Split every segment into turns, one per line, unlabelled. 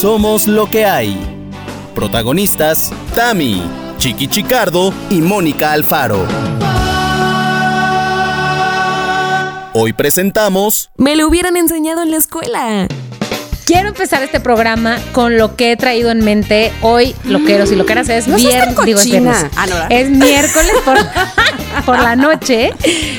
Somos lo que hay. Protagonistas, Tami, Chiqui Chicardo y Mónica Alfaro. Hoy presentamos...
Me lo hubieran enseñado en la escuela.
Quiero empezar este programa con lo que he traído en mente hoy, loqueros y loqueras. Es
No
viernes, digo, es viernes.
Ah, no, ¿verdad?
Es miércoles por, por la noche.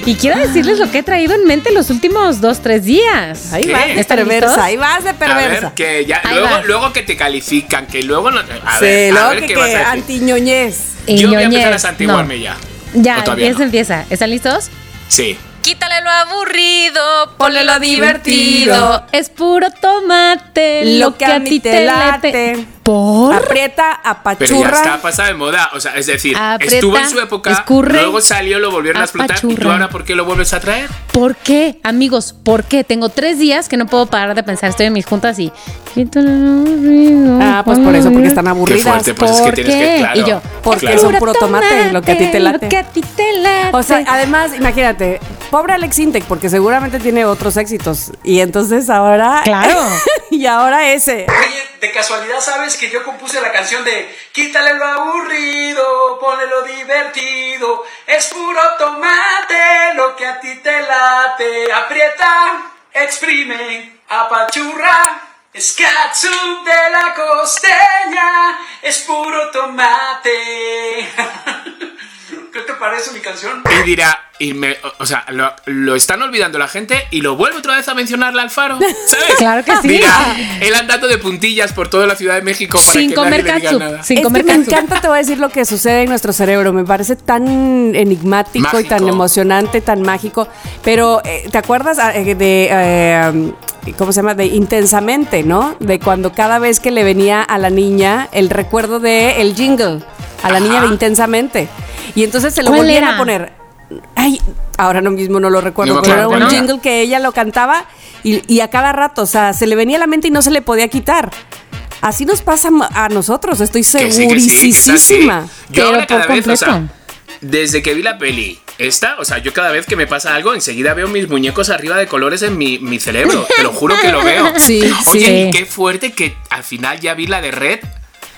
Y quiero decirles lo que he traído en mente los últimos dos, tres días.
Ahí
¿Qué?
vas de
¿Están
perversa,
listos?
ahí vas de
A
perversa.
ver, que ya,
Ahí
luego, que te califican, que luego no. A
sí,
ver, a ver
que,
qué
que
vas a decir.
antiñoñez.
Yo voy a
ñoñez,
empezar a santiguarme
no.
ya.
Ya,
¿O todavía
empieza,
no?
empieza. ¿Están listos?
Sí.
Quítale lo aburrido,
ponle lo divertido.
Es puro tomate,
Lo que a ti te late.
¿Por?
Aprieta,
Pero ya
apachurra.
está pasada de moda. O sea, es decir,
Aprieta,
estuvo en su época,
escurre,
luego salió, lo volvieron a explotar. ¿Y tú
apachurra.
ahora por qué lo vuelves a traer?
¿Por qué, amigos? ¿Por qué? Tengo tres días que no puedo parar de pensar. Estoy en mis juntas y.
Ah, pues por eso, porque están
Qué
aburridas.
fuerte, pues es que
¿Por
tienes
qué?
que. Claro,
Y yo,
Porque
claro.
son puro tomate, lo que a ti te late.
Lo que a ti te late.
O sea, además, imagínate, pobre Alex Intec, porque seguramente tiene otros éxitos. Y entonces ahora.
Claro.
y ahora ese.
Oye, de casualidad sabes que yo compuse la canción de Quítale lo aburrido, ponle lo divertido, es puro tomate lo que a ti te late, aprieta, exprime, apachurra, es catsup de la costeña, es puro tomate. ¿Qué te parece mi canción?
Y dirá, y me, o- sea, lo, lo están olvidando la gente y lo vuelve otra vez a mencionarle al faro. ¿Sabes?
Claro que sí.
Dirá, él andando de puntillas por toda la Ciudad de México para
Sin
que
comer
nadie le diga nada.
Sin
es
comer
que me encanta, te voy a decir lo que sucede en nuestro cerebro. Me parece tan enigmático y tan emocionante, tan mágico. Pero, eh, ¿te acuerdas ah, eh, de. eh, ¿Cómo se llama? De intensamente, ¿no? De cuando cada vez que le venía a la niña el recuerdo de el jingle. A la niña de intensamente. Y entonces se lo
¿Cuál
volvían
era?
a poner. Ay, ahora no mismo no lo recuerdo,
No
pero era un jingle que ella lo cantaba y, y a cada rato, o sea, se le venía a la mente y no se le podía quitar. Así nos pasa a nosotros, estoy
Que sí, que sí, que es así.
segurísima.
Yo
Pero
ahora cada
por
vez, o sea,
completo.
desde que vi la peli, esta, o sea, yo cada vez que me pasa algo, enseguida veo mis muñecos arriba de colores en mi, mi cerebro. Te lo juro que lo veo.
Sí,
Oye,
sí.
y qué fuerte que al final ya vi la de Red,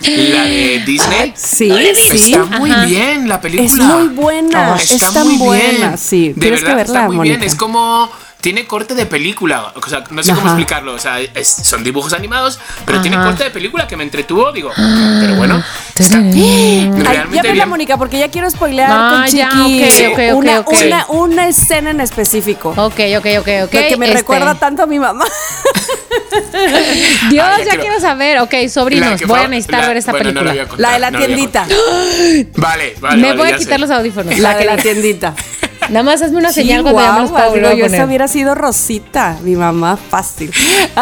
la de Disney.
Sí, sí.
Está muy
Ajá.
bien la película.
Es muy buena, es
está muy
buena,
bien.
sí.
De
Tienes que
verdad,
verla,
está muy bien. Es como tiene corte de película. O sea, no sé cómo
Ajá.
explicarlo. O sea, es- son dibujos animados, pero
Ajá.
tiene corte de película que me entretuvo. Digo, pero bueno, está
Ay, ya la
bien.
Mónica, porque ya quiero spoilear
No,
con
ya,
Chiqui
ok, ok, ok,
una,
ok.
Una, una escena en específico.
Ok, ok, ok, ok.
Lo que me
este,
recuerda tanto a mi mamá.
Dios,
Ay, ya
ya
quiero-
saber. Ok,
La
sobrinos, voy a necesitar
la-
ver esta
bueno, no
película.
a contar,
La de la
no
tiendita.
Vale, vale.
Me
vale,
voy a
ya
quitar
sé.
los audífonos.
La de la tiendita.
Nada más hazme una señal cuando volver a
yo esa hubiera sido Rosita, mi mamá, fácil.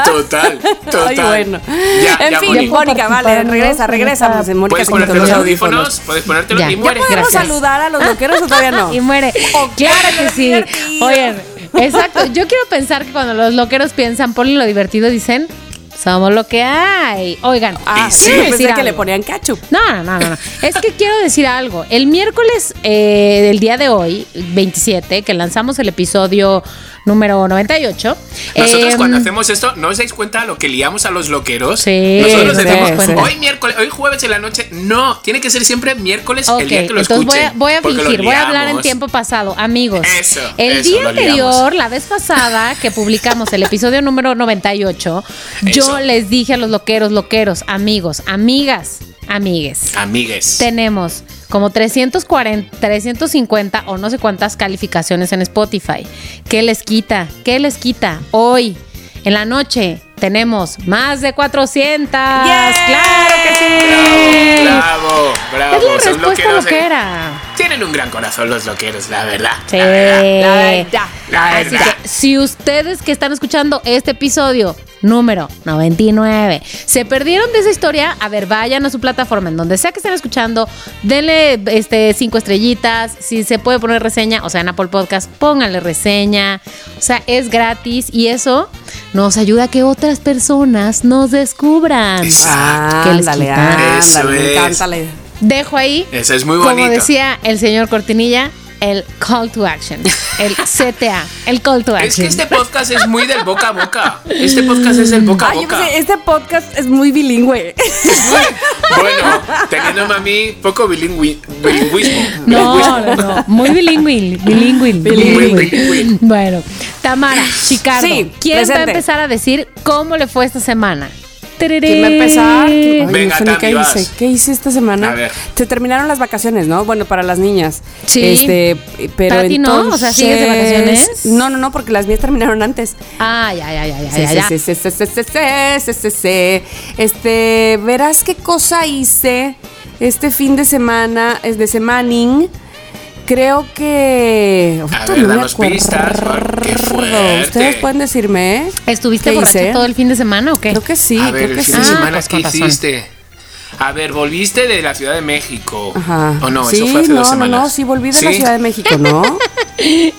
Total, total.
Ay, bueno.
Ya,
en
ya,
fin,
Mónica.
Mónica, vale, regresa, regresa. Pues, Mónica
Puedes ponerte los audífonos, puedes ponértelos
Ya.
y
Ya
muere.
¿Podemos
Gracias.
saludar a los loqueros o todavía no?
Y muere. claro que sí.
divertido.
Oigan, exacto. Yo quiero pensar que cuando los loqueros piensan, ponen lo divertido, dicen, somos lo que hay. Oigan,
Ah, sí, yo pensé que le ponían ketchup.
No, no, no, no, no. Es que quiero decir algo. El miércoles eh, del día de hoy, 27, que lanzamos el episodio número 98.
Nosotros
eh,
cuando hacemos esto, ¿no os dais cuenta lo que liamos a los loqueros?
Sí,
Nosotros decimos,
sí.
hoy miércoles, hoy jueves en la noche. No, tiene que ser siempre miércoles el día que lo
entonces voy a, voy a fingir, voy a hablar en tiempo pasado. Amigos,
Eso,
el
eso,
día anterior, la vez pasada que publicamos el episodio número 98, yo
Eso.
les dije a los loqueros, loqueros, amigos, amigas, amigues,
Amigues.
tenemos como 340, 350 o no sé cuántas calificaciones en Spotify. ¿Qué les quita? ¿Qué les quita? Hoy, en la noche, tenemos más de 400. ¡Claro que sí!
Bravo, bravo.
Es la respuesta
loqueros, eh.
loquera.
Tienen un gran corazón los loqueros, la verdad.
Sí.
La verdad.
La verdad,
la
Así que si ustedes que están escuchando este episodio número 99 se perdieron de esa historia, a ver, vayan a su plataforma en donde sea que estén escuchando, denle este cinco estrellitas, si se puede poner reseña, o sea, en Apple Podcast, pónganle reseña. O sea, es gratis y eso nos ayuda a que otras personas nos descubran.
Exacto.
¿Qué les
Ándale, ándale, me
es.
Dejo ahí
es muy
como decía el señor Cortinilla, el call to action, el CTA, el call to action.
Es que este podcast es muy del boca a boca. Este podcast es el boca a
Ay, yo
boca.
pensé, este podcast es muy bilingüe.
Bueno, teniéndome a mí poco bilingüi- bilingüismo.
No, no, no, muy bilingüe, bilingüe, bilingüe.
Bilingüe.
Bueno, Tamara, Chicardo,
Sí,
¿quién va a empezar a decir cómo le fue esta semana?
¿Quién va a empezar?
Venga,
¿qué
vas.
hice? ¿Qué hice esta semana?
A ver.
Se terminaron las vacaciones, ¿no? Bueno, para las niñas.
Sí.
Este, pero
¿Para ti no? O sea, ¿sigues de vacaciones?
No, no, no, porque las mías terminaron antes.
Ah, ya, ya, ya, ya, ya.
Este, verás qué cosa hice este fin de semana, es de semaning. Creo que.
A ver,
no me
danos pistas,
acuerdo.
qué fuerte.
Ustedes pueden decirme, ¿eh?
¿Estuviste
¿Qué
borracha
hice?
todo el fin de semana o qué?
Creo que sí,
a ver,
creo
el
que
fin
sí.
de
Ah,
semana,
pues
¿qué hiciste? A ver, volviste de la Ciudad de México.
Ajá.
¿O no?
sí,
eso fue hace
no,
dos
no,
semanas.
no, sí, volví de la. Ciudad de México, ¿no?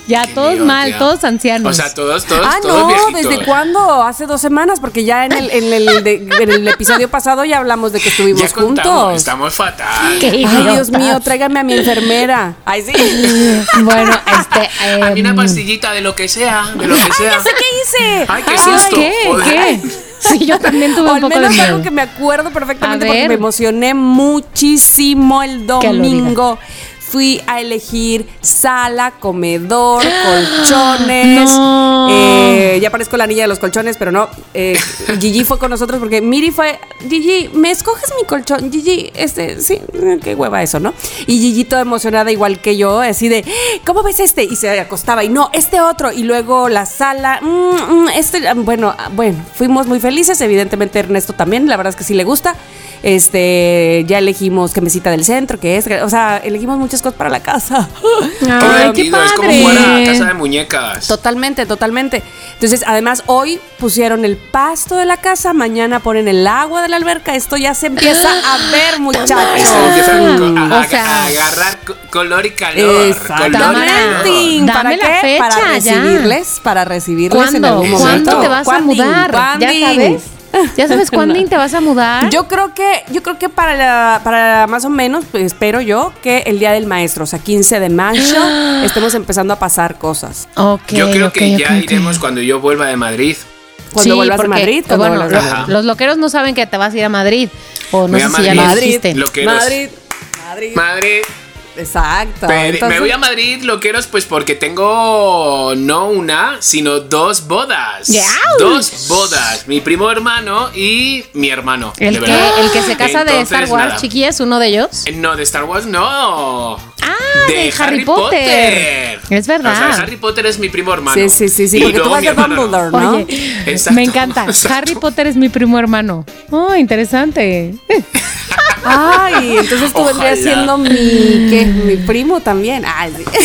Ya
Qué
todos
lío,
mal,
tía.
todos ancianos.
O sea, todos, todos,
ah,
todos
no,
viejitos.
¿desde cuándo? Hace dos semanas, porque ya en el, en el, de- en el episodio pasado ya hablamos de que estuvimos
Ya contamos,
juntos.
estamos fatal.
Qué
Ay,
idiotas.
Dios mío, tráigame a mi enfermera. Ay, sí.
Bueno, este.
A mí una
em,
pastillita de lo que sea, de lo que sea.
Ya sé qué hice.
Ay, qué
ay,
susto.
¿Qué?
joder.
¿Qué? Sí, yo también tuve
O
un
al
poco de
menos
miedo.
algo que me acuerdo perfectamente porque me emocioné muchísimo el domingo. Fui a elegir sala, comedor, colchones.
No.
Eh, ya parezco la niña de los colchones, pero no. Eh, Gigi fue con nosotros porque Miri fue. Gigi, ¿me escoges mi colchón? Gigi, este, sí, qué hueva eso, ¿no? Y Gigi toda emocionada, igual que yo, así de, ¿cómo ves este? Y se acostaba, y no, este otro. Y luego la sala, mm, mm, este, ah, bueno, ah, bueno, fuimos muy felices. Evidentemente, Ernesto también, la verdad es que sí le gusta. Este, ya elegimos qué mesita del centro, que es, o sea, elegimos muchas cosas para la casa.
Ay, qué
divertido, Es como
padre.
jugar a casa de muñecas.
Totalmente, totalmente. Entonces, además, hoy pusieron el pasto de la casa, mañana ponen el agua de la alberca. Esto ya se empieza a ver, muchachos.
Eso empieza a, a-
O sea-
a agarrar co- color y calor. color y
Exactamente.
calor.
¿Para
Dame la
qué?
fecha,
para
ya.
recibirles, para recibirles en
¿Cuándo?
algún momento.
¿Cuándo te vas a mudar? ¿Ya sabes? ¿Ya sabes cuándo te vas a mudar?
Yo creo que, yo creo que para la, para más o menos, pues, espero yo que el día del maestro, o sea, 15 de mayo, estemos empezando a pasar cosas.
Ok,
Yo creo que ya iremos cuando yo vuelva de Madrid.
Cuando
Sí,
vuelvas de
porque,
Madrid, cuando
bueno,
vuelvas de
los,
Madrid.
los loqueros no saben que te vas a ir a Madrid. O no sé
a
si ya lo
Madrid. Loqueros.
Madrid, Madrid.
Madrid.
Exacto.
Pero me voy a Madrid, loqueros, pues porque tengo no una, sino dos bodas.
¡Yau!
Dos bodas. Mi primo hermano y mi hermano.
El
de
que,
verdad.
el que se casa de Star Wars,
nada.
chiquilla, es uno de ellos.
Eh, No, de Star Wars no.
Ah, de Harry Potter. Es verdad.
O sea, Harry Potter es mi primo hermano.
Sí, sí, sí, sí,
Y
porque tú vas de. Dumbledore, ¿no?
Oye,
Exacto,
me encanta.
exacto.
Harry Potter es mi primo hermano. Oh, interesante.
Ay, entonces tú vendrías siendo mi, ¿qué? Mi primo también. Ay, sí.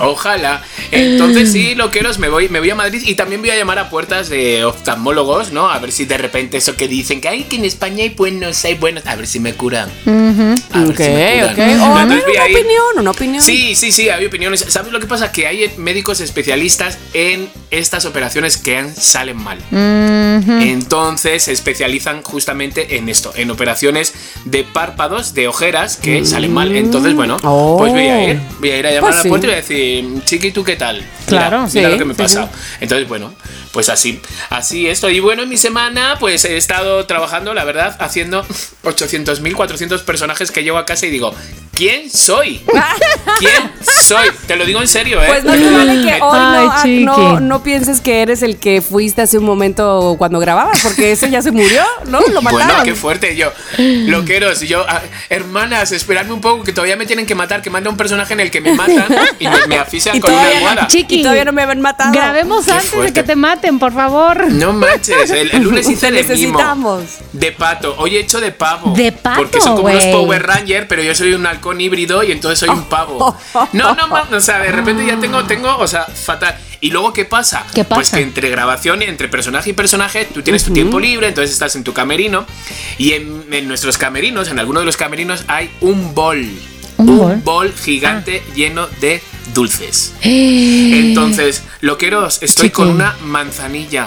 Ojalá. Entonces sí, loqueros, me voy, me voy a Madrid y también voy a llamar a puertas de oftalmólogos, ¿no? A ver si de repente eso que dicen que hay que en España hay buenos, hay buenos, a ver si me curan. A ver
Ok,
si me curan.
O a ver,
Entonces voy
una
a ir-
opinión, una opinión.
Sí, sí, sí, hay opiniones. ¿Sabes lo que pasa? Que hay médicos especialistas en estas operaciones que salen mal. Entonces se especializan justamente en esto, en operaciones de párpados, de ojeras que salen mal. Entonces, bueno,
Oh.
pues voy a ir, voy a ir a llamar
Pues
a la
sí.
puerta y voy a decir, chiqui, ¿tú qué tal?
Claro,
mira
sí,
lo que me
sí,
pasa. Entonces, bueno, pues así, así esto. Y bueno, en mi semana, pues he estado trabajando, la verdad, haciendo 800.000, 400 personajes que llevo a casa y digo, ¿quién soy? ¿Quién soy? Te lo digo en serio, ¿eh?
Pues no te vale que hoy no,
Ay,
ah, no, no pienses que eres el que fuiste hace un momento cuando grababas, porque ese ya se murió, ¿no? Lo mataron.
Bueno, qué fuerte. Yo, loqueros, yo, ah, hermanas, esperadme un poco, que todavía me tienen que matar, que manda un personaje en el que me matan y me, me asfixian con una almohada.
Chiqui.
Y todavía no me habían matado.
Grabemos
Qué
antes de que te maten, por favor.
No manches, el, el lunes hice mimo.
necesitamos.
De pato, hoy he hecho de pavo.
De pato,
Porque son como unos
güey.
Power Ranger, pero yo soy un halcón híbrido y entonces soy un pavo. No, no, ma- o sea, de repente ya tengo, tengo, o sea, fatal. ¿Y luego qué pasa?
¿Qué
Pues
pasa?
que entre grabación y entre personaje y personaje, tú tienes tu tiempo libre, entonces estás en tu camerino. Y en, en nuestros camerinos, en alguno de los camerinos, hay un bol.
¿Un bol?
gigante
Ah.
lleno de dulces. Entonces, loqueros, estoy
Chiqui.
con una manzanilla.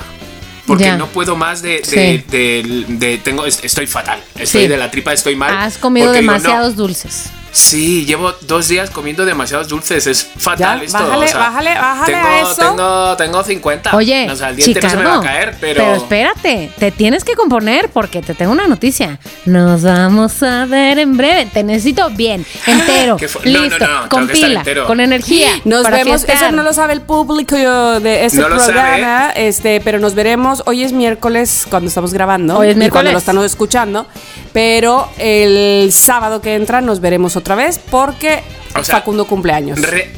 Porque
Ya.
no puedo más de. de,
Sí.
de- de- tengo, est- estoy fatal. Estoy
Sí.
de la tripa, estoy mal.
Has comido
porque digo, no,
demasiados dulces.
Sí, llevo dos días comiendo demasiados dulces. Es fatal
Ya,
esto.
bájale,
o sea,
bájale, bájale
tengo,
a eso.
Tengo, tengo 50.
Oye,
o sea, el diente no se me va a caer, pero.
espérate, te tienes que componer porque te tengo una noticia. Nos vamos a ver en breve. Te necesito bien, entero,
¿Qué fue? No, no,
listo,
no,
con pila,
entero.
con energía.
Nos
para
vemos,
fiestear.
eso no lo sabe el público de este programa, este, pero nos veremos. Hoy es miércoles cuando estamos grabando.
Hoy es
y
miércoles.
Cuando lo están escuchando. Pero el sábado que entra nos veremos otra vez porque
O sea,
Facundo cumpleaños.
Re-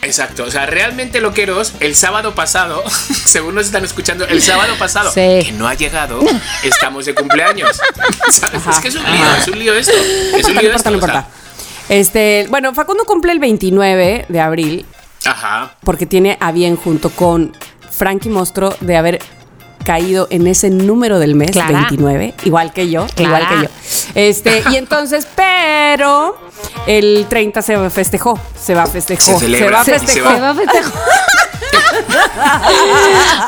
Exacto, o sea, realmente loqueros, el sábado pasado, según nos están escuchando, el sábado pasado,
Sí.
que no ha llegado, estamos de cumpleaños. ¿Sabes?
Ajá,
Es que es un lío, es un lío esto.
No
Es un
importa, no
lío
importa, no. Este, bueno, Facundo cumple el 29 de abril
Ajá.
porque tiene a bien junto con Frankie Mostro de haber caído en ese número del mes,
Clara.
29, igual que yo,
Clara.
igual que yo. Este, y entonces, pero el 30 se festejó, se va a festejó,
Se
va a
sí, se
festejó.
Se va a festejar.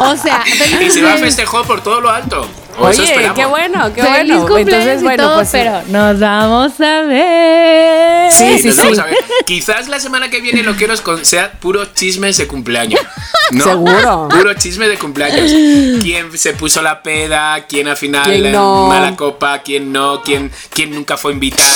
o sea,
Y se va a festejar por todo lo alto.
Oye,
esperamos.
qué bueno, qué
Feliz
bueno.
cumpleaños
Entonces,
y
bueno,
todo,
pues
pero nos vamos a ver.
Sí, sí,
Nos
sí.
vamos a ver. Quizás la semana que viene lo quiero con sea puro chismes de cumpleaños. ¿no?
Seguro.
Puro chisme de cumpleaños. ¿Quién se puso la peda? ¿Quién al final
¿Quién no?
mala copa? ¿Quién no? ¿Quién, quién nunca fue invitado?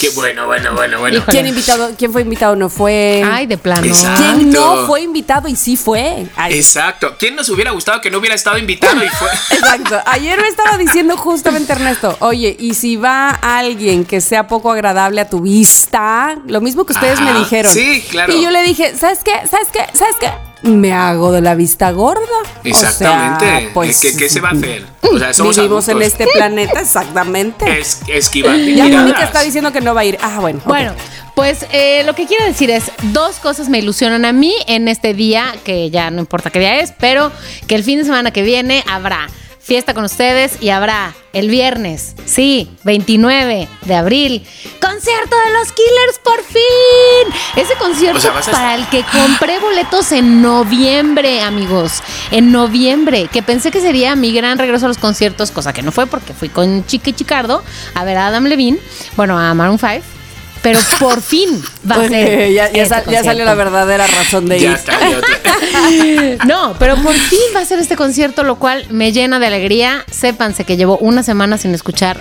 ¿Qué bueno, bueno, bueno, bueno.
Híjole.
¿Quién invitado, quién fue invitado no fue?
Ay, de plano.
Exacto.
¿Quién no fue invitado y sí fue? Ay,
Exacto. ¿Quién nos hubiera gustado que no hubiera estado invitado y fue?
Exacto. Ayer me estaba diciendo justamente Ernesto, oye, y si va alguien que sea poco agradable a tu vista, lo mismo que ustedes me dijeron.
sí, claro.
Y yo le dije, ¿sabes qué? ¿Sabes qué? ¿Sabes qué? Me hago de la vista gorda. O
Exactamente.
sea, pues,
¿Qué, qué se va a hacer? O sea, somos
vivimos en este planeta, exactamente.
Es, esquivando
ya. Mónica está diciendo que no va a ir. Ah, bueno.
Bueno, pues eh, lo que quiero decir es, dos cosas me ilusionan a mí en este día, que ya no importa qué día es, pero que el fin de semana que viene habrá fiesta con ustedes y habrá el viernes, sí, 29 de abril, concierto de los Killers por fin. Ese concierto
O sea, vas a-
para el que compré boletos en noviembre, amigos, en noviembre, que pensé que sería mi gran regreso a los conciertos, cosa que no fue porque fui con Chiqui Chicardo a ver a Adam Levine, bueno, a Maroon 5. Pero por fin va a
Pues,
ser.
eh, ya, ya
ese
sal- ya salió la verdadera razón de
Ya
ir.
No, pero por fin va a ser este concierto, lo cual me llena de alegría. Sépanse que llevo una semana sin escuchar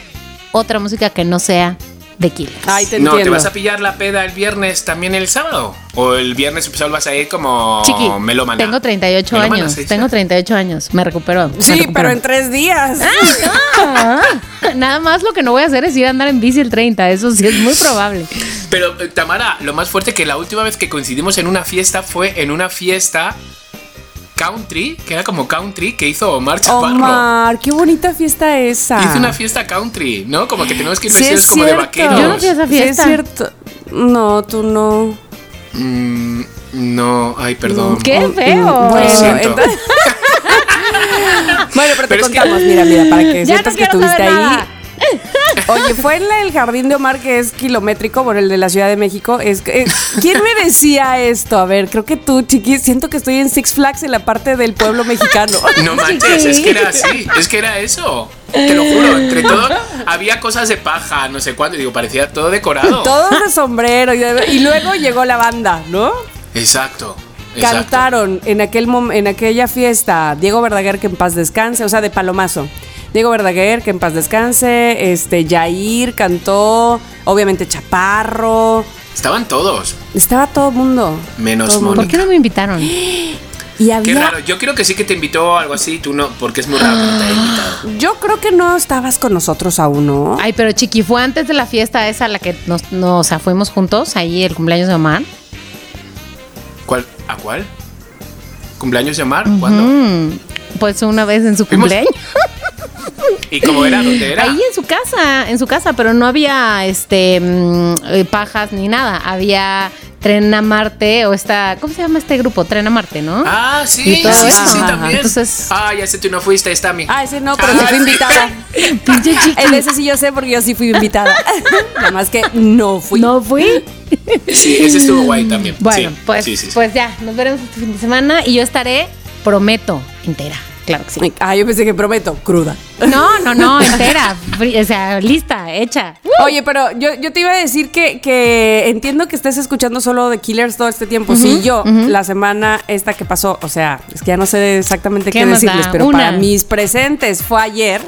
otra música que no sea de Killers.
Ay, te
No,
entiendo.
¿te vas a pillar la peda el viernes también el sábado? ¿O el viernes solo vas a ir como
Chiqui,
melómana?
tengo 38
Melómana,
años. Tengo 38 años. Me recupero. me
Sí,
recupero.
pero en tres días.
Ah, Nada más lo que no voy a hacer es ir a andar en bici el 30. Eso sí es muy probable.
Pero, eh, Tamara, lo más fuerte que la última vez que coincidimos en una fiesta fue en una fiesta country, que era como country, que hizo Omar Chaparro.
Omar, qué bonita fiesta esa.
Hizo una fiesta country, ¿no? Como que tenemos que ir
Sí,
vestidos
es
como de vaqueros.
Yo no fui a esa
Sí, es
fiesta.
cierto. No, tú no.
Mm, no, ay, perdón.
¡Qué
Mm,
feo!
Bueno,
siento.
entonces- bueno, pero te
Pero es que-
contamos, mira, mira, para que
Ya
sientas
no
que estuviste ahí.
nada.
Oye, fue en el jardín de Omar, que es kilométrico, bueno, el de la Ciudad de México. Es, eh, ¿Quién me decía esto? A ver, creo que tú, chiqui, siento que estoy en Six Flags en la parte del pueblo mexicano.
No manches, es que era así, es que era eso. Te lo juro, entre todo había cosas de paja, no sé cuánto, digo, parecía todo decorado.
Todos de sombrero y, de- y luego llegó la banda, ¿no?
Exacto. exacto.
Cantaron en aquel en aquella fiesta Diego Verdaguer que en paz descanse, o sea, de Palomazo. Diego Verdaguer que en paz descanse, este Jair cantó, obviamente Chaparro,
Estaban todos,
estaba todo el mundo.
menos
Todo mundo.
¿Por qué no me invitaron?
Y
Qué
había
raro, yo creo que sí que te invitó o algo así, tú no, porque es muy raro que no te haya invitado.
Yo creo que no estabas con nosotros aún, ¿no?
Ay, pero Chiqui, ¿fue antes de la fiesta esa a la que nos, nos o sea, fuimos juntos? Ahí el cumpleaños de Omar.
¿Cuál? ¿A cuál? ¿Cumpleaños de Omar? ¿Cuándo?
Pues una vez en su
Fuimos-
cumpleaños.
¿Y cómo era? ¿Dónde era?
Ahí en su casa, en su casa, pero no había este mm, eh, pajas ni nada. Había Tren a Marte o esta, ¿cómo se llama este grupo? Tren a Marte, ¿no?
Ah, sí,
Y todo
sí, sí,
eso.
sí,
Ajá,
también.
entonces-
Ah, ya sé, tú no fuiste, está mi.
Ah, ese no, pero sí
Ah,
fui
sí.
invitada.
Pinche Chiqui.
El ese sí yo sé porque yo sí fui invitada. Nada más que no fui.
No fui.
Sí, ese estuvo guay también.
Bueno,
Sí,
pues,
sí, sí, sí.
pues ya, nos veremos este fin de semana y yo estaré, prometo, entera. Claro que sí.
Ah, yo pensé que prometo, cruda.
No, no, no, entera. O sea, lista, hecha.
Oye, pero yo, yo te iba a decir que, que entiendo que estés escuchando solo The Killers todo este tiempo. sí, yo, la semana esta que pasó, o sea, es que ya no sé exactamente qué,
¿Qué más
decirles,
da?
pero
Una.
para mis presentes fue ayer.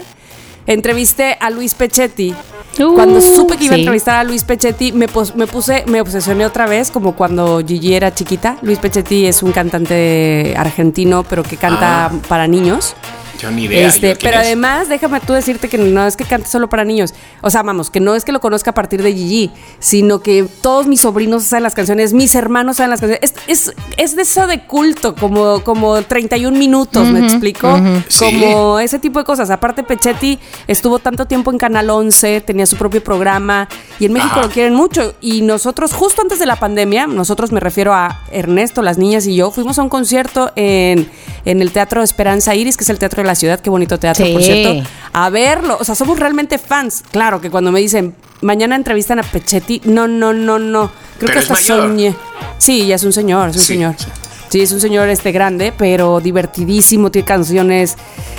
Entrevisté a Luis Pechetti.
Uh,
cuando supe que iba a entrevistar a Luis Pechetti, me, pos- me puse, me obsesioné otra vez, como cuando Gigi era chiquita. Luis Pechetti es un cantante argentino, pero que canta
Ah.
para niños.
Yo ni idea.
Este,
yo
pero
es.
además, déjame tú decirte que no es que cante solo para niños. O sea, vamos, que no es que lo conozca a partir de Gigi, sino que todos mis sobrinos saben las canciones, mis hermanos saben las canciones. Es, es, es de esa de culto, como, como 31 minutos, ¿me explico? Como ese tipo de cosas. Aparte, Pechetti estuvo tanto tiempo en Canal 11, tenía su propio programa, y en México
Ajá.
lo quieren mucho. Y nosotros, justo antes de la pandemia, nosotros me refiero a Ernesto, las niñas y yo, fuimos a un concierto en, en el Teatro Esperanza Iris, que es el teatro de la ciudad, qué bonito teatro, por cierto, a verlo. O sea, somos realmente fans. Claro que cuando me dicen, mañana entrevistan a Pechetti, no, no, no, no. Creo
Pero
que
es
hasta
mayor.
soñé. Sí, ya es un señor, es un
Sí,
señor.
sí.
Sí, es un señor este grande, pero divertidísimo, tiene canciones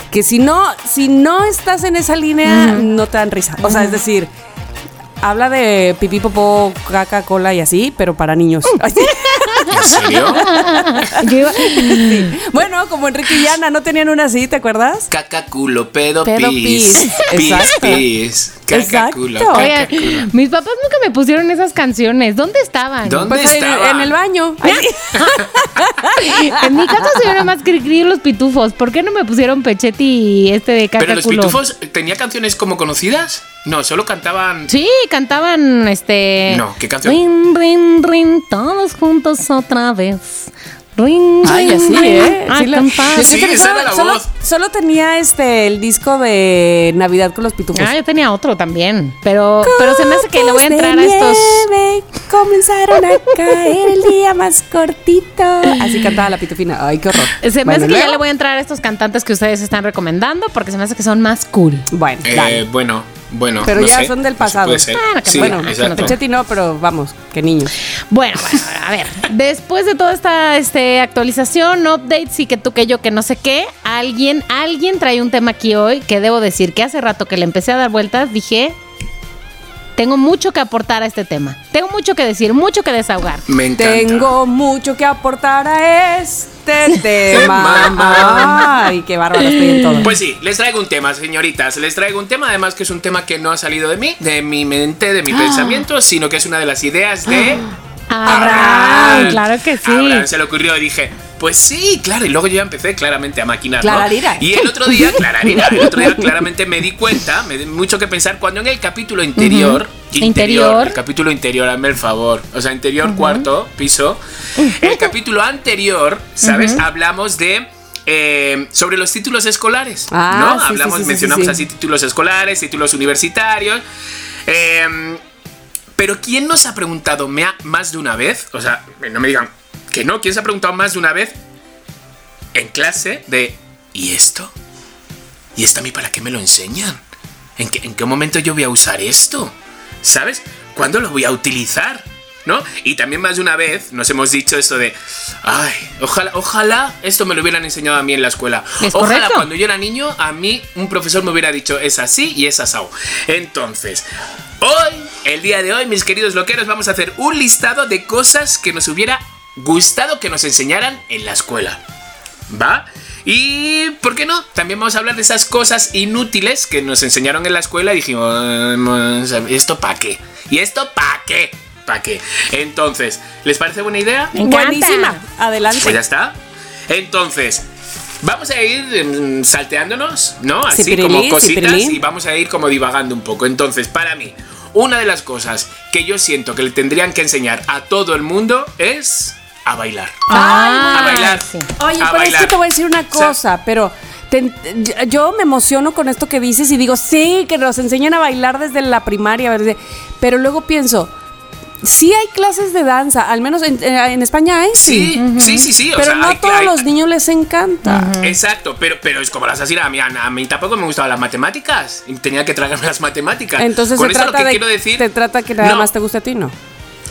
que si no, si no estás en esa línea, no te dan risa. O sea, es decir, habla de pipí, popó, caca, cola y así, pero para niños. Sí.
¿En serio?
Yo iba-
Bueno, como Enrique y Ana, ¿no tenían una así, te acuerdas?
Caca, culo, pedo,
Pedo,
pis.
pis.
Pis,
Exacto.
pis. Caca,
Exacto.
culo,
Oye,
caca, culo.
Mis papás nunca me pusieron esas canciones. ¿Dónde estaban?
¿Dónde
Pues en,
estaba?
en el baño.
En mi casa se nada más cri los pitufos. ¿Por qué no me pusieron Pechetti y este de caca
Pero los
culo?
pitufos tenía canciones como conocidas? No, solo cantaban.
Sí, cantaban este.
No, ¿qué canción?
Rin, rin, rin, todos juntos otra vez. Rin,
Ay, así, ¿eh?
a
Sí, la-
Sí,
solo,
la
solo- tenía este el disco de Navidad con los pitufos.
Ah, yo tenía otro también. Pero, pero se me hace que le voy a entrar
de
a estos.
nieve comenzaron a caer el día más cortito. Así cantaba la pitufina. Ay, qué horror.
Se me
Bueno,
hace que ya le voy a entrar a estos cantantes que ustedes están recomendando porque se me hace que son más cool.
Bueno,
Eh,
dale.
bueno, bueno.
Pero
no
ya
sé,
son del pasado.
puede ser.
Bueno, que
sí,
bueno,
exacto.
Pechetti no, pero vamos, qué niños.
Bueno, bueno, a ver, después de toda esta este, actualización, updates y que tú, que yo, que no sé qué, alguien, alguien trae un tema aquí hoy que debo decir que hace rato que le empecé a dar vueltas, dije, tengo mucho que aportar a este tema. Tengo mucho que decir, mucho que desahogar.
Me encanta.
Tengo mucho que aportar a este tema. Ay, qué bárbaro estoy en todo.
Pues sí, les traigo un tema, señoritas. Les traigo un tema, además que es un tema que no ha salido de mí, de mi mente, de mi pensamiento, sino que es una de las ideas de
Abraham, claro que sí.
Abraham se le ocurrió y dije, pues sí, claro. Y luego yo ya empecé claramente a maquinar. ¿no? Y el otro día, clararira, el otro día claramente me di cuenta, me di mucho que pensar cuando en el capítulo interior.
Interior.
El capítulo interior, hazme el favor. O sea, interior cuarto, piso. El capítulo anterior, ¿sabes? Hablamos de. eh, sobre los títulos escolares,
Ah,
¿no?
sí,
Hablamos,
sí, sí,
mencionamos
sí.
así títulos escolares, títulos universitarios. Eh, pero ¿quién nos ha preguntado más de una vez? O sea, no me digan que no, ¿quién se ha preguntado más de una vez en clase de ¿y esto? ¿Y esto a mí para qué me lo enseñan? ¿En qué, en qué momento yo voy a usar esto? ¿Sabes? ¿Cuándo lo voy a utilizar? ¿No? Y también más de una vez nos hemos dicho esto de, ay, ojalá, ojalá esto me lo hubieran enseñado a mí en la escuela.
Es
ojalá
correcto.
cuando yo era niño, a mí un profesor me hubiera dicho, es así y es asado. Entonces, hoy, el día de hoy, mis queridos loqueros, vamos a hacer un listado de cosas que nos hubiera gustado que nos enseñaran en la escuela. ¿Va? Y, ¿por qué no? También vamos a hablar de esas cosas inútiles que nos enseñaron en la escuela y dijimos, ¿esto para qué? ¿Y esto para qué? ¿Para qué? Entonces, ¿les parece buena idea?
Me.
Buenísima. Adelante.
Pues ya está. Entonces, vamos a ir mm, salteándonos, ¿no? Así
Cipirilí,
como cositas
cipirilí.
y vamos a ir como divagando un poco. Entonces, para mí, una de las cosas que yo siento que le tendrían que enseñar a todo el mundo es a bailar.
Ah,
a bailar.
sí.
Oye,
a
pero es que
bailar.
te voy a decir una
O sea,
cosa, pero te- yo me emociono con esto que dices y digo, sí, que nos enseñan a bailar desde la primaria, pero luego pienso, sí hay clases de danza, al menos en, en España hay, sí.
Sí, sí, sí, sí. o
pero
sea,
no a todos
hay-
los niños les encanta.
Exacto, pero, pero es como las así, a mí, a mí tampoco me gustaban las matemáticas. y Tenía que tragarme las matemáticas.
Entonces
Con
se
esto
trata
lo que
de
quiero decir.
te trata que nada
No,
más te guste a ti, ¿no?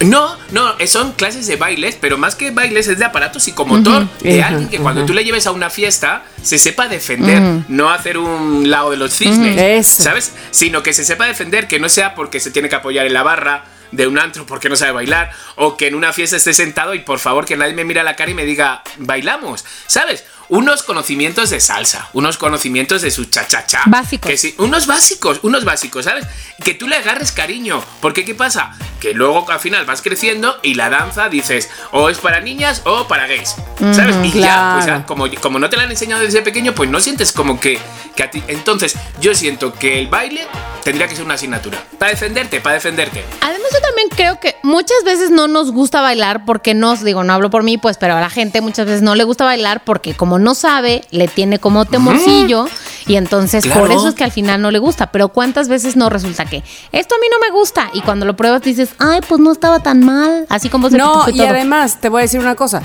No, no, son clases de bailes, pero más que bailes es de aparato psicomotor, de
Ajá,
alguien que cuando tú le lleves a una fiesta se sepa defender, no hacer un lado de los cisnes,
Eso.
¿sabes? Sino que se sepa defender, que no sea porque se tiene que apoyar en la barra de un antro porque no sabe bailar, o que en una fiesta esté sentado y por favor que nadie me mire a la cara y me diga, bailamos, ¿sabes? Unos conocimientos de salsa, unos conocimientos de su cha-cha-cha.
Básicos.
Que sí, unos básicos, unos básicos, ¿sabes? Que tú le agarres cariño. Porque ¿qué pasa? Que luego al final vas creciendo y la danza dices, o es para niñas o para gays. ¿Sabes? y ya, pues ya,
claro.
como, como no te la han enseñado desde pequeño, pues no sientes como que, que a ti. Entonces, yo siento que el baile tendría que ser una asignatura. Para defenderte, para defenderte.
Además, yo también creo que muchas veces no nos gusta bailar porque nos, digo, no hablo por mí, pues, pero a la gente muchas veces no le gusta bailar porque como no sabe, le tiene como temorcillo y entonces
Claro.
por eso es que al final no le gusta. Pero ¿cuántas veces no resulta que esto a mí no me gusta? Y cuando lo pruebas dices, ay, pues no estaba tan mal, así como se
No, y
todo.
además te voy a decir una cosa.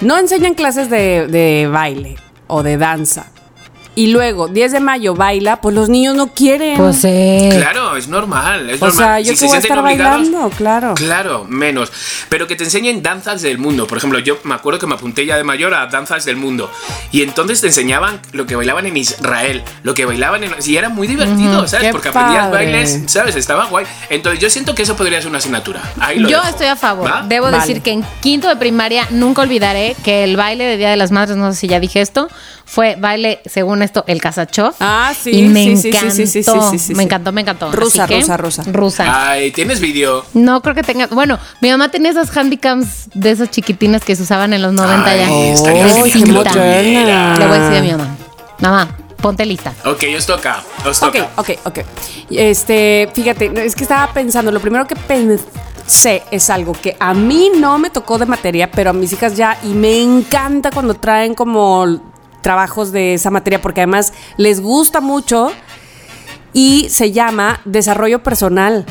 No enseñan clases de, de baile o de danza. Y luego, 10 de mayo baila, pues los niños no quieren.
Pues sí.
Claro, es normal. Es
o
normal.
sea, yo
Si
que voy a estar bailando, claro.
Claro, menos. Pero que te enseñen danzas del mundo. Por ejemplo, yo me acuerdo que me apunté ya de mayor a danzas del mundo. Y entonces te enseñaban lo que bailaban en Israel, lo que bailaban en. Y era muy divertido, ¿sabes?
qué
Porque aprendías
padre.
bailes, ¿sabes? Estaba guay. Entonces yo siento que eso podría ser una asignatura. Ahí lo
Yo
dejo.
estoy a favor.
¿Va?
Debo
Vale.
decir que en quinto de primaria nunca olvidaré que el baile de Día de las Madres, no sé si ya dije esto, fue baile, según esto, el Casachov.
Ah, sí,
Y me
sí, sí, sí,
encantó.
sí, sí, sí, sí, sí.
Me encantó, me encantó.
Rusa,
Así que,
rusa, rusa.
Rusa.
Ay, ¿tienes vídeo?
No creo que tenga. Bueno, mi mamá tenía esas handicams de esas chiquitinas que se usaban en los 90
Ay,
ya.
estaría
De
genial que lo
cinta.
tuviera.
Le voy a decir a mi mamá. Mamá, ponte lista.
Ok, os toca. Os
Ok,
toca.
ok, ok. Este, fíjate, es que estaba pensando, lo primero que pensé es algo que a mí no me tocó de materia, pero a mis hijas ya, y me encanta cuando traen como trabajos de esa materia, porque además les gusta mucho y se llama desarrollo personal.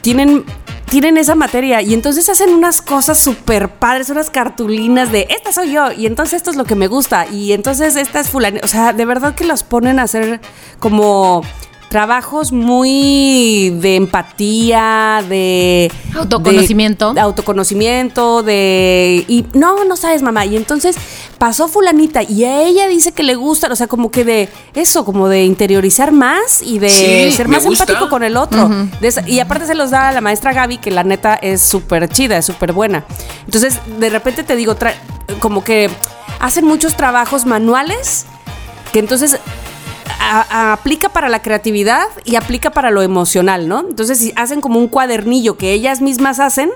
Tienen, tienen esa materia y entonces hacen unas cosas súper padres, unas cartulinas de esta soy yo y entonces esto es lo que me gusta y entonces esta es fulana. O sea, de verdad que los ponen a hacer como trabajos muy de empatía, de
Autoconocimiento.
de autoconocimiento, de y no, no sabes, mamá. Y entonces pasó fulanita y a ella dice que le gusta, o sea, como que de eso, como de interiorizar más y de
Sí,
ser más empático con el otro. De esa- y aparte se los da a la maestra Gaby, que la neta es súper chida, es súper buena. Entonces, de repente te digo, tra- como que hacen muchos trabajos manuales que entonces a- a- aplica para la creatividad y aplica para lo emocional, ¿no? Entonces, si hacen como un cuadernillo que ellas mismas hacen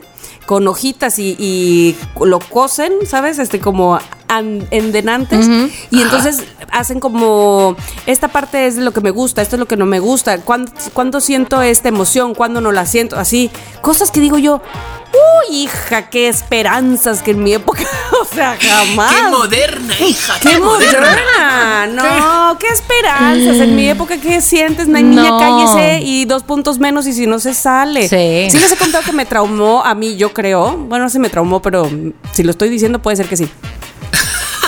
con hojitas y, y lo cosen, ¿sabes? Este como an- endenantes. Y entonces hacen como, esta parte es lo que me gusta, esto es lo que no me gusta, cuándo, cuándo siento esta emoción, cuándo no la siento, así. Cosas que digo yo, uy, hija, qué esperanzas que en mi época, o sea, jamás.
¡Qué moderna, hija!
¡Qué moderna! No, qué esperanzas. En mi época, ¿qué sientes? No hay niña,
No.
cállese y dos puntos menos y si no se sale.
Sí.
Sí les he contado que me traumó a mí, yo creo. Bueno, no se me traumó, pero si lo estoy diciendo puede ser que sí.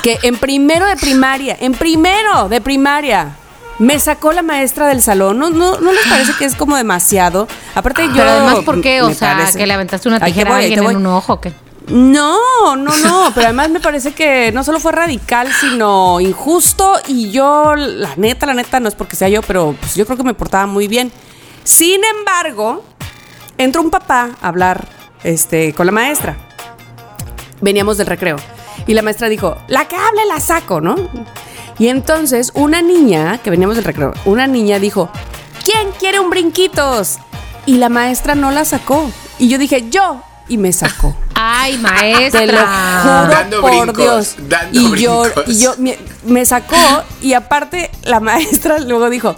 Que en primero de primaria, en primero de primaria, me sacó la maestra del salón. ¿No, no, ¿no les parece que es como demasiado? Aparte yo...
Pero además, ¿por qué? O sea,
parece-
que le aventaste una tijera
voy,
a alguien en un ojo, ¿qué?
No, no, no, pero además me parece que no solo fue radical, sino injusto y yo, la neta, la neta, no es porque sea yo, pero pues yo creo que me portaba muy bien. Sin embargo, entró un papá a hablar este, con la maestra. Veníamos del recreo y la maestra dijo, la que hable la saco, ¿no? Y entonces una niña, que veníamos del recreo, una niña dijo, ¿quién quiere un brinquitos? Y la maestra no la sacó. Y yo dije, yo. Y me sacó.
Ay, maestra.
Te lo juro
Dando
por
brincos,
Dios.
dando
y yo,
brincos.
y yo me, me sacó y aparte la maestra luego dijo,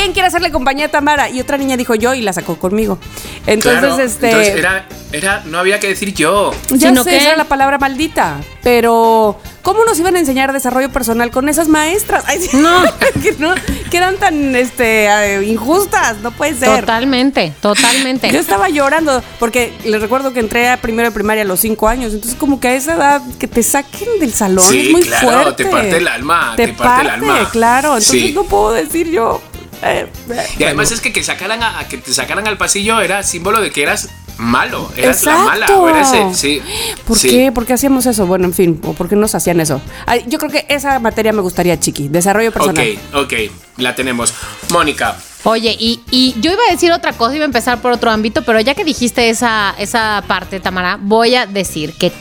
¿quién quiere hacerle compañía a Tamara? Y otra niña dijo yo y la sacó conmigo. Entonces,
Claro,
este...
entonces era, era, no había que decir yo.
Ya
Sino
sé,
que-
esa era la palabra maldita. Pero, ¿cómo nos iban a enseñar desarrollo personal con esas maestras? Ay,
No.
que no, que eran tan este, eh, injustas, no puede ser.
Totalmente, totalmente.
Yo estaba llorando porque les recuerdo que entré a primero de primaria a los cinco años. Entonces, como que a esa edad que te saquen del salón
Sí,
es muy
claro,
fuerte.
te parte el alma,
Te,
te parte el alma.
claro. Entonces,
Sí.
no puedo decir yo. Eh, eh,
Y además es que, que sacaran a, a que te sacaran al pasillo era símbolo de que eras malo, eras la mala, o eras el- sí.
¿Por
sí.
qué? ¿Por qué hacíamos eso? Bueno, en fin, o por qué nos hacían eso. Ay, yo creo que esa materia me gustaría, Chiqui. Desarrollo personal.
Ok, ok, la tenemos. Mónica,
Oye, y, y yo iba a decir otra cosa, iba a empezar por otro ámbito, pero ya que dijiste esa, esa parte, Tamara, voy a decir que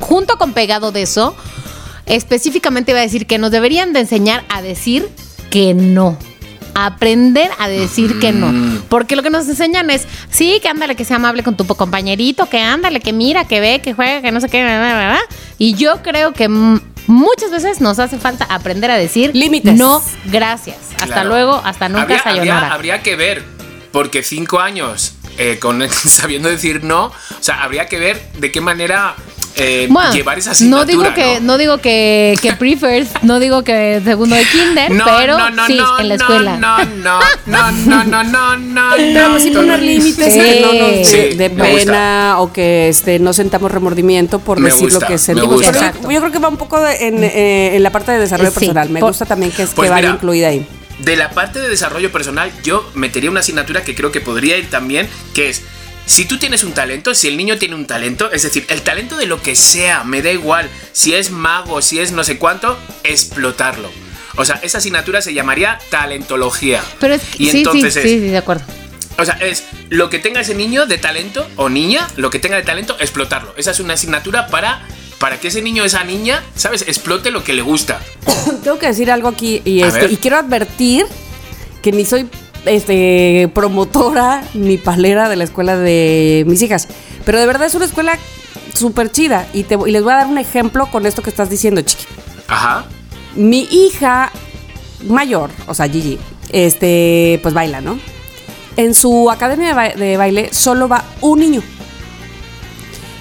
junto con pegado de eso, específicamente iba a decir que nos deberían de enseñar a decir que no. Aprender a decir que no. Porque lo que nos enseñan es, sí, que ándale, que sea amable con tu compañerito, que ándale, que mira, que ve, que juega, que no sé qué, bla, bla, bla, bla. Y yo creo que muchas veces nos hace falta aprender a decir
Límites.
no, gracias. Hasta
Claro.
luego, hasta nunca,
habría,
sayonara.
habría, habría que ver, porque cinco años eh, con sabiendo decir no, o sea, habría que ver de qué manera eh,
Bueno,
llevar esa
no
asignatura.
digo que no, digo que, que prefers, no digo que segundo de kinder,
No,
pero
no, no,
sí
no,
en la
no,
escuela.
No, no, no, no, no, no, no.
Pero
no,
sí poner límites
Sí.
que no nos
Sí,
de pena o que este, no sentamos remordimiento por
Me
decir
gusta,
lo que sentimos.
gusta.
Yo-
Exacto.
yo, creo que va un poco de- en, eh, en la parte de desarrollo
Sí,
personal. Me
por-
gusta también que, es,
Pues
que vaya
mira,
incluida ahí.
De la parte de desarrollo personal, yo metería una asignatura que creo que podría ir también, que es, si tú tienes un talento, si el niño tiene un talento, es decir, el talento de lo que sea, me da igual, si es mago, si es no sé cuánto, explotarlo. O sea, esa asignatura se llamaría talentología.
Pero es que,
y
sí, sí,
entonces
sí,
es,
sí, de acuerdo.
o sea, es lo que tenga ese niño de talento o niña, lo que tenga de talento, explotarlo. Esa es una asignatura para, para que ese niño o esa niña, ¿sabes? Explote lo que le gusta.
Tengo que decir algo aquí y, este, y quiero advertir que ni soy este, promotora ni palera de la escuela de mis hijas, pero de verdad es una escuela súper chida y, te, y les voy a dar un ejemplo con esto que estás diciendo, chiqui.
Ajá.
Mi hija mayor, o sea, Gigi, este, pues baila, ¿no? En su academia de, ba- de baile solo va un niño.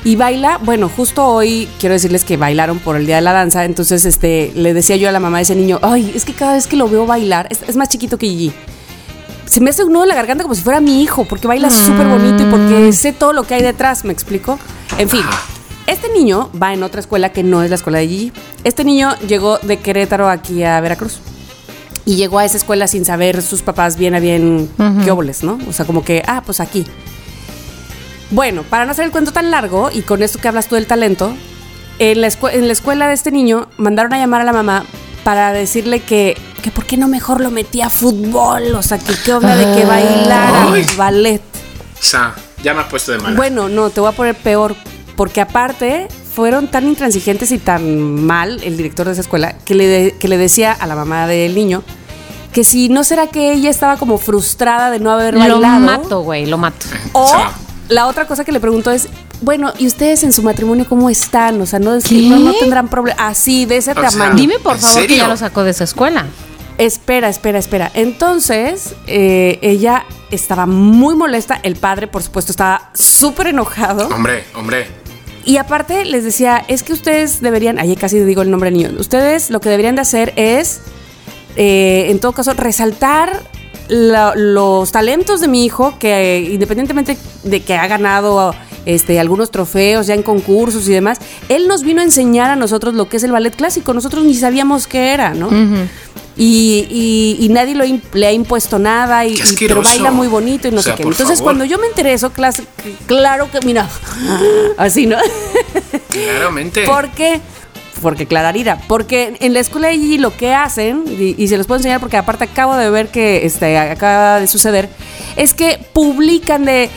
Y baila, bueno, justo hoy quiero decirles que bailaron por el Día de la Danza, entonces este, le decía yo a la mamá de ese niño, ay, es que cada vez que lo veo bailar, es, es más chiquito que Gigi, se me hace un nudo en la garganta como si fuera mi hijo, porque baila súper bonito y porque sé todo lo que hay detrás, ¿me explico? En fin, este niño va en otra escuela que no es la escuela de Gigi. Este niño llegó de Querétaro aquí a Veracruz. Y llegó a esa escuela sin saber sus papás bien a bien qué óboles, ¿no? O sea, como que, ah, pues aquí. Bueno, para no hacer el cuento tan largo, y con esto que hablas tú del talento, en la, escue- en la escuela de este niño mandaron a llamar a la mamá para decirle que, que por qué no mejor lo metía a fútbol, o sea, que qué onda de que bailara
Ay.
ballet.
O sea, ya me has puesto de mala.
Bueno, no, te voy a poner peor, porque aparte fueron tan intransigentes y tan mal el director de esa escuela que le, de- que le decía a la mamá del niño que si no será que ella estaba como frustrada de no haber
Lo
bailado.
mato, güey, lo mato.
O la otra cosa que le preguntó es, bueno, ¿y ustedes en su matrimonio cómo están? O sea, no, no, no tendrán problema. Así, de ese
O sea,
tamaño.
Dime por
¿En
favor que ya lo sacó de esa escuela.
Espera, espera, espera. Entonces, eh, ella estaba muy molesta. El padre, por supuesto, estaba súper enojado.
hombre, hombre.
Y aparte les decía, es que ustedes deberían, ahí casi digo el nombre del niño, ustedes lo que deberían de hacer es, eh, en todo caso, resaltar la- los talentos de mi hijo, que independientemente de que ha ganado este, algunos trofeos ya en concursos y demás, él nos vino a enseñar a nosotros lo que es el ballet clásico, nosotros ni sabíamos qué era, ¿no? Y, y- y nadie lo le ha impuesto nada, y, y- pero baila muy bonito y no
O sea,
sé qué. Entonces,
favor.
cuando yo me enteré de eso, claro que, mira, así, ¿no?
Claramente.
¿Por qué? Porque Clararira, porque en la escuela de Gigi lo que hacen, y, y se los puedo enseñar porque aparte acabo de ver que este, acaba de suceder, es que publican de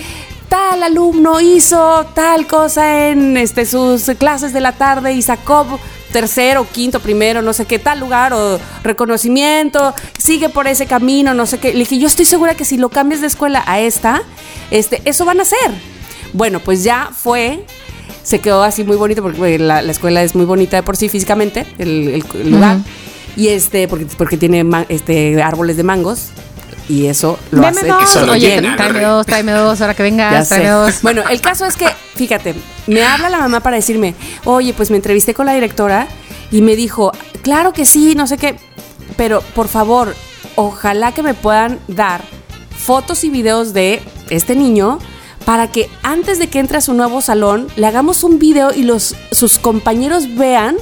tal alumno hizo tal cosa en este, sus clases de la tarde y sacó tercero, quinto, primero, no sé qué, tal lugar o reconocimiento, sigue por ese camino, no sé qué. Le dije, yo estoy segura que si lo cambias de escuela a esta, este, eso van a hacer. Bueno, pues ya fue, se quedó así muy bonito porque bueno, la, la escuela es muy bonita de por sí físicamente, el, el- el lugar. Y este, porque, porque tiene este, árboles de mangos. Y eso lo
Deme
hace.
dos.
Eso lo
Oye,
llena,
tráeme
¿no?
dos, tráeme dos, ahora que vengas, tráeme dos.
Bueno, el caso es que, fíjate, me habla la mamá para decirme, oye, pues me entrevisté con la directora y me dijo, claro que sí, no sé qué, pero por favor, ojalá que me puedan dar fotos y videos de este niño para que antes de que entre a su nuevo salón le hagamos un video y los sus compañeros vean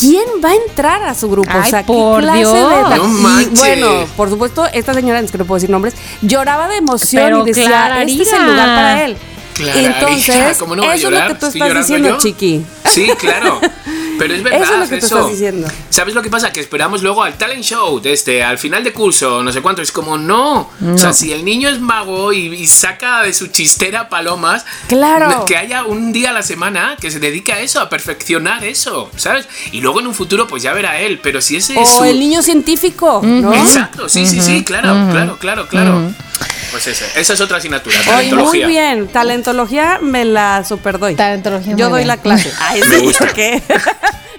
quién va a entrar a su grupo.
Ay,
o sea, qué
por
clase
Dios.
de
No manches.
bueno, por supuesto, esta señora, es que no puedo decir nombres, lloraba de emoción
Pero
y decía,
Clara
este es el lugar para él.
Clara,
Entonces,
hija, ¿cómo no
eso es lo que tú
¿Estoy
estás diciendo,
yo?
Chiqui.
Sí, claro. Pero es verdad.
Eso es lo que tú estás diciendo.
¿Sabes lo que pasa? Que esperamos luego al talent show, este, al final de curso, no sé cuánto. Es como, no. O sea, si el niño es mago y, y saca de su chistera palomas,
Claro.
que haya un día a la semana que se dedique a eso, a perfeccionar eso, ¿sabes? Y luego en un futuro, pues ya verá él. Pero si ese es
O
su.
el niño científico, ¿no?
Exacto, sí, sí, sí, claro, claro, claro, claro. Pues esa, esa es otra asignatura,
Oye, muy bien. Talentología me la super doy.
Talentología,
Yo doy
bien.
la clase. Ay,
Me gusta.
¿qué?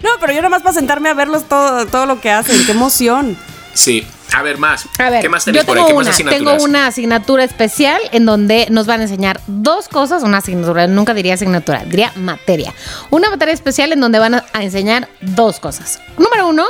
No, pero yo nomás para sentarme a verlos todo, todo lo que hacen. ¡Qué emoción!
Sí. A ver, más.
A ver,
¿Qué más
yo
tenéis por
tengo
ahí? ¿Qué más
una,
asignaturas?
tengo una asignatura especial en donde nos van a enseñar dos cosas, una asignatura, nunca diría asignatura, diría materia. Una materia especial en donde van a enseñar dos cosas. Número uno,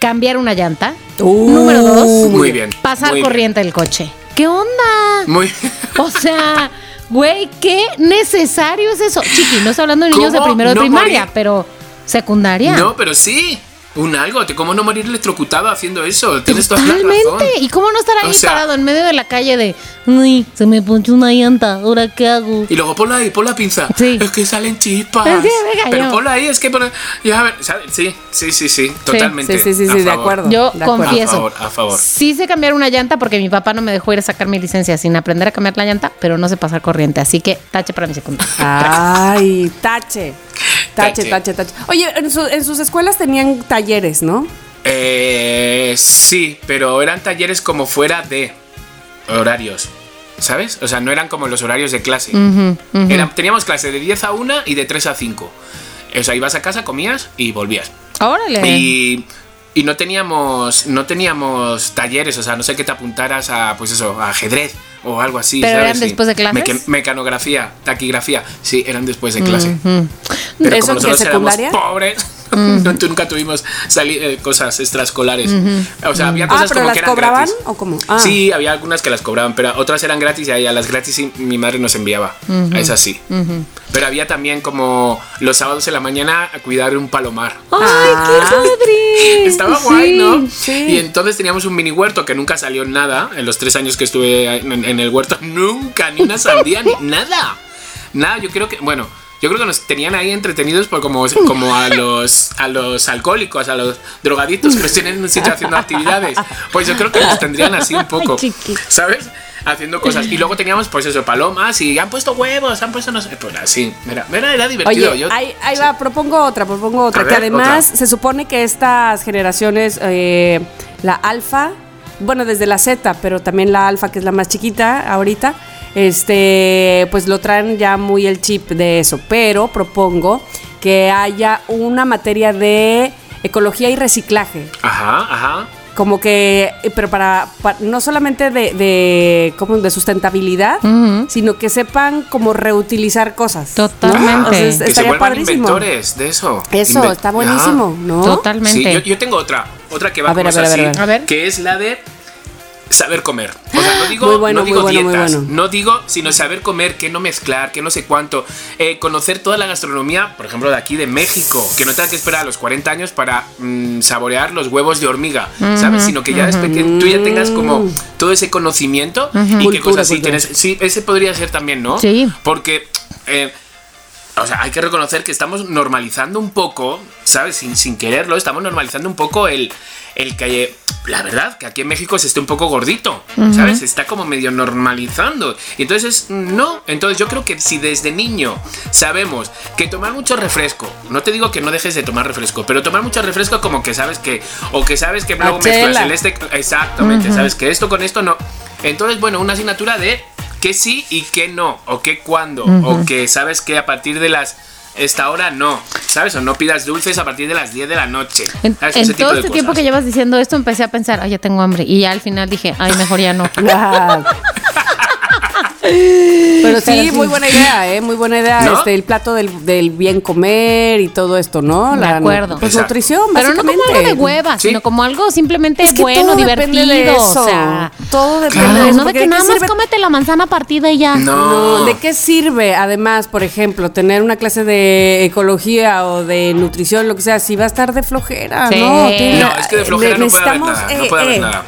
cambiar una llanta. Número dos,
Muy bien.
pasar
muy bien.
corriente del coche. ¿Qué onda?
Muy
O sea, güey, qué necesario es eso. Chiqui, no estoy hablando de niños de
¿Cómo
primero de
no
primaria,
morir?
pero secundaria.
No, pero sí. Un algo. te- ¿Cómo no morir electrocutado haciendo eso? Tienes toda la razón.
Totalmente. ¿Y cómo no estar ahí
O sea-
parado en medio de la calle de, uy, se me ponchó una llanta, ¿ahora qué hago?
Y luego ponla ahí, pon la pinza.
Sí.
Es que salen chispas.
Es que me cayó.
Pero ponla ahí, es que pon- ya, a ver, ¿sabes? Sí, sí, sí, sí. Totalmente.
Sí, sí, sí,
a
sí, de acuerdo.
Yo
De acuerdo.
confieso.
A favor, a favor.
Sí sé cambiar una llanta porque mi papá no me dejó ir a sacar mi licencia sin aprender a cambiar la llanta, pero no sé pasar corriente. Así que tache para mi secundaria.
Ay, tache. Tache,
Tache.
tache, tache. Oye, en, su- en sus escuelas tenían talleres, ¿no?
Eh, sí, pero eran talleres como fuera de horarios. ¿Sabes? O sea, no eran como los horarios de clase. Eran- teníamos clase de 10 a 1 y de 3 a 5. O sea, ibas a casa, comías y volvías.
Órale.
Y, y no teníamos no teníamos talleres, o sea, no sé que te apuntaras a pues eso, a ajedrez o algo así.
¿Pero
¿sabes?
eran después de clases?
Meca- mecanografía, taquigrafía, sí, eran después de clase. Pero
¿Eso
como nosotros éramos pobres, no- nunca tuvimos eh, cosas extraescolares. O sea, había
Ah,
cosas
pero
como
las
que eran
cobraban
gratis.
o cómo? Ah.
Sí, había algunas que las cobraban, pero otras eran gratis y a las gratis mi madre nos enviaba. A esas sí. Pero había también como los sábados en la mañana a cuidar un palomar.
¡Ay,
Ah.
qué padre!
Estaba
Sí,
guay, ¿no?
sí.
Y entonces teníamos un mini huerto que nunca salió nada. En los tres años que estuve en, en el huerto, nunca, ni una sandía, ni nada. Nada, yo creo que, bueno, yo creo que nos tenían ahí entretenidos por como, como a los a los alcohólicos, a los drogadictos que los tienen en un sitio haciendo actividades. Pues yo creo que nos tendrían así un poco. ¿sabes? Haciendo cosas. Y luego teníamos, pues eso, palomas y han puesto huevos, han puesto no sé. Pues así, era, era, era divertido.
Oye,
Yo-
ahí, ahí va, propongo otra, propongo otra. Que además
otra.
se supone que estas generaciones, eh, la alfa, bueno, desde la Z, pero también la alfa, que es la más chiquita ahorita, este, pues lo traen ya muy el chip de eso. Pero propongo que haya una materia de ecología y reciclaje.
Ajá, ajá.
Como que, eh, pero para, pa- no solamente de, de, como de sustentabilidad, sino que sepan cómo reutilizar cosas. ¿no?
Totalmente.
O sea, es-
Que
estaría padrísimo.
inventores de eso.
Eso, está buenísimo,
Ah.
¿no?
Totalmente.
Sí, yo, yo tengo otra, otra que va
A ver, a ver,
así,
a
ver. A ver.
que es la de saber comer. O sea, no digo,
Muy bueno,
no digo
muy bueno, muy
dietas,
bueno.
no digo, sino saber comer, que no mezclar, que no sé cuánto, Eh, conocer toda la gastronomía, por ejemplo, de aquí de México, que no tengas que esperar a los 40 años para mm, saborear los huevos de hormiga, ¿sabes? Sino que ya desde pequeño tú ya tengas como todo ese conocimiento y qué cosas sí
cultura.
tienes. Sí, ese podría ser también, ¿no?
Sí.
Porque eh, o sea, hay que reconocer que estamos normalizando un poco, ¿sabes? Sin, sin quererlo, estamos normalizando un poco el, el que, la verdad, que aquí en México se esté un poco gordito, ¿sabes? Se está como medio normalizando. Y entonces, no. Entonces, yo creo que si desde niño sabemos que tomar mucho refresco, no te digo que no dejes de tomar refresco, pero tomar mucho refresco como que sabes que, o que sabes que luego mezclas el este, exactamente, sabes que esto con esto no. Entonces, bueno, una asignatura de que sí y que no, o que cuándo, o que sabes que a partir de las esta hora no, ¿sabes? O no pidas dulces a partir de las 10 de la noche.
En, todo este tiempo que llevas diciendo esto, empecé a pensar, ay, ya tengo hambre. Y ya al final dije, ay, mejor ya no.
Pero sí,
Pero sí.
muy buena idea, ¿eh? Muy buena idea.
¿No?
Este, el plato del, del bien comer y todo esto, ¿no?
De acuerdo.
Pues
Exacto.
nutrición,
Pero no como algo de hueva,
Sí.
sino como algo simplemente
Es que
bueno,
todo
divertido.
depende de eso.
O sea,
todo depende
claro,
de eso.
no de que
¿de
nada más
sirve-
cómete la manzana partida y ya.
No.
No, ¿de qué sirve además, por ejemplo, tener una clase de ecología o de nutrición, lo que sea, si va a estar de flojera?
Sí.
No, tiene-
No, es que de flojera no puede haber nada. No puede haber
eh,
nada.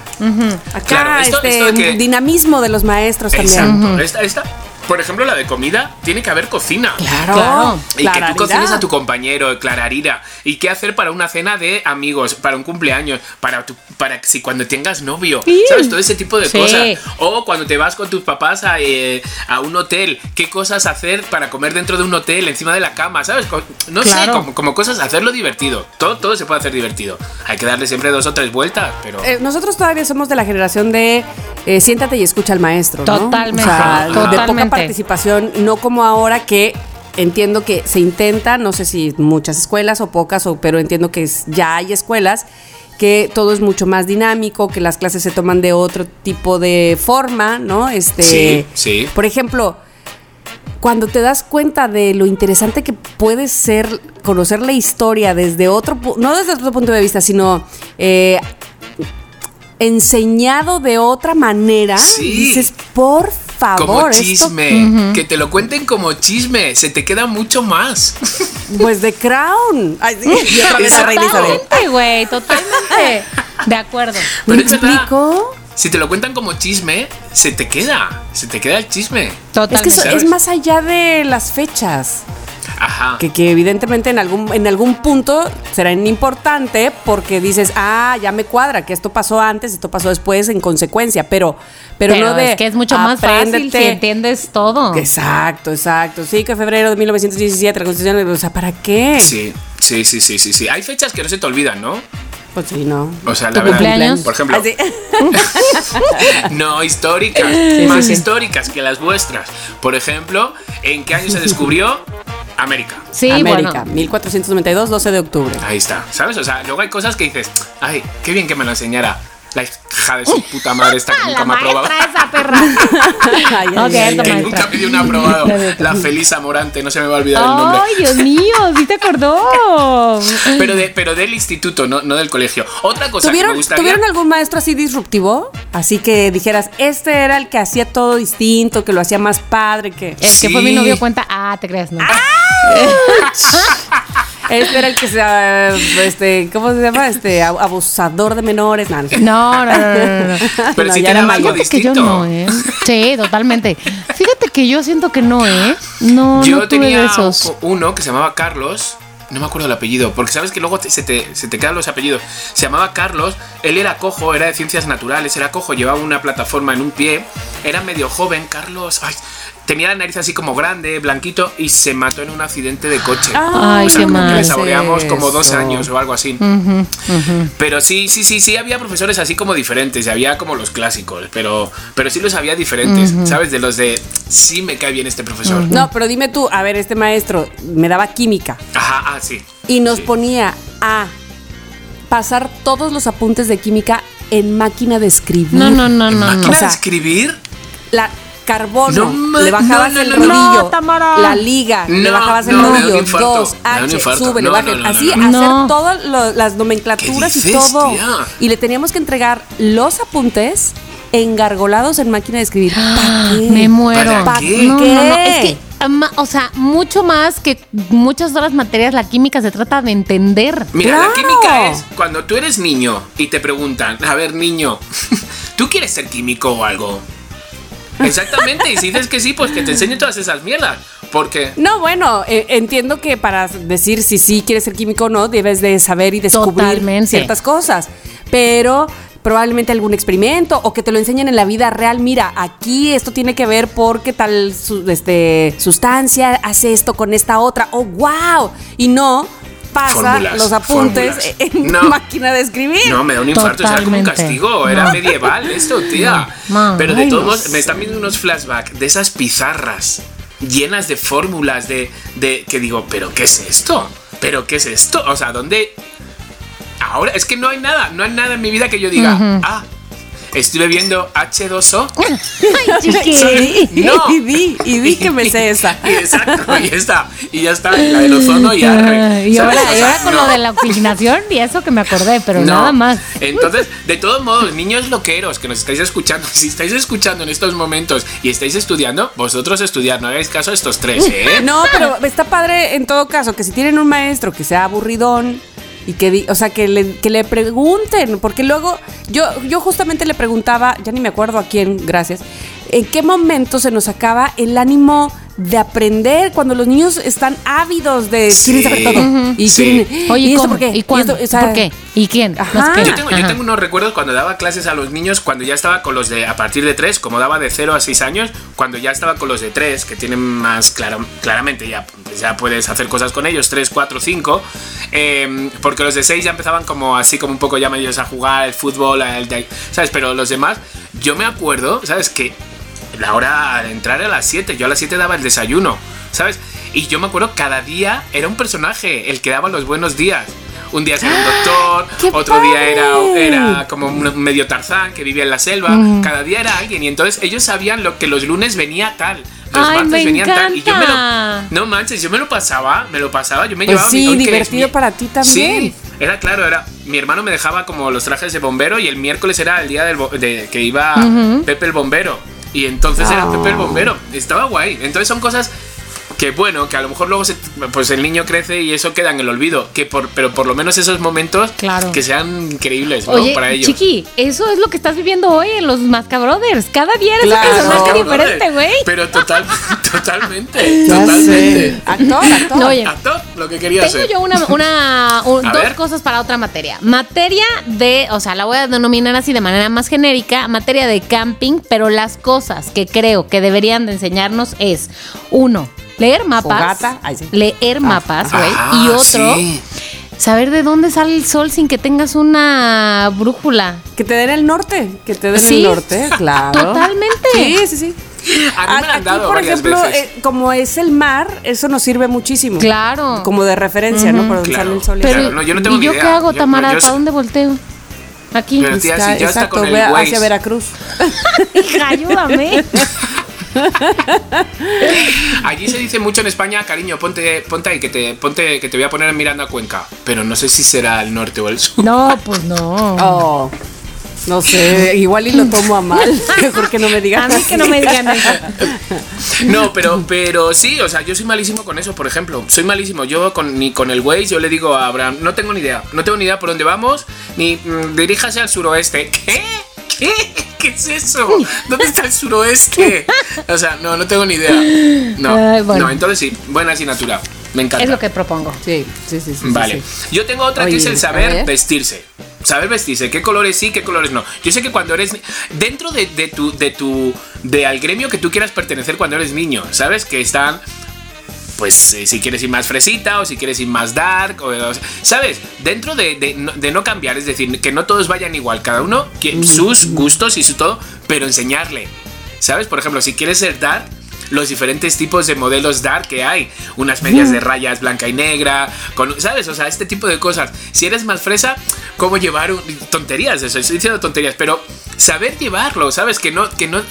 Acá,
Claro, esto-
este
esto de que-
dinamismo de los maestros también.
Exacto. Esta, esta Por ejemplo, la de comida, tiene que haber cocina.
Claro.
Claro.
Y que
Clararidad.
tú cocines a tu compañero, clararira. Y qué hacer para una cena de amigos, para un cumpleaños, para tu, para si cuando tengas novio, ¿sabes? Todo ese tipo de
Sí.
cosas. O cuando te vas con tus papás a, eh, a un hotel, qué cosas hacer para comer dentro de un hotel, encima de la cama, ¿sabes? No sé,
Claro.
como, como cosas, hacerlo divertido. Todo, todo se puede hacer divertido. Hay que darle siempre dos o tres vueltas, pero...
Eh, nosotros todavía somos de la generación de eh, siéntate y escucha al maestro. ¿no?
Totalmente,
O sea, de poca
totalmente.
Participación, no como ahora que entiendo que se intenta, no sé si muchas escuelas o pocas, o, pero entiendo que es- ya hay escuelas que todo es mucho más dinámico, que las clases se toman de otro tipo de forma, ¿no? Este,
Sí, sí.
Por ejemplo, cuando te das cuenta de lo interesante que puede ser conocer la historia desde otro, no desde otro punto de vista, sino eh, enseñado de otra manera,
Sí.
dices, por favor,
Como
esto,
chisme, que te lo cuenten como chisme, se te queda mucho más.
pues de Crown. Ay, sí, y otra vez la reina Isabel.
Totalmente, güey, totalmente. De acuerdo.
¿Me
Pero es verdad.
explico?
Si te lo cuentan como chisme, se te queda, se te queda el chisme.
Es
Totalmente.
que eso
¿Sabes?
es más allá de las fechas.
Ajá.
Que, que evidentemente en algún, en algún punto será importante porque dices, ah, ya me cuadra, que esto pasó antes, esto pasó después en consecuencia, pero, pero,
Pero
no de.
es que es mucho más fácil si entiendes todo.
Exacto, exacto. Sí, que febrero de 1917, la Constitución, o sea, ¿para qué?
Sí, sí, sí, sí, sí, sí. Hay fechas que no se te olvidan, ¿no?
Pues sí, no.
O sea,
¿Tu
la verdad.
cumpleaños?
Por ejemplo,
Ah, sí.
no históricas, más históricas que las vuestras. Por ejemplo, ¿en qué año se descubrió América?
Sí,
América,
bueno.
1492, 12 de octubre.
Ahí está, ¿sabes? O sea, luego hay cosas que dices, ay, qué bien que me lo enseñara la hija de su puta madre esta que nunca
La
me ha probado.
esa perra.
Ay, ay,
Ok,
ay,
esta
ay.
Que
maestra.
nunca me dio un aprobado. La feliz amorante, no se me va a olvidar el nombre.
Ay, Dios mío, sí te acordó.
Pero, de, pero del instituto, no, no del colegio. Otra cosa que me
¿Tuvieron,
gustaría.
¿Tuvieron algún maestro así disruptivo? Así que dijeras, este era el que hacía todo distinto, que lo hacía más padre, que
El que fue mi novio cuenta, ah, te creas, no.
este era el que se, ah, este, ¿cómo se llama? Este, ab- abusador de menores. No, no.
No, no, no.
Pero
No,
sí
ya era
algo.
Fíjate que yo
distinto.
no, ¿eh? Sí, totalmente. Fíjate que yo siento que no, ¿eh? No,
Yo
no tuve
tenía
esos.
uno que se llamaba Carlos. No me acuerdo el apellido, porque sabes que luego te- se, te, se te quedan los apellidos. Se llamaba Carlos, él era cojo, era de ciencias naturales, era cojo, llevaba una plataforma en un pie, era medio joven, Carlos. ay, tenía la nariz así como grande, blanquito, y se mató en un accidente de coche.
Ay,
o sea,
qué
como que
mal.
le saboreamos como dos años o algo así. Pero sí, sí, sí, sí, había profesores así como diferentes, y había como los clásicos, pero, pero sí los había diferentes, ¿sabes? De los de, sí me cae bien este profesor.
No, pero dime tú, a ver, este maestro me daba química
Ajá, ah, sí.
y nos
Sí.
ponía a pasar todos los apuntes de química en máquina de escribir.
No, no, no, no, no.
¿Máquina de escribir?
La carbono,
No
le bajabas
no, no,
el rodillo, la liga, le bajabas el rodillo, dos, H, sube,
No,
baja,
no, no,
así hacer todas las nomenclaturas
¿Qué
y todo. Y le teníamos que entregar los apuntes engargolados en máquina de escribir. ¿Para qué?
Me muero.
¿Para
¿Para
qué?
No, no, no. Es que, o sea, mucho más que muchas otras materias, la química se trata de entender.
Mira, la química es cuando tú eres niño y te preguntan, a ver, niño, ¿tú quieres ser químico o algo? Exactamente, y si dices que sí, pues que te enseñe todas esas mierdas. Porque
No, bueno, eh, entiendo que para decir si sí quieres ser químico o no, debes de saber y descubrir
Totalmente.
ciertas cosas. Pero probablemente algún experimento o que te lo enseñen en la vida real. Mira, aquí esto tiene que ver porque tal su- este, sustancia hace esto con esta otra. ¡Oh, wow! Y no pasa
Fórmulas,
los apuntes
fórmulas.
en
No.
máquina de escribir.
No, me da un infarto, era como un
Totalmente.
castigo, era
No.
medieval esto, tía.
No.
Pero de todos modos, me están viendo unos flashbacks de esas pizarras llenas de fórmulas de, de que digo, ¿pero qué es esto? ¿Pero qué es esto? O sea, ¿dónde? Ahora, es que no hay nada, no hay nada en mi vida que yo diga, ah, estuve viendo H2O.
Ay, chiqui.
No.
y di, y di que me sé esa.
Y exacto, y está, y ya está, la del ozono y arre.
Y ahora,
O sea,
con
no.
lo de la oxigenación y eso que me acordé, pero
No.
nada más.
Entonces, de todos modos, niños loqueros que nos estáis escuchando, si estáis escuchando en estos momentos y estáis estudiando, vosotros estudiar, no hagáis caso a estos tres, ¿eh?
No, pero está padre en todo caso que si tienen un maestro que sea aburridón, Y que, o sea, que le, que le pregunten, porque luego yo, yo justamente le preguntaba, ya ni me acuerdo a quién, gracias, en qué momento se nos acaba el ánimo de aprender cuando los niños están ávidos de
Sí.
quieren saber todo. Y
Sí.
quieren,
Oye,
¿y esto
¿cómo?
por qué?
¿Y cuándo?
esto, o sea,
¿Por qué? ¿Y quién?
Ajá.
Yo tengo, yo tengo unos recuerdos cuando daba clases a los niños, cuando ya estaba con los de a partir de 3, como daba de 0 a 6 años, cuando ya estaba con los de 3, que tienen más claro, claramente, ya, pues ya puedes hacer cosas con ellos, 3, 4, 5, eh, porque los de 6 ya empezaban como así, como un poco ya medios a jugar el fútbol, el de- ¿sabes? Pero los demás, yo me acuerdo, ¿sabes? Que la hora de entrar era a las 7, yo a las 7 daba el desayuno, ¿sabes? Y yo me acuerdo cada día era un personaje el que daba los buenos días. Un día era un doctor,
¡Qué
otro día era,
padre!
era como un medio tarzán que vivía en la selva. Cada día era alguien. Y entonces ellos sabían lo que los lunes venía tal. Los
Ay,
martes
me
venían tal. Y yo me lo. No manches, yo me lo pasaba, me lo pasaba. Yo me
Pues
llevaba
sí,
mi-
divertido
mi-
para ti también.
Sí, era claro, era. Mi hermano me dejaba como los trajes de bombero y el miércoles era el día del de, que iba Pepe el bombero. Y entonces era
Ah.
Pepe el bombero. Estaba guay. Entonces son cosas que bueno, que a lo mejor luego se- pues el niño crece y eso queda en el olvido. Que por, pero por lo menos esos momentos
Claro.
que sean increíbles, ¿no?
Oye,
Para ellos.
Chiqui, eso es lo que estás viviendo hoy en los Mascabrothers. Cada día eres
Claro.
un personaje
No,
diferente, güey.
Pero total, totalmente,
Ya
totalmente.
sé. Actor, actor.
Oye,
Actor, lo que quería
Tengo
ser.
yo una, una un-
A
dos
ver.
cosas para otra materia. Materia de, o sea, la voy a denominar así de manera más genérica, materia de camping, pero las cosas que creo que deberían de enseñarnos es, uno, leer mapas.
Fogata. Ay, sí.
Leer mapas, güey.
Ah,
y otro,
sí.
saber de dónde sale el sol sin que tengas una brújula.
Que te den el norte, que te den
Sí.
el norte, claro.
Totalmente.
Sí, sí, sí.
A mí me lo han
Aquí,
dado
por ejemplo,
veces.
eh, como es el mar, eso nos sirve muchísimo.
Claro.
Como de referencia, ¿no? Por donde
Claro.
sale el sol. y
Pero-.
Pero,
no, yo no tengo
¿y yo
idea.
qué hago,
Yo-
Tamara?
yo-
¿Para dónde volteo? Aquí.
Pero tía,
Está-
si ya está
exacto,
con el
hacia Veracruz.
Hija, ayúdame.
Allí se dice mucho en España, cariño, ponte, ponte ahí, que te, ponte, que te voy a poner mirando a Cuenca. Pero no sé si será el norte o el sur.
No, pues no.
Oh, no sé, igual y lo tomo a mal. Mejor que no me digan
A mí que no me digan eso.
No, pero, pero sí, o sea, yo soy malísimo con eso, por ejemplo. Soy malísimo. Yo con, ni con el Waze, yo le digo a Abraham, no tengo ni idea. No tengo ni idea por dónde vamos, ni mm, diríjase al suroeste. ¿Qué? ¿Qué? ¿Qué es eso? ¿Dónde está el suroeste? O sea, no, no tengo ni idea. No,
Ay, bueno.
no, entonces sí, buena asignatura. Me encanta.
Es lo que propongo.
Sí, sí, sí. sí,
Vale.
sí, sí.
Yo tengo otra que es el saber vestirse. Saber vestirse, qué colores sí, qué colores no. Yo sé que cuando eres dentro de, de tu de tu de al gremio que tú quieras pertenecer cuando eres niño, ¿sabes? Que están pues eh, si quieres ir más fresita o si quieres ir más dark, o, o ¿sabes? Dentro de, de no, de no cambiar, es decir, que no todos vayan igual, cada uno que, sus gustos y su todo, pero enseñarle, ¿sabes? Por ejemplo, si quieres ser dark, los diferentes tipos de modelos dark que hay, unas medias de rayas blanca y negra, con, ¿sabes? O sea, este tipo de cosas. Si eres más fresa, ¿cómo llevar un- tonterías? Eso, estoy diciendo tonterías, pero saber llevarlo, ¿sabes? Que no, que no,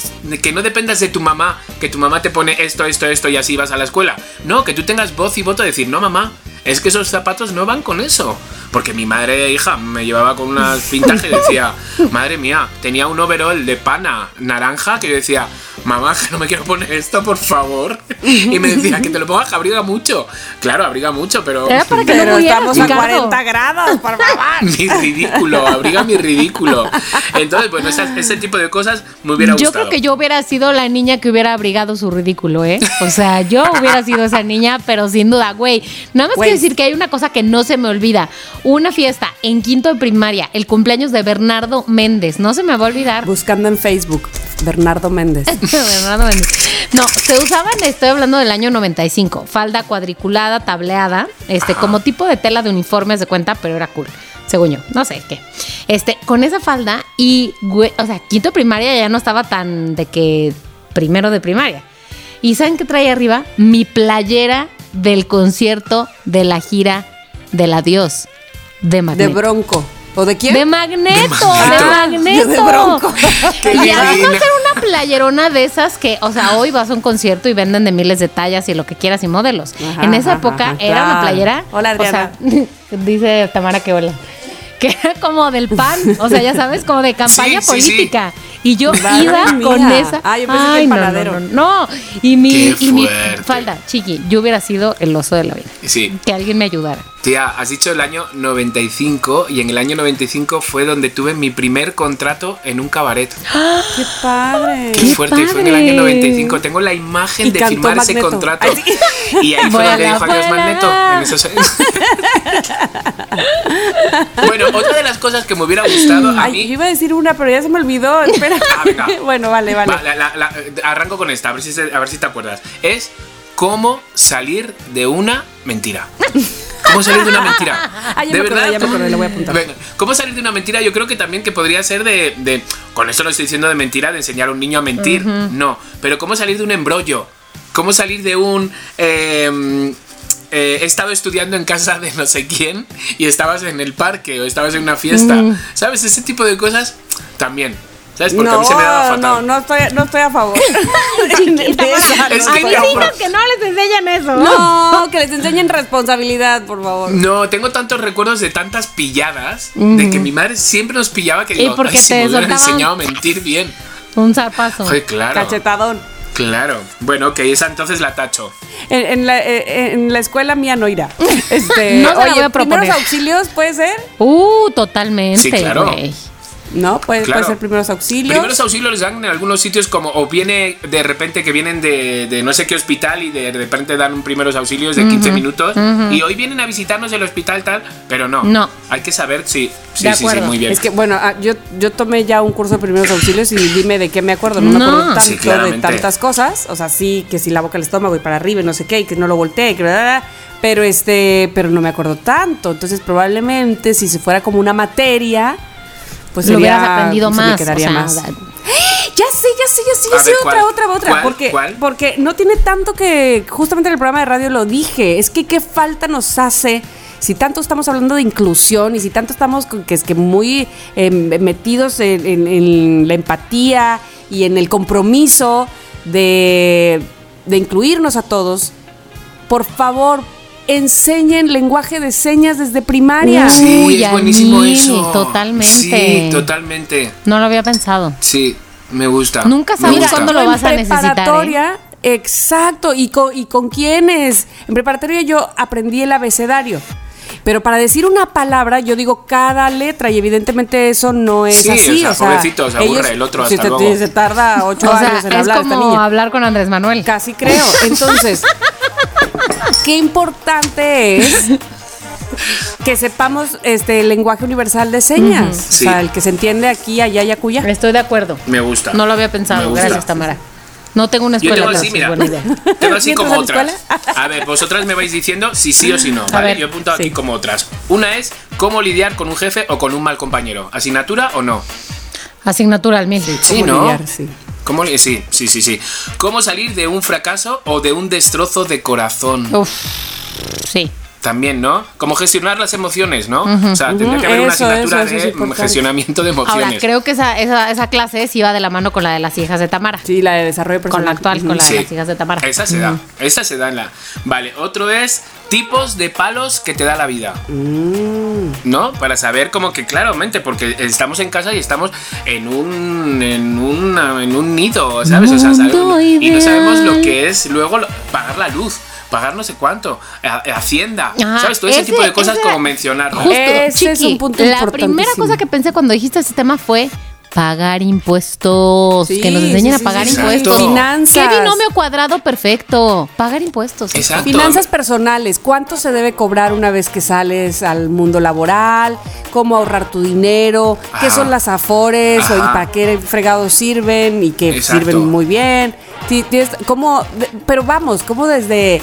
que no dependas de tu mamá, que tu mamá te pone esto, esto, esto y así vas a la escuela. No, que tú tengas voz y voto de decir, no, mamá, es que esos zapatos no van con eso. Porque mi madre, hija, me llevaba con unas pintas que decía, madre mía, tenía un overall de pana naranja que yo decía, mamá, que no me quiero poner esto, por favor. Y me decía, que te lo pongas, que abriga mucho. Claro, abriga mucho, pero...
Era para que
Pero estamos a
Ricardo.
40 grados, por favor.
Mi ridículo, abriga mi ridículo. Entonces, bueno, esas- ese tipo de cosas me hubiera
Yo
gustado.
creo que yo hubiera sido la niña que hubiera abrigado su ridículo, ¿eh? O sea, yo hubiera sido esa niña, pero sin duda, güey. Nada más quiero decir que hay una cosa que no se me olvida. Una fiesta en quinto de primaria, el cumpleaños de Bernardo Méndez. No se me va a olvidar.
Buscando en Facebook, Bernardo Méndez.
Bernardo Méndez. No, se usaban, estoy hablando del año 95, falda cuadriculada, tableada, este, como tipo de tela de uniformes de cuenta, pero era cool, según yo, no sé qué. Este, con esa falda y, güey, o sea, quinto de primaria ya no estaba tan de que primero de primaria. ¿Y saben qué traía arriba? Mi playera del concierto de la gira del adiós de
De
Magneto.
Bronco. ¿O de quién?
De magneto,
Magneto.
de magneto.
De Bronco.
Qué
y además era una playerona de esas que, o sea, hoy vas a un concierto y venden de miles de tallas y lo que quieras y modelos.
Ajá,
en esa
ajá,
época
ajá,
era una playera.
Hola, Adriana.
O sea, dice Tamara que hola. Que era como del pan, o sea, ya sabes, como de campaña
Sí, sí, sí.
política. Y yo
Madre
iba
mía.
con esa.
Ah, yo pensé que
Ay,
el
no, no,
panadero.
No, no, Y mi,
Qué
y mi falda, chiqui, yo hubiera sido el oso de la vida.
Sí.
Que alguien me ayudara.
Tía, has dicho el año 95 y en el año 95 fue donde tuve mi primer contrato en un cabaret.
¡Qué padre!
Qué fuerte, fue en el año 95. Tengo la imagen
Y
de firmar ese contrato.
Ay, sí.
Y ahí fue donde dijo adiós. Magneto. en esos- bueno, otra de las cosas que me hubiera gustado a
Ay,
mí.
yo iba a decir una, pero ya se me olvidó. Espera.
Ah, venga.
bueno, vale, vale.
Va, la- la- la- arranco con esta, a ver, si, se- a ver si te acuerdas. Es cómo salir de una mentira. ¿Cómo salir de una mentira?
Ah, ya me acordé, ya me acordé, lo voy a apuntar.
¿Cómo salir de una mentira? Yo creo que también que podría ser de, de- Con esto no estoy diciendo de mentira, de enseñar a un niño a mentir. No. Pero cómo salir de un embrollo. Cómo salir de un... eh, eh, he estado estudiando en casa de no sé quién y estabas en el parque o estabas en una fiesta. ¿Sabes? Ese tipo de cosas también. ¿Sabes? Porque a mí se me daba fatal.
no, no estoy, no estoy a favor. esa,
Es
no
que no,
a
que no les enseñan eso.
No, que les enseñen responsabilidad, por favor.
No, tengo tantos recuerdos de tantas pilladas de que mi madre siempre nos pillaba que digo, "Ay, si me hubieran enseñado a mentir bien.
Un zarpazo.
Joder, claro.
Cachetadón.
Claro. Bueno, ok, esa entonces la tacho.
En, en la, eh, en la escuela mía no irá. Este,
No se la
oye,
voy a proponer.
primeros auxilios puede ser,
Uh, totalmente.
Sí, claro.
güey.
¿No? Puede,
Claro.
puede ser primeros auxilios.
Primeros auxilios les dan en algunos sitios como, o viene de repente que vienen de, de no sé qué hospital y de repente dan un primeros auxilios de 15 minutos y hoy vienen a visitarnos el hospital tal, pero no.
No.
Hay que saber, sí, sí,
De
sí, sí, muy bien.
Es que, bueno, ah, yo, yo tomé ya un curso de primeros auxilios y dime de qué me acuerdo. No me acuerdo tanto
Sí,
de tantas cosas. O sea, sí, que si la boca al estómago y para arriba y no sé qué, y que no lo volteé, que bla, bla, bla. pero este, pero no me acuerdo tanto. Entonces, probablemente si se fuera como una materia, pues
Lo
sería-
hubieras aprendido
se me
más,
quedaría
o sea,
más.
da-
Ya sé, ya sé, ya sé, ya sé,
ver,
otra, otra, otra.
¿Cuál?
Porque,
¿Cuál?
porque no tiene tanto que, justamente en el programa de radio lo dije, es que qué falta nos hace. Si tanto estamos hablando de inclusión y si tanto estamos con- que es que muy eh, metidos en, en- en la empatía y en el compromiso de, de incluirnos a todos, por favor, enseñen lenguaje de señas desde primaria.
Sí,
Uy,
es buenísimo
mil,
eso.
totalmente.
Sí, totalmente.
No lo había pensado.
Sí, me gusta.
Nunca sabes
gusta.
cuándo lo vas a necesitar, ¿eh?
preparatoria, Exacto, y con, y con quiénes. En preparatoria yo aprendí el abecedario. Pero para decir una palabra, yo digo cada letra, y evidentemente eso no es
Sí,
así.
o sea, pobrecito, se aburre el otro,
si
hasta
te-
luego.
se tarda ocho
O sea,
años en
es
hablar esta
como
niña.
hablar con Andrés Manuel.
Casi creo. Entonces, qué importante es que sepamos este el lenguaje universal de señas.
Sí.
O sea, el que se entiende aquí, allá y acuya.
Estoy de acuerdo.
Me gusta.
No lo había pensado. Gracias, Tamara. No tengo una
Yo
escuela,
tengo
pero
así,
sí,
mira.
buena idea.
Tengo así
¿Entras
como otras. A ver, vosotras me vais diciendo si sí o si no, ¿vale?
ver.
Yo he apuntado aquí
Sí.
como otras. Una es cómo lidiar con un jefe o con un mal compañero. ¿Asignatura o no?
Asignatura al mil.
Sí,
Cómo
¿no?
lidiar, sí.
¿Cómo li- sí, sí, sí, sí. ¿Cómo salir de un fracaso o de un destrozo de corazón?
Uf, sí.
También, ¿no? Cómo gestionar las emociones, ¿no? O sea, tendría que haber una
Eso,
asignatura
eso, eso es
de gestionamiento de emociones.
Ahora, creo que esa, esa, esa clase sí va de la mano con la de las hijas de Tamara.
Sí, la de desarrollo
Con
personal.
la actual, con la
Sí.
de las hijas de Tamara.
Esa se da, esa se da en la. Vale, otro es tipos de palos que te da la vida. ¿No? Para saber como que claramente, porque estamos en casa y estamos en un en una- en un nido, ¿sabes? O sea, sabemos- y no sabemos lo que es luego pagar la luz. Pagar no sé cuánto, Hacienda,
Ajá,
¿sabes? Todo ese,
ese-
tipo de cosas
ese-
como mencionarlo.
Justo,
Ese es un punto
La primera cosa que pensé cuando dijiste ese tema fue pagar impuestos.
Sí,
que nos enseñen
sí,
a pagar
sí, sí.
impuestos.
Finanzas.
¿Qué binomio cuadrado perfecto? Pagar impuestos.
Exacto.
Finanzas personales, ¿cuánto se debe cobrar una vez que sales al mundo laboral? ¿Cómo ahorrar tu dinero? ¿Qué
Ajá.
son las afores?
Ajá.
¿Y para qué fregados sirven? Y que
Exacto.
sirven muy bien. ¿Cómo? Pero vamos, ¿cómo desde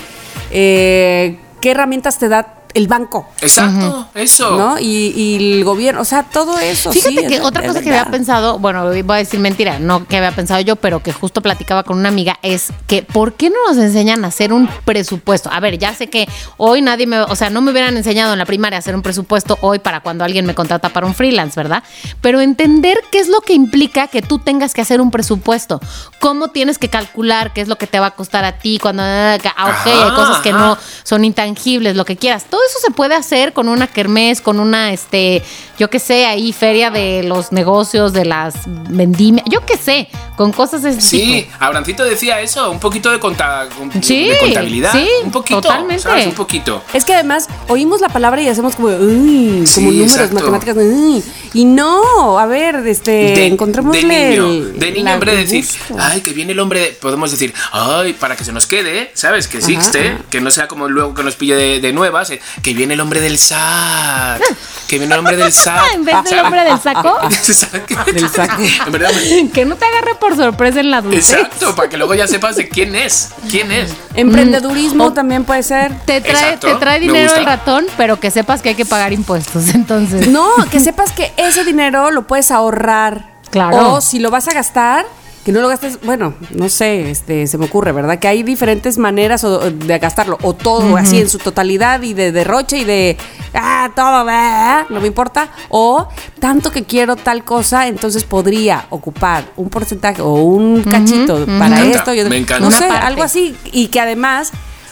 eh, qué herramientas te da el banco?
Exacto, eso.
¿No? Y, y el gobierno, o sea, todo eso.
Fíjate
sí,
que
es-
otra cosa que había pensado, bueno, voy a decir mentira, no que había pensado yo, pero que justo platicaba con una amiga, es que ¿por qué no nos enseñan a hacer un presupuesto? A ver, ya sé que hoy nadie me, o sea, no me hubieran enseñado en la primaria a hacer un presupuesto hoy para cuando alguien me contrata para un freelance, ¿verdad? Pero entender qué es lo que implica que tú tengas que hacer un presupuesto, cómo tienes que calcular qué es lo que te va a costar a ti cuando, ah, ok, hay cosas que
ajá.
no son intangibles, lo que quieras. Todo eso se puede hacer con una kermés, con una, este, yo qué sé, ahí feria de los negocios, de las vendimias, yo qué sé, con cosas de ese
Sí,
tipo.
Abrancito decía eso, un poquito de, conta- un-
Sí,
de contabilidad.
sí,
un poquito.
totalmente.
¿sabes? Un poquito.
Es que además oímos la palabra y hacemos como, uy,
Sí,
como números,
exacto.
matemáticas. uy. Y no, a ver, este, encontrémosle
de niño,
el-
de niño en vez de decir, ay, que viene el hombre, de-", podemos decir, ay, para que se nos quede, ¿sabes? Que existe,
ajá.
que no sea como luego que nos pille de, de nuevas, eh, que viene el hombre del SAT, que viene el hombre del SAT.
Ah, en vez del hombre del saco,
del
saco.
En verdad,
que no te agarre por sorpresa en la adultez.
exacto, para que luego ya sepas de quién es, quién es.
Emprendedurismo
Mm.
también puede ser.
Te trae,
Exacto,
te trae dinero el ratón, pero que sepas que hay que pagar impuestos. Entonces,
No, que sepas que ese dinero lo puedes ahorrar.
Claro.
O si lo vas a gastar, que no lo gastes, bueno, no sé, este, se me ocurre, ¿verdad? Que hay diferentes maneras o- de gastarlo. O todo así en su totalidad y de derroche y de, ah, todo, ah, no me importa. O tanto que quiero tal cosa, entonces podría ocupar un porcentaje o un cachito para
Me encanta,
esto. otro.
me encanta.
No sé, algo así. Y que además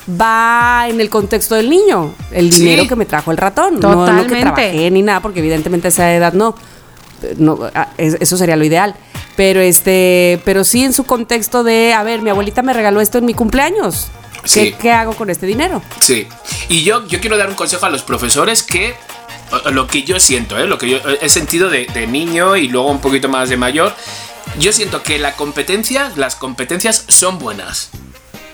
va en el contexto del niño. El
Sí.
dinero que me trajo el ratón. No, no que trabajé ni nada, porque evidentemente a esa edad no. No, ah, es- eso sería lo ideal. Pero este, pero sí en su contexto de, a ver, mi abuelita me regaló esto en mi cumpleaños. ¿Qué,
Sí.
qué hago con este dinero?
Sí. Y yo, yo quiero dar un consejo a los profesores que lo que yo siento, ¿eh? lo que yo he sentido de, de niño y luego un poquito más de mayor, yo siento que la competencia, las competencias son buenas.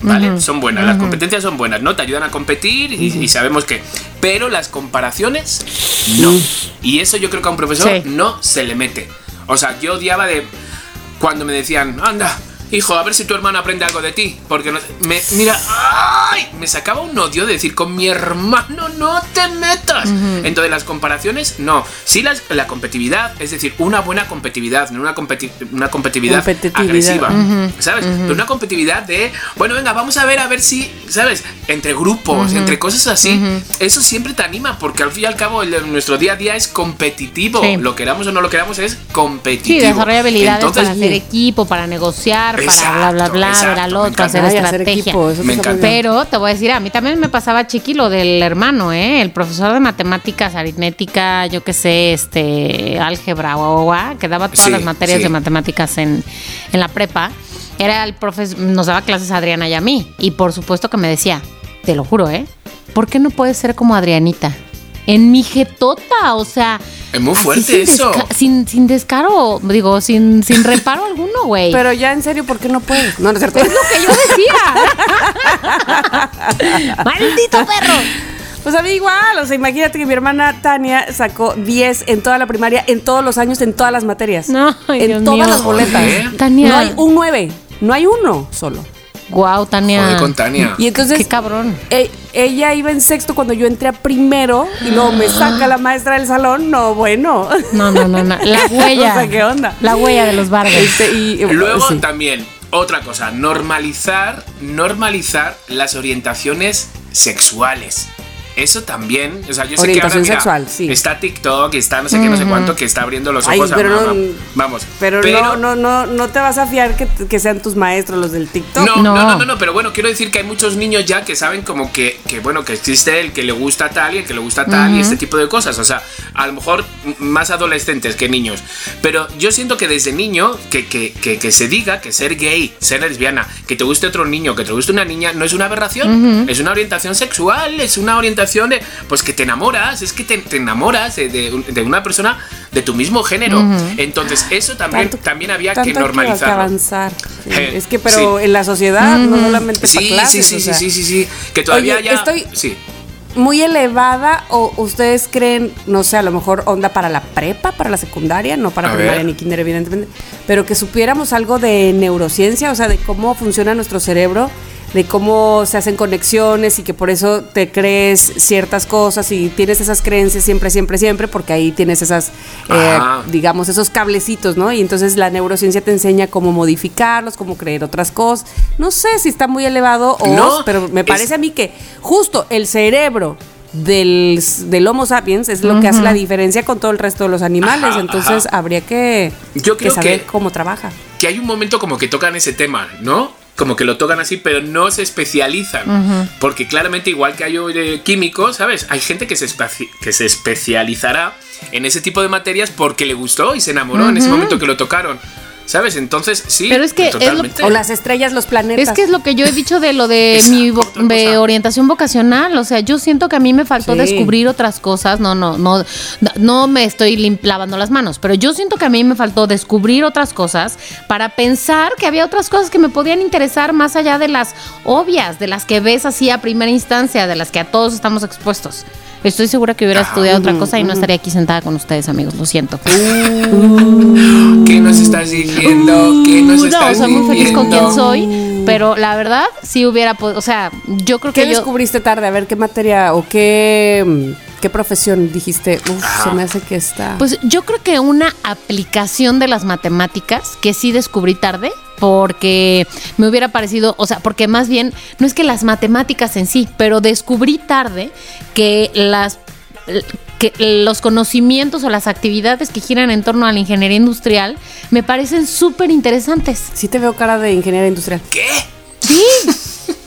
¿Vale? Son buenas, las competencias son buenas, ¿no? Te ayudan a competir y, y sabemos que. Pero las comparaciones, no. Y eso yo creo que a un profesor
Sí.
no se le mete. O sea, yo odiaba de cuando me decían, anda, hijo, a ver si tu hermano aprende algo de ti. Porque no- me, mira, ¡ay! me sacaba un odio de decir, con mi hermano no te metas. Entonces, las comparaciones, no. Sí, las- la competitividad, es decir, una buena competitividad, no una, competi- una competitividad, agresiva. ¿Sabes? Pero una competitividad de, bueno, venga, vamos a ver, a ver si, ¿sabes? Entre grupos, entre cosas así. Eso siempre te anima, porque al fin y al cabo, el- nuestro día a día es competitivo.
Sí.
Lo queramos o no lo queramos, es competitivo.
sí, desarrolla habilidades
Entonces,
para hacer equipo, para negociar, para bla, bla,
Exacto,
bla, ver
exacto,
al
me
otro, hacer
Ay, hacer
estrategia.
equipo.
Pero te voy a decir, a mí también me pasaba chiqui lo del hermano, ¿eh? El profesor de matemáticas, aritmética, yo qué sé, este, álgebra, o que daba todas
Sí,
las materias
sí.
de matemáticas en, en la prepa. Era el profesor, nos daba clases a Adriana y a mí. Y por supuesto que me decía, te lo juro, ¿eh? ¿Por qué no puedes ser como Adrianita? En mi jetota, o sea.
Es muy fuerte
sin
eso.
desca- sin, sin descaro, digo, sin, sin reparo alguno, güey.
Pero ya en serio, ¿por qué no puedes? No, no es cierto.
Es lo que yo decía. ¡Maldito perro!
Pues a mí igual, o sea, imagínate que mi hermana Tania sacó 10 en toda la primaria, en todos los años, en todas las materias.
No, ay,
en
Dios
todas
mío.
las boletas.
Tania.
No hay un 9, no hay uno solo.
Guau, Tania.
Joder, con Tania.
Y entonces
Qué cabrón.
e- ella iba en sexto cuando yo entré a primero y luego me saca la maestra del salón. No, bueno.
No, no, no, no. La huella.
O sea, ¿qué onda?
La huella de los Vargas.
Este, y,
Luego
sí.
también, otra cosa, normalizar, normalizar las orientaciones sexuales. Eso también, o sea, yo sé que ahora
Orientación
mira,
sexual, sí.
está TikTok, está no sé qué, no sé cuánto, que está abriendo los
Ay,
ojos a
pero
mamá.
no-
Vamos,
Pero, no, no, no, no te vas a fiar que, que sean tus maestros los del TikTok.
No, no,
No.
no, no, no, pero bueno, quiero decir que hay muchos niños ya que saben como que, que bueno, que existe el que le gusta tal y el que le gusta tal y este tipo de cosas. O sea, a lo mejor más adolescentes que niños. Pero yo siento que desde niño, que, que, que, que se diga que ser gay, ser lesbiana, que te guste otro niño, que te guste una niña, no es una aberración, es una orientación sexual, es una orientación de, pues que te enamoras, es que te, te enamoras de, de un- de una persona de tu mismo género. Entonces, eso también,
Tanto-
también había que
hay que avanzar. Sí,
Eh,
es que, pero
sí.
en la sociedad, no solamente
Sí,
para clases.
sí, sí,
o
sí,
sea,
sí, sí, sí, que todavía
Oye,
ya...
estoy-
Sí.
Muy elevada, o ustedes creen, no sé, a lo mejor onda para la prepa, para la secundaria, no para
A
primaria
ver.
ni kinder, evidentemente, pero que supiéramos algo de neurociencia, o sea, de cómo funciona nuestro cerebro, de cómo se hacen conexiones y que por eso te crees ciertas cosas y tienes esas creencias siempre, siempre, siempre, porque ahí tienes esas, eh, digamos, esos cablecitos, ¿no? Y entonces la neurociencia te enseña cómo modificarlos, cómo creer otras cosas. No sé si está muy elevado o
No,
pero me
es-
parece a mí que justo el cerebro del, del Homo sapiens es lo que hace la diferencia con todo el resto de los animales.
Ajá,
Entonces
ajá.
habría que,
Yo
que
creo
saber
que-
cómo trabaja.
Que hay un momento como que tocan ese tema, ¿no? Como que lo tocan así, pero no se especializan. Porque claramente, igual que hay eh, químicos, ¿sabes? Hay gente que se, que se especializará en ese tipo de materias porque le gustó y se enamoró en ese momento que lo tocaron. ¿Sabes? Entonces, sí.
Pero es que es lo-.
O las estrellas, los planetas.
Es que es lo que yo he dicho de lo de
Esa,
mi vo- de orientación vocacional. O sea, yo siento que a mí me faltó
Sí.
descubrir otras cosas. No, no, no, no me estoy lavando las manos, pero yo siento que a mí me faltó descubrir otras cosas para pensar que había otras cosas que me podían interesar más allá de las obvias, de las que ves así a primera instancia, de las que a todos estamos expuestos. Estoy segura que hubiera estudiado otra cosa y no estaría aquí sentada con ustedes, amigos. Lo siento.
¿Qué nos estás diciendo? ¿Qué nos
no,
estás
soy muy feliz con quien soy, pero la verdad sí hubiera podido, o sea, yo creo
¿Qué
que yo
descubriste tarde? A ver, ¿qué materia o qué, mm, qué profesión dijiste? Uf, se me hace que está...
pues yo creo que una aplicación de las matemáticas que sí descubrí tarde porque me hubiera parecido, o sea, porque más bien no es que las matemáticas en sí, pero descubrí tarde que las que los conocimientos o las actividades que giran en torno a la ingeniería industrial me parecen súper interesantes.
sí te veo cara de ingeniera industrial.
¿Qué?
Sí,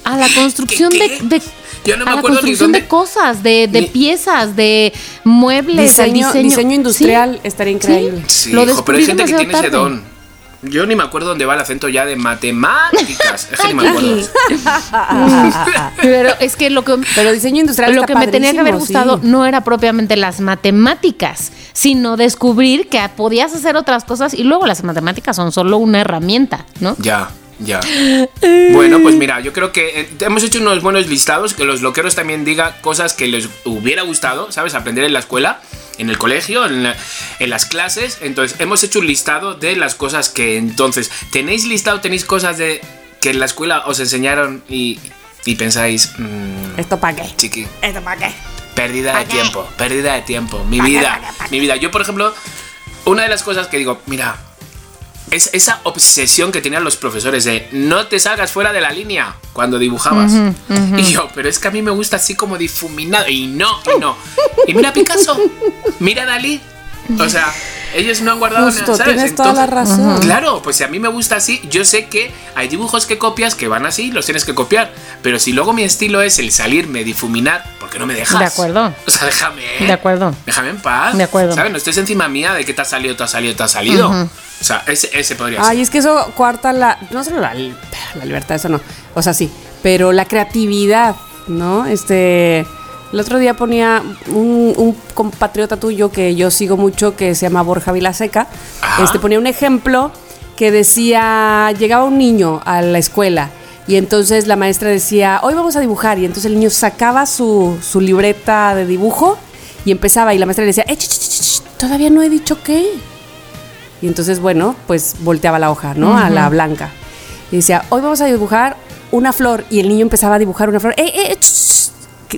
a la construcción
¿Qué, qué?
de, de
Yo no me
a la
acuerdo ni
construcción
dónde-
de cosas, de, de
Ni-
piezas, de muebles,
Diseño,
diseño,
diseño industrial estaría increíble.
Sí,
Lo
hijo, pero hay gente que tiene ese don. Yo ni me acuerdo dónde va el acento ya de matemáticas. Es que ni me acuerdo.
Pero es que lo que
Pero diseño industrial
lo
está
que me tenía que haber gustado
sí.
no era propiamente las matemáticas, sino descubrir que podías hacer otras cosas y luego las matemáticas son solo una herramienta, ¿no?
Ya, ya. Bueno, pues mira, yo creo que eh, hemos hecho unos buenos listados, que los loqueros también digan cosas que les hubiera gustado, ¿sabes? Aprender en la escuela, en el colegio, en, la- en las clases. Entonces, hemos hecho un listado de las cosas que entonces, ¿tenéis listado, tenéis cosas de que en la escuela os enseñaron y, y pensáis, mm,
¿Esto para qué?
chiqui,
¿Esto para qué?
Pérdida de tiempo, pérdida de tiempo. Mi vida, mi vida. Yo, por ejemplo, una de las cosas que digo, mira, es esa obsesión que tenían los profesores de no te salgas fuera de la línea cuando dibujabas. Y yo, pero es que a mí me gusta así como difuminado. Y no, y no. Y mira Picasso, mira Dalí. O sea, ellos no han guardado
Justo,
nada, ¿sabes?
tienes toda la razón.
Claro, pues si a mí me gusta así, yo sé que hay dibujos que copias que van así, los tienes que copiar. Pero si luego mi estilo es el salirme, difuminar, ¿por qué no me dejas?
De acuerdo.
O sea, déjame.
De acuerdo.
Déjame en paz.
De acuerdo.
¿Sabes? No estés encima mía de que te ha salido, te ha salido, te ha salido. O sea, ese, ese podría
Ay,
ser.
es que eso cuarta la. No solo la, la libertad, eso no. O sea, sí. Pero la creatividad, ¿no? Este. El otro día ponía un, un compatriota tuyo que yo sigo mucho, que se llama Borja Vilaseca.
Ajá.
Este ponía un ejemplo que decía: llegaba un niño a la escuela. Y entonces la maestra decía, hoy vamos a dibujar. Y entonces el niño sacaba su, su libreta de dibujo y empezaba. Y la maestra le decía, eh, ch, ch, ch, ch, todavía no he dicho qué. Y entonces, bueno, pues volteaba la hoja, ¿no? A la blanca. Y decía, hoy vamos a dibujar una flor. Y el niño empezaba a dibujar una flor. ¡Eh, eh!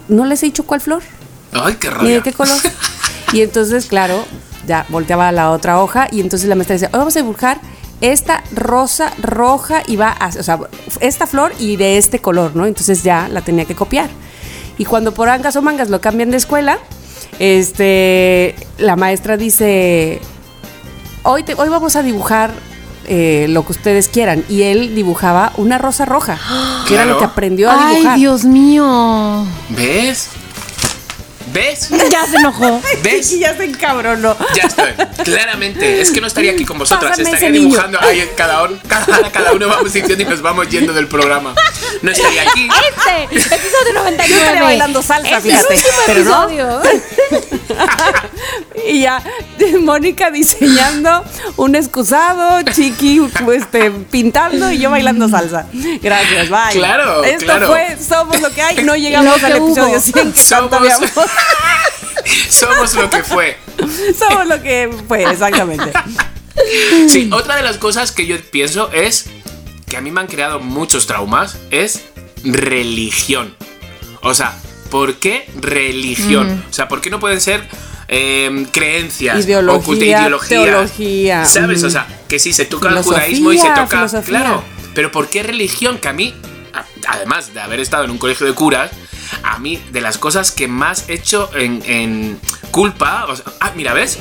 ¿No les he dicho cuál flor?
Ay, qué
¿Ni
rabia.
de qué color? y entonces, claro, ya volteaba la otra hoja. Y entonces la maestra decía, hoy vamos a dibujar esta rosa roja y va a, o sea, esta flor y de este color, ¿no? Entonces ya la tenía que copiar. Y cuando por angas o mangas lo cambian de escuela, este, la maestra dice, hoy, te- hoy vamos a dibujar eh, lo que ustedes quieran. Y él dibujaba una rosa roja, que era lo que aprendió a
Ay,
dibujar.
Dios mío.
¿Ves? ¿Ves?
Ya se enojó.
¿Ves?
Y ya se encabronó.
Ya estoy. Claramente. Es que no estaría aquí con vosotras.
Pásame
estaría dibujando. Ahí cada, un- cada, cada uno vamos diciendo y nos vamos yendo del programa. No estaría aquí.
Este, episodio 99.
Yo estaría bailando salsa,
Este
fíjate,
último
pero no. Y ya, Mónica diseñando un excusado, Chiqui este, pintando y yo bailando salsa. Gracias, bye.
Claro,
Esto
claro.
fue Somos lo que hay. No llegamos
Lo
al episodio
hubo.
100 que tanto
Somos-
habíamos.
Somos lo que fue.
Somos lo que fue, exactamente.
Sí, otra de las cosas que yo pienso es que a mí me han creado muchos traumas es religión. O sea, ¿por qué religión? O sea, ¿por qué no pueden ser eh, creencias,
Ideología,
oculta ideología,
teología,
¿Sabes?
mm.
O sea, que sí, se toca el
Filosofía,
judaísmo y se toca.
filosofía.
Claro. Pero ¿por qué religión? Que a mí, además de haber estado en un colegio de curas, a mí, de las cosas que más he hecho en, en culpa. O sea, ah, mira, ¿ves?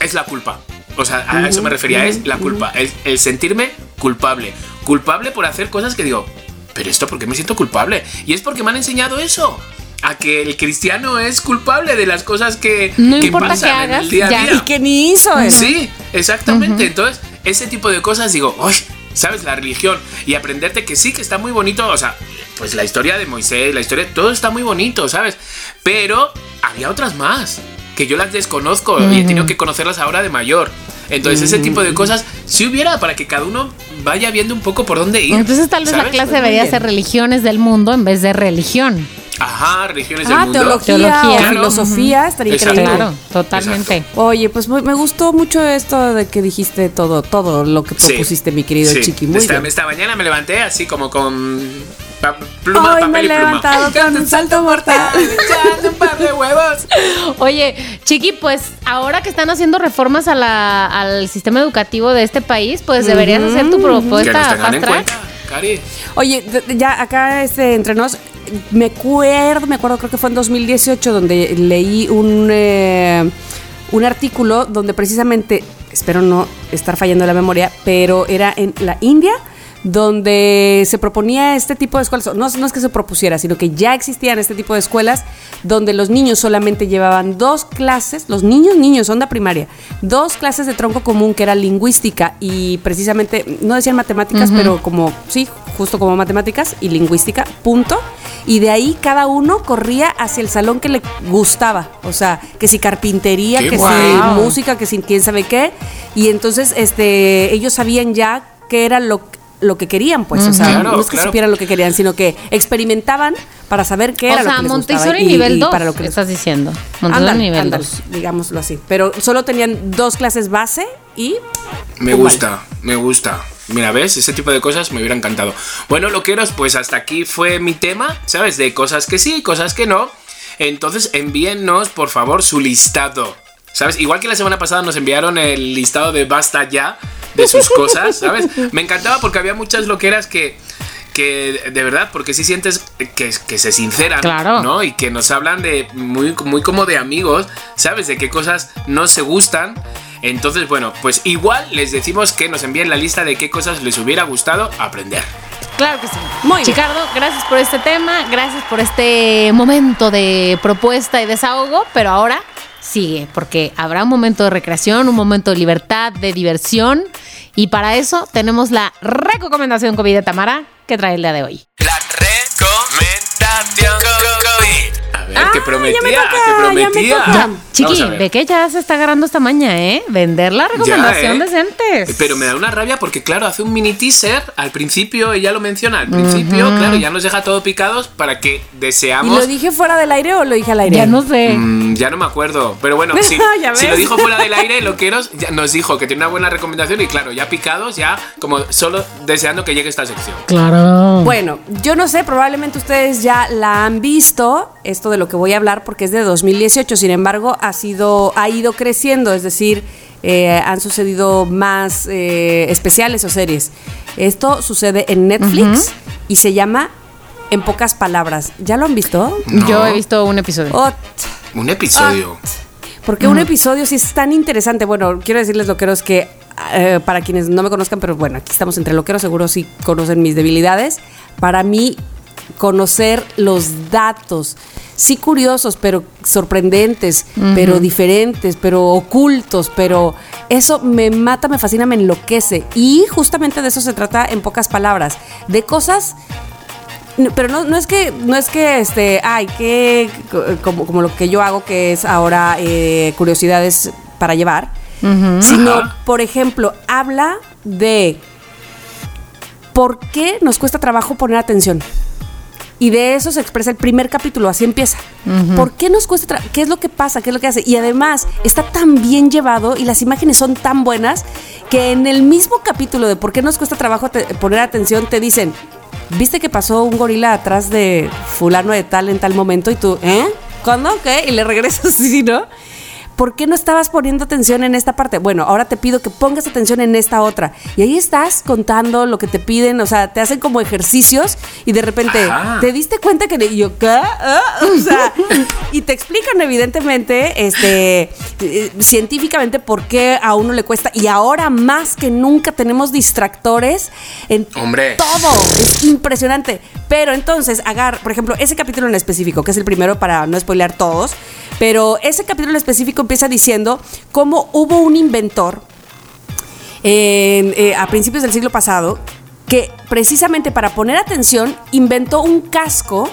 Es la culpa. O sea, a eso me refería, es la culpa. El, el sentirme culpable. culpable por hacer cosas que digo, pero esto, ¿por qué me siento culpable? Y es porque me han enseñado eso. A que el cristiano es culpable de las cosas que,
No
que
importa
pasan
qué
en
hagas,
el día a
ya.
día.
Y que ni hizo eso.
Sí, exactamente. Entonces, ese tipo de cosas digo, uy, ¿sabes? La religión y aprenderte que sí, que está muy bonito, o sea, pues la historia de Moisés, la historia, todo está muy bonito, ¿sabes? Pero había otras más, que yo las desconozco y he tenido que conocerlas ahora de mayor. Entonces, ese tipo de cosas, si hubiera para que cada uno vaya viendo un poco por dónde ir.
Entonces tal vez la clase debería ser religiones del mundo en vez de religión.
Ajá, religiones
Ah,
del mundo.
teología,
Teología. Claro.
filosofía, estaría
Exacto.
increíble.
Claro, totalmente.
Oye, pues me gustó mucho esto de que dijiste todo, todo lo que
Sí.
propusiste, mi querido
Sí.
Chiqui. Muy
esta,
bien.
esta mañana me levanté así como con pa- pluma,
Hoy
papel
me he
y pluma.
levantado con un salto mortal.
Echando un par de huevos.
Oye, Chiqui, pues ahora que están haciendo reformas a la- al sistema educativo de este país, pues deberías hacer tu
Que nos
propuesta
tengan
fast
en cuenta, Cari.
Oye, ya acá este, entre nos, me acuerdo, me acuerdo, creo que fue en 2018 donde leí un, eh, un artículo donde precisamente, espero no estar fallando la memoria, pero era en la India donde se proponía este tipo de escuelas, no, no es que se propusiera, sino que ya existían este tipo de escuelas donde los niños solamente llevaban dos clases, los niños, niños, onda primaria, dos clases de tronco común que era lingüística y precisamente, no decían matemáticas, pero como, sí, justo como matemáticas y lingüística, punto. Y de ahí cada uno corría hacia el salón que le gustaba, o sea, que si carpintería,
¡Qué
que si música, que si quién sabe qué. Y entonces este, ellos sabían ya qué era lo, lo que querían, pues. O sea,
Claro,
no es que
claro.
supieran lo que querían, sino que experimentaban para saber qué
O
era lo
sea,
que les
Montessori
gustaba. y-
nivel
y
2,
para lo que les-
estás diciendo. Montessori nivel
ándale,
2.
digámoslo así. Pero solo tenían dos clases base y...
Me
Igual.
gusta, me gusta. Mira, ¿ves? Ese tipo de cosas me hubiera encantado. Bueno, loqueros, pues hasta aquí fue mi tema, ¿sabes? De cosas que sí, cosas que no. Entonces envíennos, por favor, su listado. ¿Sabes? Igual que la semana pasada nos enviaron el listado de basta ya de sus cosas, ¿sabes? Me encantaba porque había muchas loqueras que, que de verdad, porque sí sientes que, que se sinceran,
Claro.
¿no? Y que nos hablan de muy, muy como de amigos, ¿sabes? De qué cosas no se gustan. Entonces, bueno, pues igual les decimos que nos envíen la lista de qué cosas les hubiera gustado aprender.
Claro que sí.
Muy bien.
Chicardo, gracias por este tema, gracias por este momento de propuesta y desahogo, pero ahora sigue, porque habrá un momento de recreación, un momento de libertad, de diversión, y para eso tenemos la recomendación COVID de Tamara que trae el día de hoy.
Ver,
Ah,
que
ya
prometía,
me toca,
que
ya me
prometía.
toca.
Ya, Chiqui, ve que ya se está agarrando esta maña, ¿eh? Vender la recomendación
Ya, ¿eh?
decentes.
Pero me da una rabia porque, claro, hace un mini teaser al principio, ella lo menciona al principio, claro, ya nos deja todo picados para que
¿Y
deseamos.
lo dije fuera del aire o lo dije al aire?
Ya no sé.
Mm, ya no me acuerdo, pero bueno, si, lo dijo fuera del aire, loqueros, ya nos dijo que tiene una buena recomendación y claro, ya picados, ya como solo deseando que llegue esta sección.
Claro.
Bueno, yo no sé, probablemente ustedes ya la han visto, esto de lo que voy a hablar, porque es de 2018, sin embargo, ha, sido, ha ido creciendo, es decir, eh, han sucedido más eh, especiales o series. Esto sucede en Netflix y se llama En pocas palabras. ¿Ya lo han visto?
No.
Yo he visto un episodio.
Ot.
Un episodio.
Porque un episodio sí es tan interesante. Bueno, quiero decirles, loqueros, que eh, para quienes no me conozcan, pero bueno, aquí estamos entre loqueros, seguro sí conocen mis debilidades. Para mí, conocer los datos, sí curiosos, pero sorprendentes, pero diferentes, pero ocultos, pero eso me mata, me fascina, me enloquece. Y justamente de eso se trata en pocas palabras, de cosas pero no, no es que, no es que este, ay, que como, como lo que yo hago, que es ahora eh, curiosidades para llevar, sino,
Ajá.
por ejemplo, habla de por qué nos cuesta trabajo poner atención. Y de eso se expresa el primer capítulo, así empieza. ¿Por qué nos cuesta? ¿Qué es lo que pasa? ¿Qué es lo que hace? Y además está tan bien llevado y las imágenes son tan buenas que en el mismo capítulo de por qué nos cuesta trabajo poner atención te dicen, ¿viste que pasó un gorila atrás de fulano de tal en tal momento? Y tú, ¿eh? ¿Cuándo? ¿Qué? Y le regresas así, ¿no? ¿Por qué no estabas poniendo atención en esta parte? Bueno, ahora te pido que pongas atención en esta otra. Y ahí estás contando lo que te piden, o sea, te hacen como ejercicios y de repente
Ajá.
te diste cuenta que y yo, ¿qué? Ah, O sea, y te explican evidentemente, este, eh, científicamente por qué a uno le cuesta. Y ahora más que nunca tenemos distractores en
Hombre.
todo. Es impresionante. Pero entonces, agar, por ejemplo, ese capítulo en específico, que es el primero para no spoilear todos, pero ese capítulo en específico empieza diciendo cómo hubo un inventor en, eh, a principios del siglo pasado que precisamente para poner atención inventó un casco.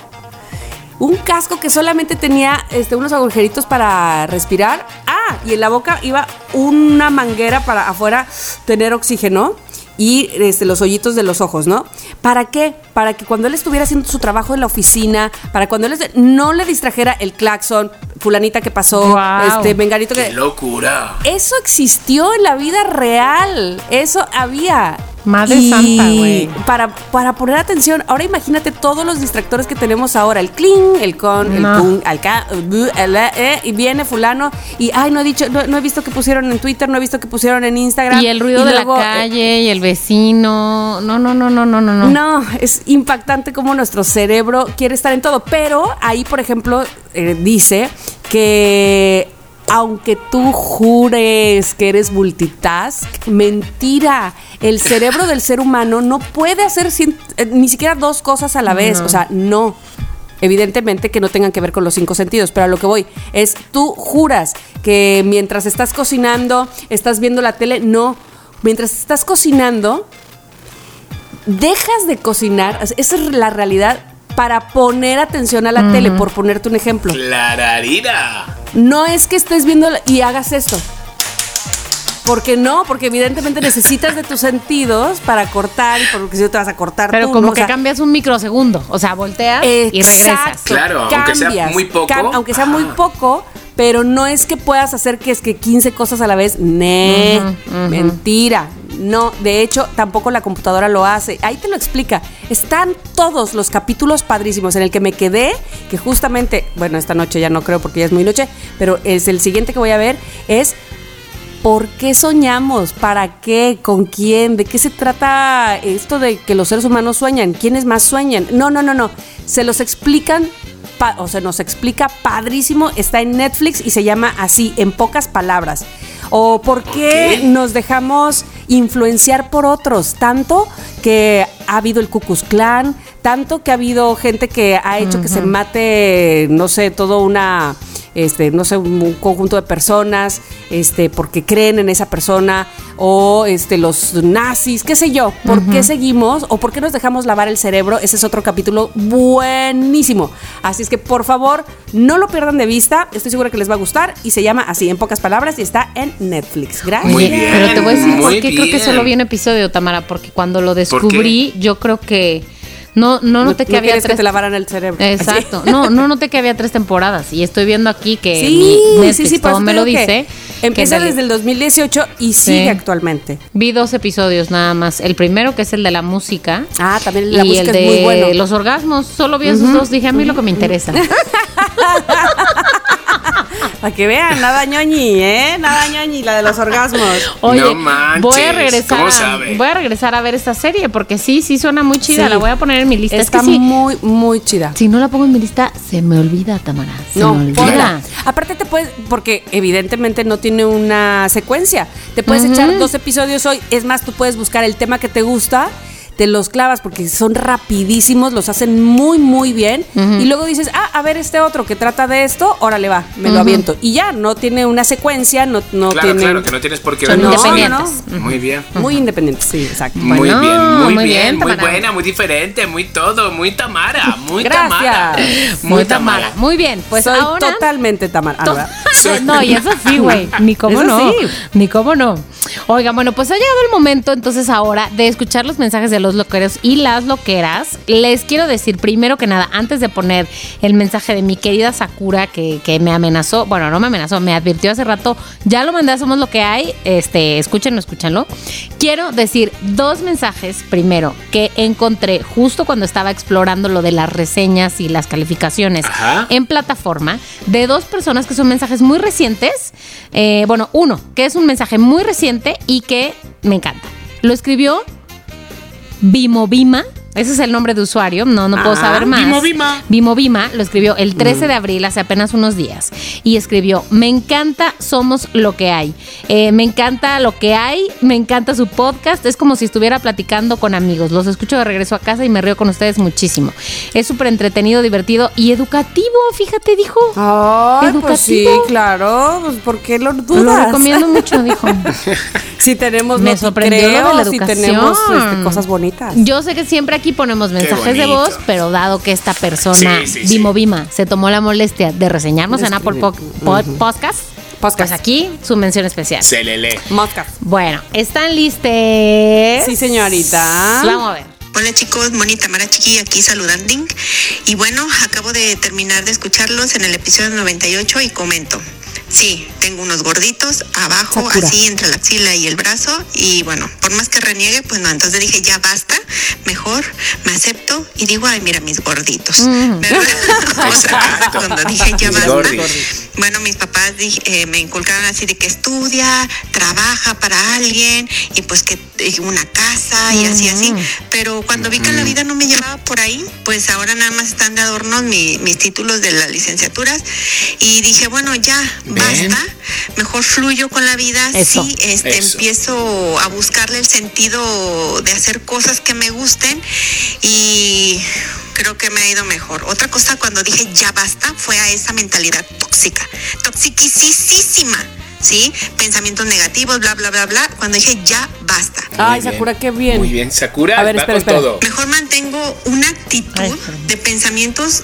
Un casco que solamente tenía este, unos agujeritos para respirar. Ah, y en la boca iba una manguera para afuera tener oxígeno y este, los hoyitos de los ojos, ¿no? ¿Para qué? Para que cuando él estuviera haciendo su trabajo en la oficina, para cuando él no le distrajera el claxon, fulanita que pasó, este, menganito
¡Qué
que...
locura!
Eso existió en la vida real. Eso había.
Madre
Y
santa, güey.
Para, para poner atención, ahora imagínate todos los distractores que tenemos ahora: el cling, el con, el pum, el ca, el el eh, eh, y viene Fulano. Y ay, no he dicho, no, no he visto que pusieron en Twitter, no he visto que pusieron en Instagram.
Y el ruido de
luego,
la
eh,
calle y el vecino. No, no, no, no, no, no. no.
no, es impactante cómo nuestro cerebro quiere estar en todo. Pero ahí, por ejemplo, eh, dice que aunque tú jures que eres multitask, mentira. El cerebro del ser humano no puede hacer eh, ni siquiera dos cosas a la vez. O sea, no. Evidentemente que no tengan que ver con los cinco sentidos, pero a lo que voy es, tú juras que mientras estás cocinando, estás viendo la tele, no. Mientras estás cocinando, dejas de cocinar, esa es la realidad, para poner atención a la tele, por ponerte un ejemplo.
¡Clararira!
No es que estés viendo y hagas esto. Porque no, porque evidentemente necesitas de tus sentidos para cortar porque si no te vas a cortar
Pero
tú,
como
¿no? O
que
sea,
cambias un microsegundo. O sea, volteas y regresas.
Claro, aunque sea muy poco.
aunque sea muy poco, pero no es que puedas hacer que es que 15 cosas a la vez. Ne, mentira. No, de hecho, tampoco la computadora lo hace. Ahí te lo explica. Están todos los capítulos padrísimos en el que me quedé, que justamente, bueno, esta noche ya no creo porque ya es muy noche, pero es el siguiente que voy a ver es ¿Por qué soñamos? ¿Para qué? ¿Con quién? ¿De qué se trata esto de que los seres humanos sueñan? ¿Quiénes más sueñan? No, no, no, no. Se los explican, o se nos explica padrísimo. Está en Netflix y se llama así, en pocas palabras. O por qué nos dejamos influenciar por otros, tanto que ha habido el Ku Klux Klan, tanto que ha habido gente que ha hecho que se mate, no sé, todo una este, no sé, un conjunto de personas, este, porque creen en esa persona, o este, los nazis, qué sé yo, ¿por qué seguimos o por qué nos dejamos lavar el cerebro? Ese es otro capítulo buenísimo. Así es que por favor, no lo pierdan de vista, estoy segura que les va a gustar y se llama así, en pocas palabras, y está en Netflix. Gracias.
Muy bien,
Pero te voy a decir por qué creo que solo vi un episodio, Tamara, porque cuando lo descubrí, yo creo que no, no noté que
no
había
quieres
tres.
que te lavaran el cerebro.
Exacto. No, no noté que había tres temporadas. Y estoy viendo aquí que
Sí,
mi
sí, sí,
todo
eso
me lo
que
dice. que
Empieza desde el 2018 y sigue actualmente.
Vi dos episodios nada más. El primero, que es el de la música.
Ah, también la
y
música
el
es
de
muy bueno.
los orgasmos. Solo vi esos dos. Dije, a mí lo que me interesa.
Para que vean, nada ñoñi, ¿eh? Nada ñoñi, la de los orgasmos.
Oye,
No manches,
voy a regresar.
¿cómo
a-
sabe?
voy a regresar a ver esta serie porque sí, sí suena muy chida.
Sí.
La voy a poner en mi lista.
Está
es que sí,
muy, muy chida.
si no la pongo en mi lista, se me olvida, Tamara. Se
No,
me olvida.
ponla. Aparte te puedes, porque evidentemente no tiene una secuencia. Te puedes echar dos episodios hoy. Es más, tú puedes buscar el tema que te gusta, te los clavas porque son rapidísimos, los hacen muy, muy bien. Y luego dices, ah, a ver este otro que trata de esto, órale va, me lo aviento. Y ya, no tiene una secuencia, no, no
claro,
tiene...
claro, que no tienes por qué
Son
ver
No,
independientes.
Muy bien.
Muy independiente, sí, exacto.
Muy bien, muy,
muy
bien,
bien,
muy buena, muy diferente, muy todo, muy Tamara, muy
Gracias.
Tamara.
Muy Tamara. Muy bien, pues
Soy
ahora.
totalmente Tamara. Ah,
To- no, y eso sí, güey. Ni cómo
Eso
no.
sí.
Ni cómo no. Oigan, bueno, pues ha llegado el momento entonces ahora de escuchar los mensajes de los loqueros y las loqueras. Les quiero decir, primero que nada, antes de poner el mensaje de mi querida Sakura que, que me amenazó, bueno, no me amenazó, me advirtió hace rato, ya lo mandé Somos Lo que hay, este, escúchenlo, escúchenlo. Quiero decir dos mensajes, primero, que encontré justo cuando estaba explorando lo de las reseñas y las calificaciones
Ajá.
en plataforma, de dos personas que son mensajes muy recientes. Eh, bueno, uno, que es un mensaje muy reciente y que me encanta. Lo escribió Bimovima. Ese es el nombre de usuario, no, no puedo
Ah,
saber más.
Bimovima.
Bimovima lo escribió el 13 de abril, hace apenas unos días. Y escribió, me encanta Somos lo que hay. Eh, me encanta lo que hay, me encanta su podcast. Es como si estuviera platicando con amigos. Los escucho de regreso a casa y me río con ustedes muchísimo. Es súper entretenido, divertido y educativo, fíjate, dijo.
Ay, pues sí,
Educativo.
claro. Pues, ¿Por qué lo
Lo
dudas?
recomiendo mucho, dijo.
Si tenemos
Me sorprendió lo de la
si
educación.
tenemos este, cosas bonitas.
Yo sé que siempre aquí ponemos mensajes de voz, pero dado que esta persona,
Sí, sí, sí.
Bimo Bima, se tomó la molestia de reseñarnos en Apple. Po- Po- Podcast,
Podcast.
pues aquí su mención especial.
Se le lee.
Bueno, ¿están listos?
Sí, señorita.
Vamos a ver.
Hola chicos, Monita Mara Chiqui aquí saludando. Y bueno, acabo de terminar de escucharlos en el episodio 98 y comento. Sí, tengo unos gorditos abajo,
Sakura.
así entre la axila y el brazo. Y bueno, por más que reniegue, pues no. Entonces dije, ya basta, mejor me acepto y digo, ay, mira mis gorditos. ¿Verdad? O sea, cuando dije, ya basta.
gordis.
Bueno, mis papás eh, me inculcaron así de que estudia, trabaja para alguien y pues que eh, una casa y así, así. Pero cuando vi que la vida no me llevaba por ahí, pues ahora nada más están de adornos mi- mis títulos de las licenciaturas y dije, bueno, ya. Basta, mejor fluyo con la vida,
Eso.
sí, este,
Eso.
empiezo a buscarle el sentido de hacer cosas que me gusten y creo que me ha ido mejor. Otra cosa cuando dije ya basta fue a esa mentalidad tóxica, toxiquisísima, ¿sí? Pensamientos negativos, bla, bla, bla, bla. Cuando dije ya basta.
Ay,
bien.
Sakura, qué bien.
Muy bien, Sakura.
A ver,
va
espera,
con
espera.
todo.
Mejor mantengo una actitud
Ay,
de pensamientos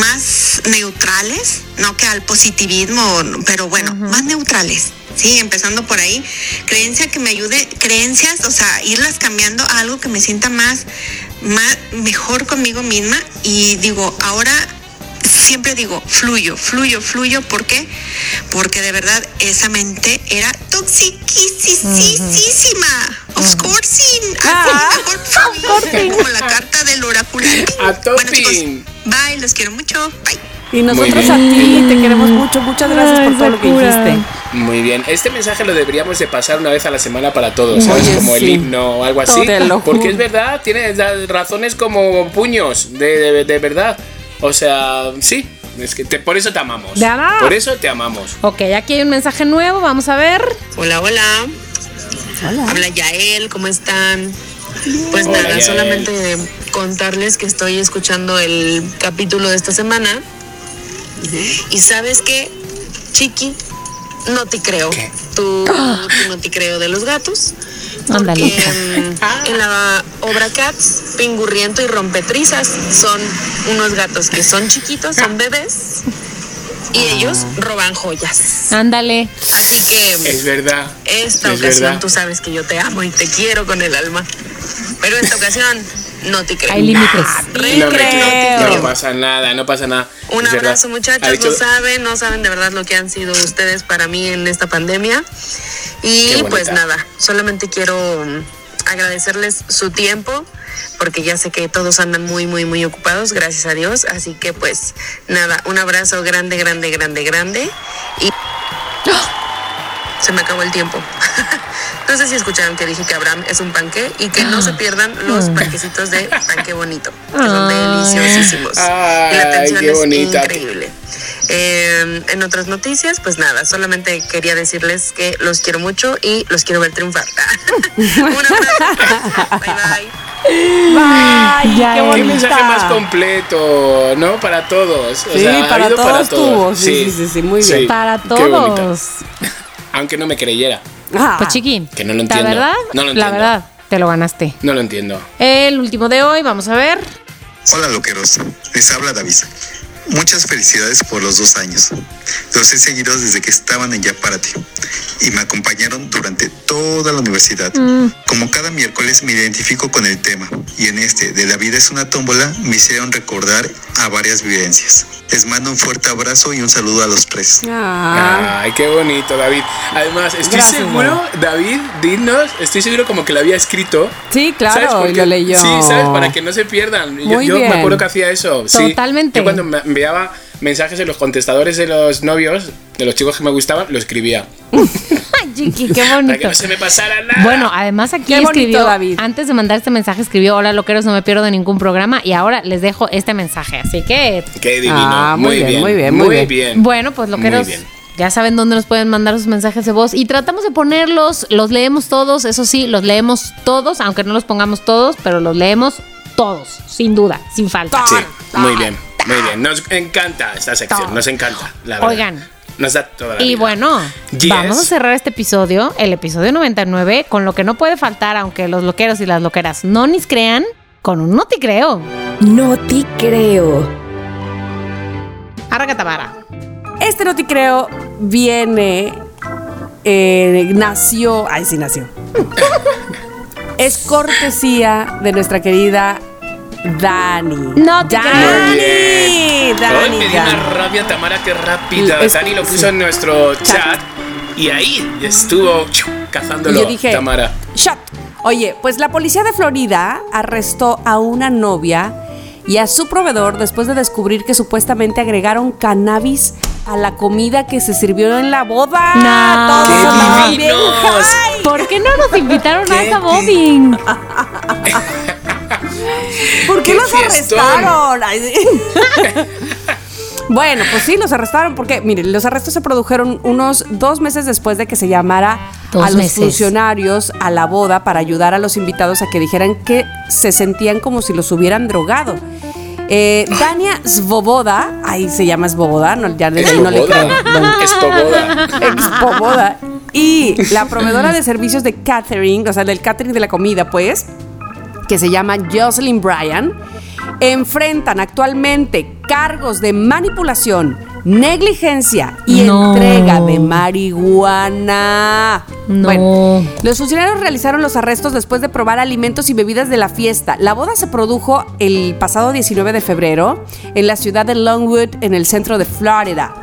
más neutrales, no que al positivismo, pero bueno, más neutrales. Sí, empezando por ahí. Creencia que me ayude, creencias, o sea, irlas cambiando a algo que me sienta más, más mejor conmigo misma. Y digo, ahora siempre digo, fluyo, fluyo, fluyo. ¿Por qué? Porque de verdad esa mente era toxiquisísima. Of course.
Ah.
Como la carta del oráculo.
A
Bueno, chicos, bye, los quiero mucho. Bye.
Y nosotros a ti te queremos mucho. Muchas gracias por todo lo que dijiste.
Muy bien. Este mensaje lo deberíamos de pasar una vez a la semana para todos, ¿sabes?
Oye,
como el
sí.
himno o algo así. Porque es verdad, tiene razones como puños, de, de- de verdad. O sea, sí. Es que te- por eso te amamos.
Te amamos.
Por eso te amamos.
Ok, aquí hay un mensaje nuevo, vamos a ver.
Hola, hola. Habla Yael, ¿cómo están? Pues
Hola,
nada,
Yael.
solamente contarles que estoy escuchando el capítulo de esta semana. Y sabes qué, Chiqui, no te creo.
¿Qué?
Tú, tú no te creo de los gatos.
Ándale.
En la obra Cats, Pingurriento y Rompetrizas son unos gatos que son chiquitos, son bebés. Y ellos roban joyas.
Ándale.
Así que
Es verdad.
esta
es
ocasión
verdad.
tú sabes que yo te amo y te quiero con el alma. Pero esta ocasión no te creo.
Hay límites.
No, me
creo.
creo. no pasa nada, no pasa nada.
Un
Es
abrazo
Ha
muchachos,
dicho-
no saben, no saben de verdad lo que han sido ustedes para mí en esta pandemia. Y pues nada, solamente quiero mm, agradecerles su tiempo, porque ya sé que todos andan muy, muy, muy ocupados, gracias a Dios. Así que pues nada, un abrazo grande, grande, grande, grande. Y se me acabó el tiempo. No sé si escucharon que dije que Abraham es un panque y que no se pierdan los panquecitos de panque bonito, que son
Ay.
deliciosísimos. y
Ay,
la atención
qué
es
bonita.
increíble. Eh, en otras noticias, pues nada, solamente quería decirles que los quiero mucho y los quiero ver triunfar. un abrazo. Bye bye.
Ay,
Ya
qué
mensaje más completo, ¿no? Para todos. O
Sí,
sea, ha
para todos tuvo. Sí, sí, sí, sí, muy bien.
Para todos.
Aunque no me creyera.
Ah.
Pues chiqui.
Que no lo
La
entiendo.
verdad,
No lo
la
entiendo.
verdad, te lo ganaste.
No lo entiendo.
El último de hoy, vamos a ver.
Hola loqueros, les habla David. Muchas felicidades por los dos años. Los he seguido desde que estaban en Yapárate y me acompañaron durante toda la universidad. Como cada miércoles me identifico con el tema y en este de La vida es una tómbola me hicieron recordar a varias vivencias. Les mando un fuerte abrazo y un saludo a los tres.
Ah.
Ay, qué bonito, David. Además, estoy
Gracias,
seguro, David, dinos, estoy seguro como que lo había escrito.
Sí,
¿Sabes
claro,
por
y
qué?
lo leyó.
Sí, ¿sabes? Para que no se pierdan. Yo-
Muy
yo,
bien.
me acuerdo que hacía eso. sí.
Totalmente.
Yo cuando me enviaba mensajes en los contestadores de los novios, de los chicos que me gustaban, lo escribía.
Ay, Chiqui, qué
Para que
bonito.
no se me pasara nada.
Bueno, además aquí
Qué bonito,
escribió,
David.
antes de mandar este mensaje, escribió, hola loqueros, no me pierdo de ningún programa y ahora les dejo este mensaje. Así que,
Qué divino.
Ah, muy
muy,
bien,
bien,
muy bien, muy bien.
bueno, pues loqueros,
Muy bien.
ya saben dónde nos pueden mandar sus mensajes de voz y tratamos de ponerlos, los leemos todos, eso sí, los leemos todos, aunque no los pongamos todos, pero los leemos todos, sin duda, sin falta.
Sí, muy bien, muy bien. Nos encanta esta sección, nos encanta, la verdad.
Oigan.
Nos da toda la
Y
vida.
bueno,
Yes.
vamos a cerrar este episodio, el episodio 99, con lo que no puede faltar, aunque los loqueros y las loqueras no ni crean, con un no te creo.
No te creo.
Este no te creo viene, eh, nació, ay sí nació. es cortesía de nuestra querida Dani.
No te
Dani. Dani,
Hoy me dio
Dani.
una rabia, Tamara, qué rápida.
Es-
Dani lo puso
sí.
en nuestro chat y ahí estuvo chu,
Y
cazándolo,
yo dije,
Tamara.
shot. Oye, pues la policía de Florida arrestó a una novia y a su proveedor después de descubrir que supuestamente agregaron cannabis a la comida que se sirvió en la boda.
No.
¡Qué divinos!
¿Por qué no nos invitaron a esa bobbing?
¿Por qué,
¡Qué
los
fiestón!
arrestaron? Ay, sí. bueno, pues sí, los arrestaron porque, miren, los arrestos se produjeron unos dos meses después de que se llamara
Dos
a los
meses.
funcionarios a la boda para ayudar a los invitados a que dijeran que se sentían como si los hubieran drogado. Eh, Dania Svoboda, ahí se llama Svoboda, no, ya desde ahí no le creo. Bueno,
Espoboda.
Expoboda. Y la proveedora de servicios de catering, o sea, del catering de la comida, pues, que se llama Jocelyn Bryan, enfrentan actualmente cargos de manipulación, negligencia y
No.
entrega de marihuana.
No.
Bueno, los funcionarios realizaron los arrestos después de probar alimentos y bebidas de la fiesta. La boda se produjo el pasado 19 de febrero en la ciudad de Longwood, en el centro de Florida.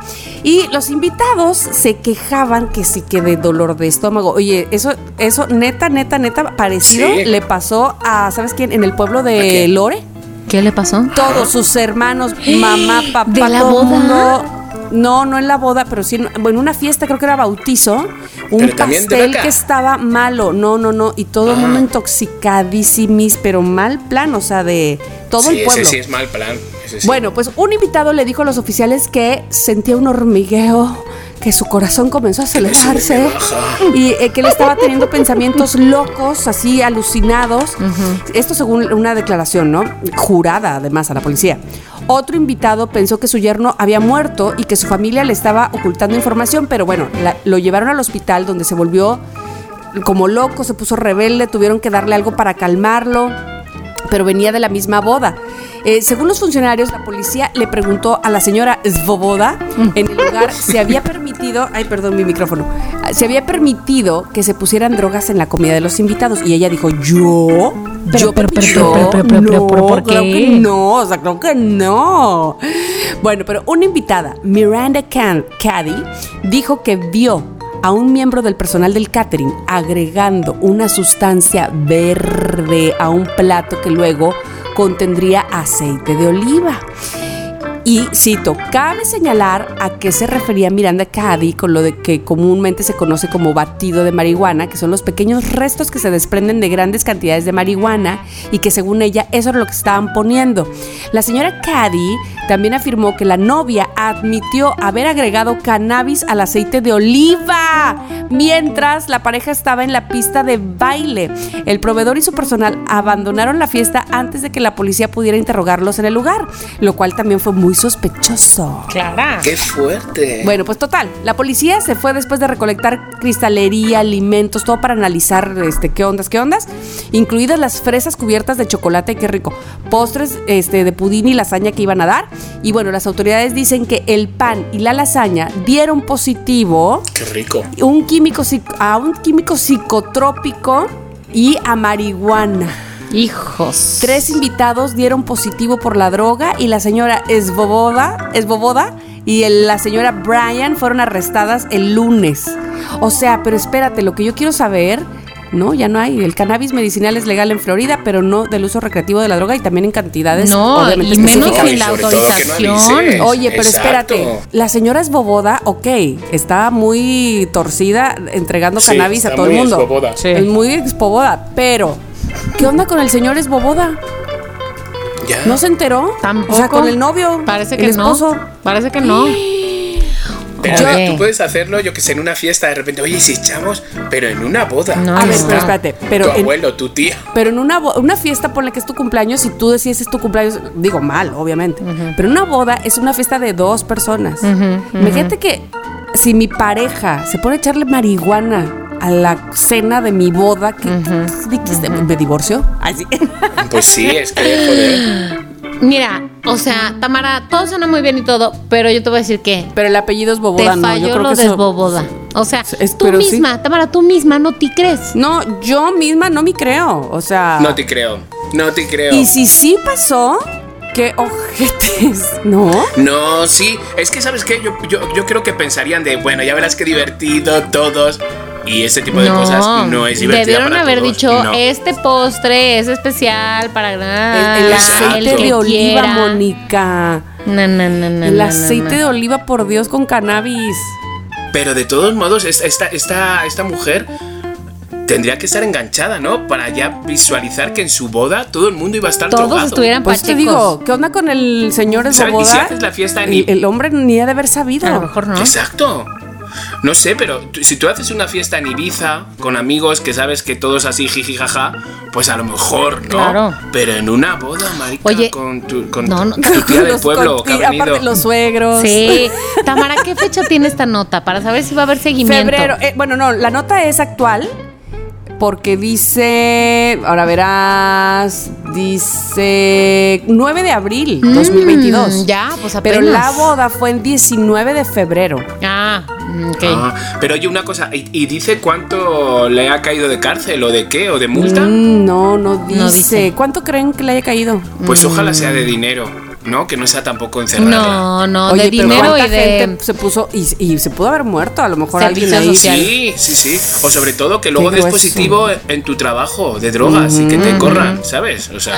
Y los invitados se quejaban que sí que de dolor de estómago. Oye, eso, eso neta, neta, neta, parecido
Sí.
le pasó a, ¿sabes quién? En el pueblo
¿A
de? Lore.
¿Qué le pasó?
Todos sus hermanos, mamá, papá,
¿De la
todo el
boda?
mundo. No, no en la boda, pero sí en bueno, una fiesta, creo que era bautizo. Un
Pero también de
pastel
vaca.
que estaba malo. No, no, no. Y todo el mundo intoxicadísimis, pero mal plan, o sea, de todo
sí,
el pueblo.
Ese sí es mal plan. Sí.
Bueno, pues un invitado le dijo a los oficiales que sentía un hormigueo, que su corazón comenzó a acelerarse y eh, que él estaba teniendo pensamientos locos, así alucinados. Esto según una declaración, ¿no? Jurada además a la policía. Otro invitado pensó que su yerno había muerto y que su familia le estaba ocultando información, pero bueno, la- lo llevaron al hospital donde se volvió como loco, se puso rebelde, tuvieron que darle algo para calmarlo pero venía de la misma boda. Eh, según los funcionarios, la policía le preguntó a la señora Svoboda en el lugar si había permitido, ay, perdón, mi micrófono, se había permitido que se pusieran drogas en la comida de los invitados y ella dijo, "Yo, yo,
pero, pero,
yo,
pero, pero, pero, pero,
no,
pero, ¿por qué?
que no, o sea, creo que no." Bueno, pero una invitada, Miranda Can Caddy, dijo que vio a un miembro del personal del catering agregando una sustancia verde a un plato que luego contendría aceite de oliva. Y cito, cabe señalar a qué se refería Miranda Caddy con lo que comúnmente se conoce como batido de marihuana, que son los pequeños restos que se desprenden de grandes cantidades de marihuana y que según ella eso era lo que estaban poniendo. La señora Caddy también afirmó que la novia admitió haber agregado cannabis al aceite de oliva mientras la pareja estaba en la pista de baile. El proveedor y su personal abandonaron la fiesta antes de que la policía pudiera interrogarlos en el lugar, lo cual también fue muy muy sospechoso.
Clara.
¡Qué fuerte!
Bueno, pues total, la policía se fue después de recolectar cristalería, alimentos, todo para analizar este, qué ondas, qué ondas, incluidas las fresas cubiertas de chocolate, qué rico, postres este, de pudín y lasaña que iban a dar. Y bueno, las autoridades dicen que el pan y la lasaña dieron positivo
¡Qué rico!
un químico, a un químico psicotrópico y a marihuana.
Hijos.
Tres invitados dieron positivo por la droga y la señora Esboboda, Esboboda y el- la señora Brian fueron arrestadas el lunes. O sea, pero espérate, lo que yo quiero saber, no, ya no hay. El cannabis medicinal es legal en Florida, pero no del uso recreativo de la droga y también en cantidades
No,
obviamente
y menos sin la
no
autorización.
Oye, pero
Exacto.
espérate, la señora Esboboda, ok, está muy torcida entregando
Sí,
cannabis a todo el
muy
mundo.
Esboboda. Sí.
Es muy Esboboda, pero ¿qué onda con el señor Esboboda?
Ya.
¿No se enteró?
Tampoco.
O sea, con el novio.
Parece
el
que
esposo.
no. Parece que no.
Pero
Yo-
a ver, tú puedes hacerlo, yo que sé, en una fiesta de repente, oye, si echamos, pero en una boda.
No,
A ver,
no.
pero espérate, pero
tu
en,
abuelo, tu tía.
pero en una, una fiesta, ponle que es tu cumpleaños y tú decides es tu cumpleaños, digo mal, obviamente. Pero una boda es una fiesta de dos personas. Imagínate que si mi pareja se pone a echarle marihuana a la cena de mi boda, ¿qué, qué- qué- ¿me divorcio? Así.
Pues sí, es que, joder.
Mira, o sea, Tamara, todo suena muy bien y todo, pero yo te voy a decir que
Pero el apellido es
te
Boboda, no. Yo creo
lo
que
Boboda. O sea,
Es-
tú
pero sí.
misma, Tamara, tú misma no te crees.
No, yo misma no me creo. O sea.
No te creo. No te creo.
Y si sí pasó, qué ojetes, ¿no?
No, sí, es que sabes qué, yo, yo, yo creo que pensarían de, bueno, ya verás qué divertido todos. Y ese tipo de cosas no es divertido.
debieron
para
haber
todos.
dicho,
No.
este postre es especial para
El,
el,
aceite de oliva. Mónica.
No, no, no, no,
El
no,
aceite
no.
de oliva, por Dios, con cannabis.
Pero de todos modos, es- esta, esta, esta mujer tendría que estar enganchada, ¿no? Para ya visualizar que en su boda todo el mundo iba a estar
Todos
drogado.
estuvieran
Pues te
pachecos.
digo, ¿qué onda con el señor
¿Sabes? Y si
Esboboda?
haces la fiesta
el,
ni-
el hombre ni ha de haber sabido.
A lo mejor no.
Exacto. No sé, pero si tú haces una fiesta en Ibiza con amigos que sabes que todos así jiji jaja, pues a lo mejor, ¿no?
Claro.
Pero en una boda, marica,
Oye,
con tu, con
no,
tu-
no.
tu tía del
Los
pueblo que ha venido.
aparte los suegros.
Sí. Tamara, ¿qué fecha tiene esta nota? Para saber si va a haber seguimiento.
Febrero. eh, bueno, no, la nota es actual. Porque dice, ahora verás, dice 9 de abril
Mm,
2022.
ya, pues
Pero
apenas.
la boda fue el 19 de febrero.
Ah, ok.
Ah, pero oye, una cosa, ¿y, y dice cuánto le ha caído de cárcel o de qué o de multa?
Mm, no, no dice.
No dice.
¿Cuánto creen que le haya caído?
Pues ojalá sea de dinero, ¿no? Que no sea tampoco encerrarla.
No, no,
Oye,
de dinero
¿cuánta
y de.
gente se puso y, y se pudo haber muerto a lo mejor alguien ahí.
social.
Sí, sí, sí. O sobre todo que luego des positivo en tu trabajo de drogas y que te corran, ¿sabes? O sea,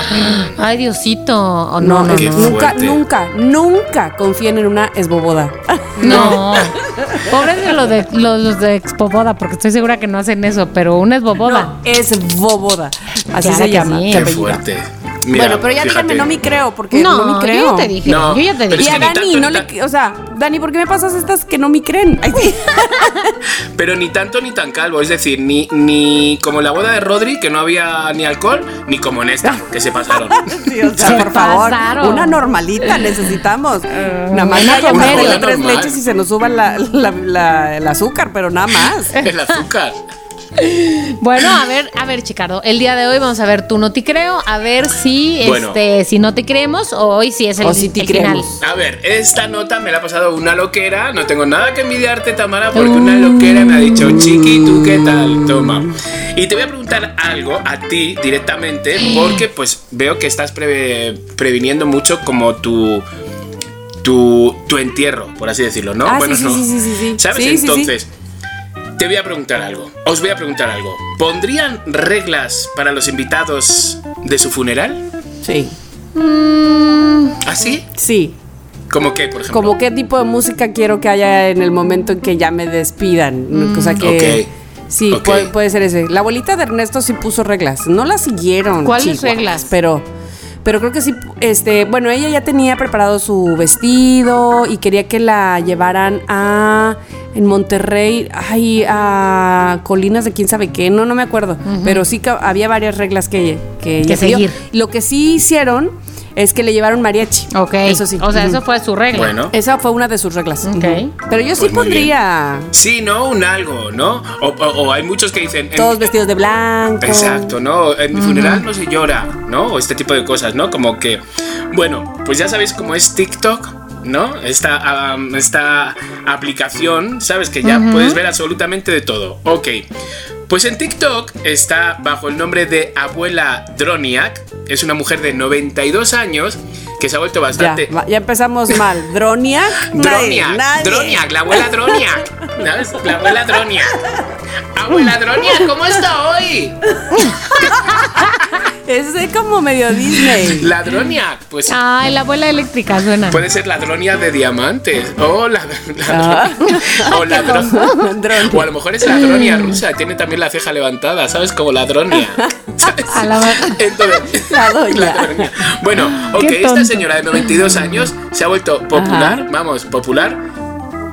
Ay, Diosito. Oh,
No,
no, no,
Qué
no.
nunca, nunca, nunca confíen en una esboboda.
No. Pobres de los de los, los de Expoboda, porque estoy segura que no hacen eso, pero una es boboda.
Es boboda. Así
Claro
se llama.
sí.
qué
fuerte. Mira,
bueno, pero ya
fíjate.
díganme, no me creo, porque no,
No,
me creo.
yo ya te dije,
No,
yo ya te
pero
Y
dije.
a Dani,
tanto,
no le, o sea, Dani, ¿por qué me pasas estas que no me creen? Ay, sí.
Pero ni tanto ni tan calvo, es decir, ni, ni como en la boda de Rodri, que no había ni alcohol, ni como en esta, que se pasaron.
Sí, o sea,
Se
por favor,
pasaron.
una normalita necesitamos. nada más
una
Una
tres
normal.
leches y se nos suba la, la- la- el azúcar, pero nada más.
El azúcar.
Bueno, a ver, a ver, Chicardo, el día de hoy vamos a ver tú no te creo, a ver si
Bueno.
este si no te creemos o hoy sí es el,
O si te
el final.
creemos.
A ver, esta nota me la ha pasado una loquera. No tengo nada que envidiarte, Tamara, porque una loquera me ha dicho, Chiqui, ¿tú qué tal? Toma. Y te voy a preguntar algo a ti directamente, porque pues veo que estás pre- previniendo mucho como tu. Tu, tu entierro, por así decirlo, ¿no?
Ah, sí, sí, sí, sí, sí, sí.
¿Sabes?
Sí, sí, sí.
Entonces, te voy a preguntar algo. Os voy a preguntar algo. ¿Pondrían reglas para los invitados de su funeral?
Sí,
¿Así?
sí.
¿Cómo qué, por ejemplo?
Como qué tipo de música quiero que haya en el momento en que ya me despidan. O sea que.
Ok.
Sí, puede, puede ser ese. La abuelita de Ernesto sí puso reglas. No las siguieron.
¿Cuáles reglas?
Pero. Pero creo que sí, este, bueno, ella ya tenía preparado su vestido y quería que la llevaran a en Monterrey, ay, a colinas de quién sabe qué, no, no me acuerdo, pero sí había varias reglas que, que ella
Que
siguió.
seguir.
Lo que sí hicieron es que le llevaron mariachi.
Ok.
Eso sí.
O sea, eso fue su regla.
Bueno.
Esa fue una de sus reglas.
Ok.
Pero yo sí
Pues
pondría
Sí, ¿no? Un algo, ¿no? O, o- o hay muchos que dicen... en-
todos vestidos de blanco.
Exacto, ¿no? En mi funeral no se llora, ¿no? O este tipo de cosas, ¿no? Como que, bueno, pues ya sabéis cómo es TikTok, ¿no? Esta, am, esta aplicación, ¿sabes? Que ya puedes ver absolutamente de todo. Ok. Pues en TikTok está bajo el nombre de Abuela Droniak. Es una mujer de 92 años que se ha vuelto bastante...
ya empezamos mal. Droniak.
Droniak,
nadie.
Droniak, la abuela Droniak. ¿Sabes? La abuela Droniak. Abuela Droniak, ¿cómo está hoy?
Es de como medio Disney.
Ladronia, pues
Ay, la abuela eléctrica suena.
puede ser ladronia de diamantes. O la,
Ah.
o ladron-. O a lo mejor es ladronia rusa, tiene también la ceja levantada, ¿sabes? Como ladronia. ¿sabes?
A la-
Entonces,
La doña.
ladronia. Bueno, ok, esta señora de 92 años se ha vuelto popular, vamos, popular,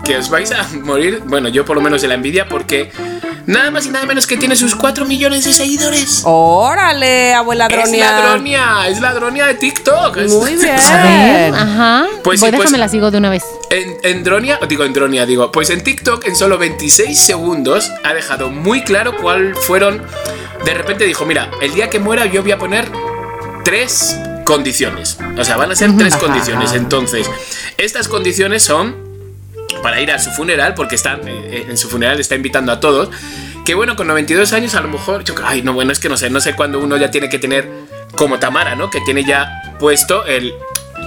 que os vais a morir, bueno, yo por lo menos de la envidia, porque nada más y nada menos que tiene sus 4 millones de seguidores.
Órale, abuela
Es
Dronia.
ladronia, es ladronia de TikTok. Es-
Muy bien.
A ver, ajá.
Pues
Voy,
sí, pues-
déjame la sigo de una vez.
En, en Dronia, digo en Dronia, digo, pues en TikTok en solo 26 segundos ha dejado muy claro cuál fueron. De repente dijo, mira, el día que muera yo voy a poner tres condiciones. O sea, van a ser tres condiciones. Entonces, estas condiciones son para ir a su funeral, porque está, eh, en su funeral está invitando a todos. Que bueno, con 92 años a lo mejor, yo ay, no, bueno, es que no sé, no sé cuándo uno ya tiene que tener, como Tamara, ¿no? Que tiene ya puesto el,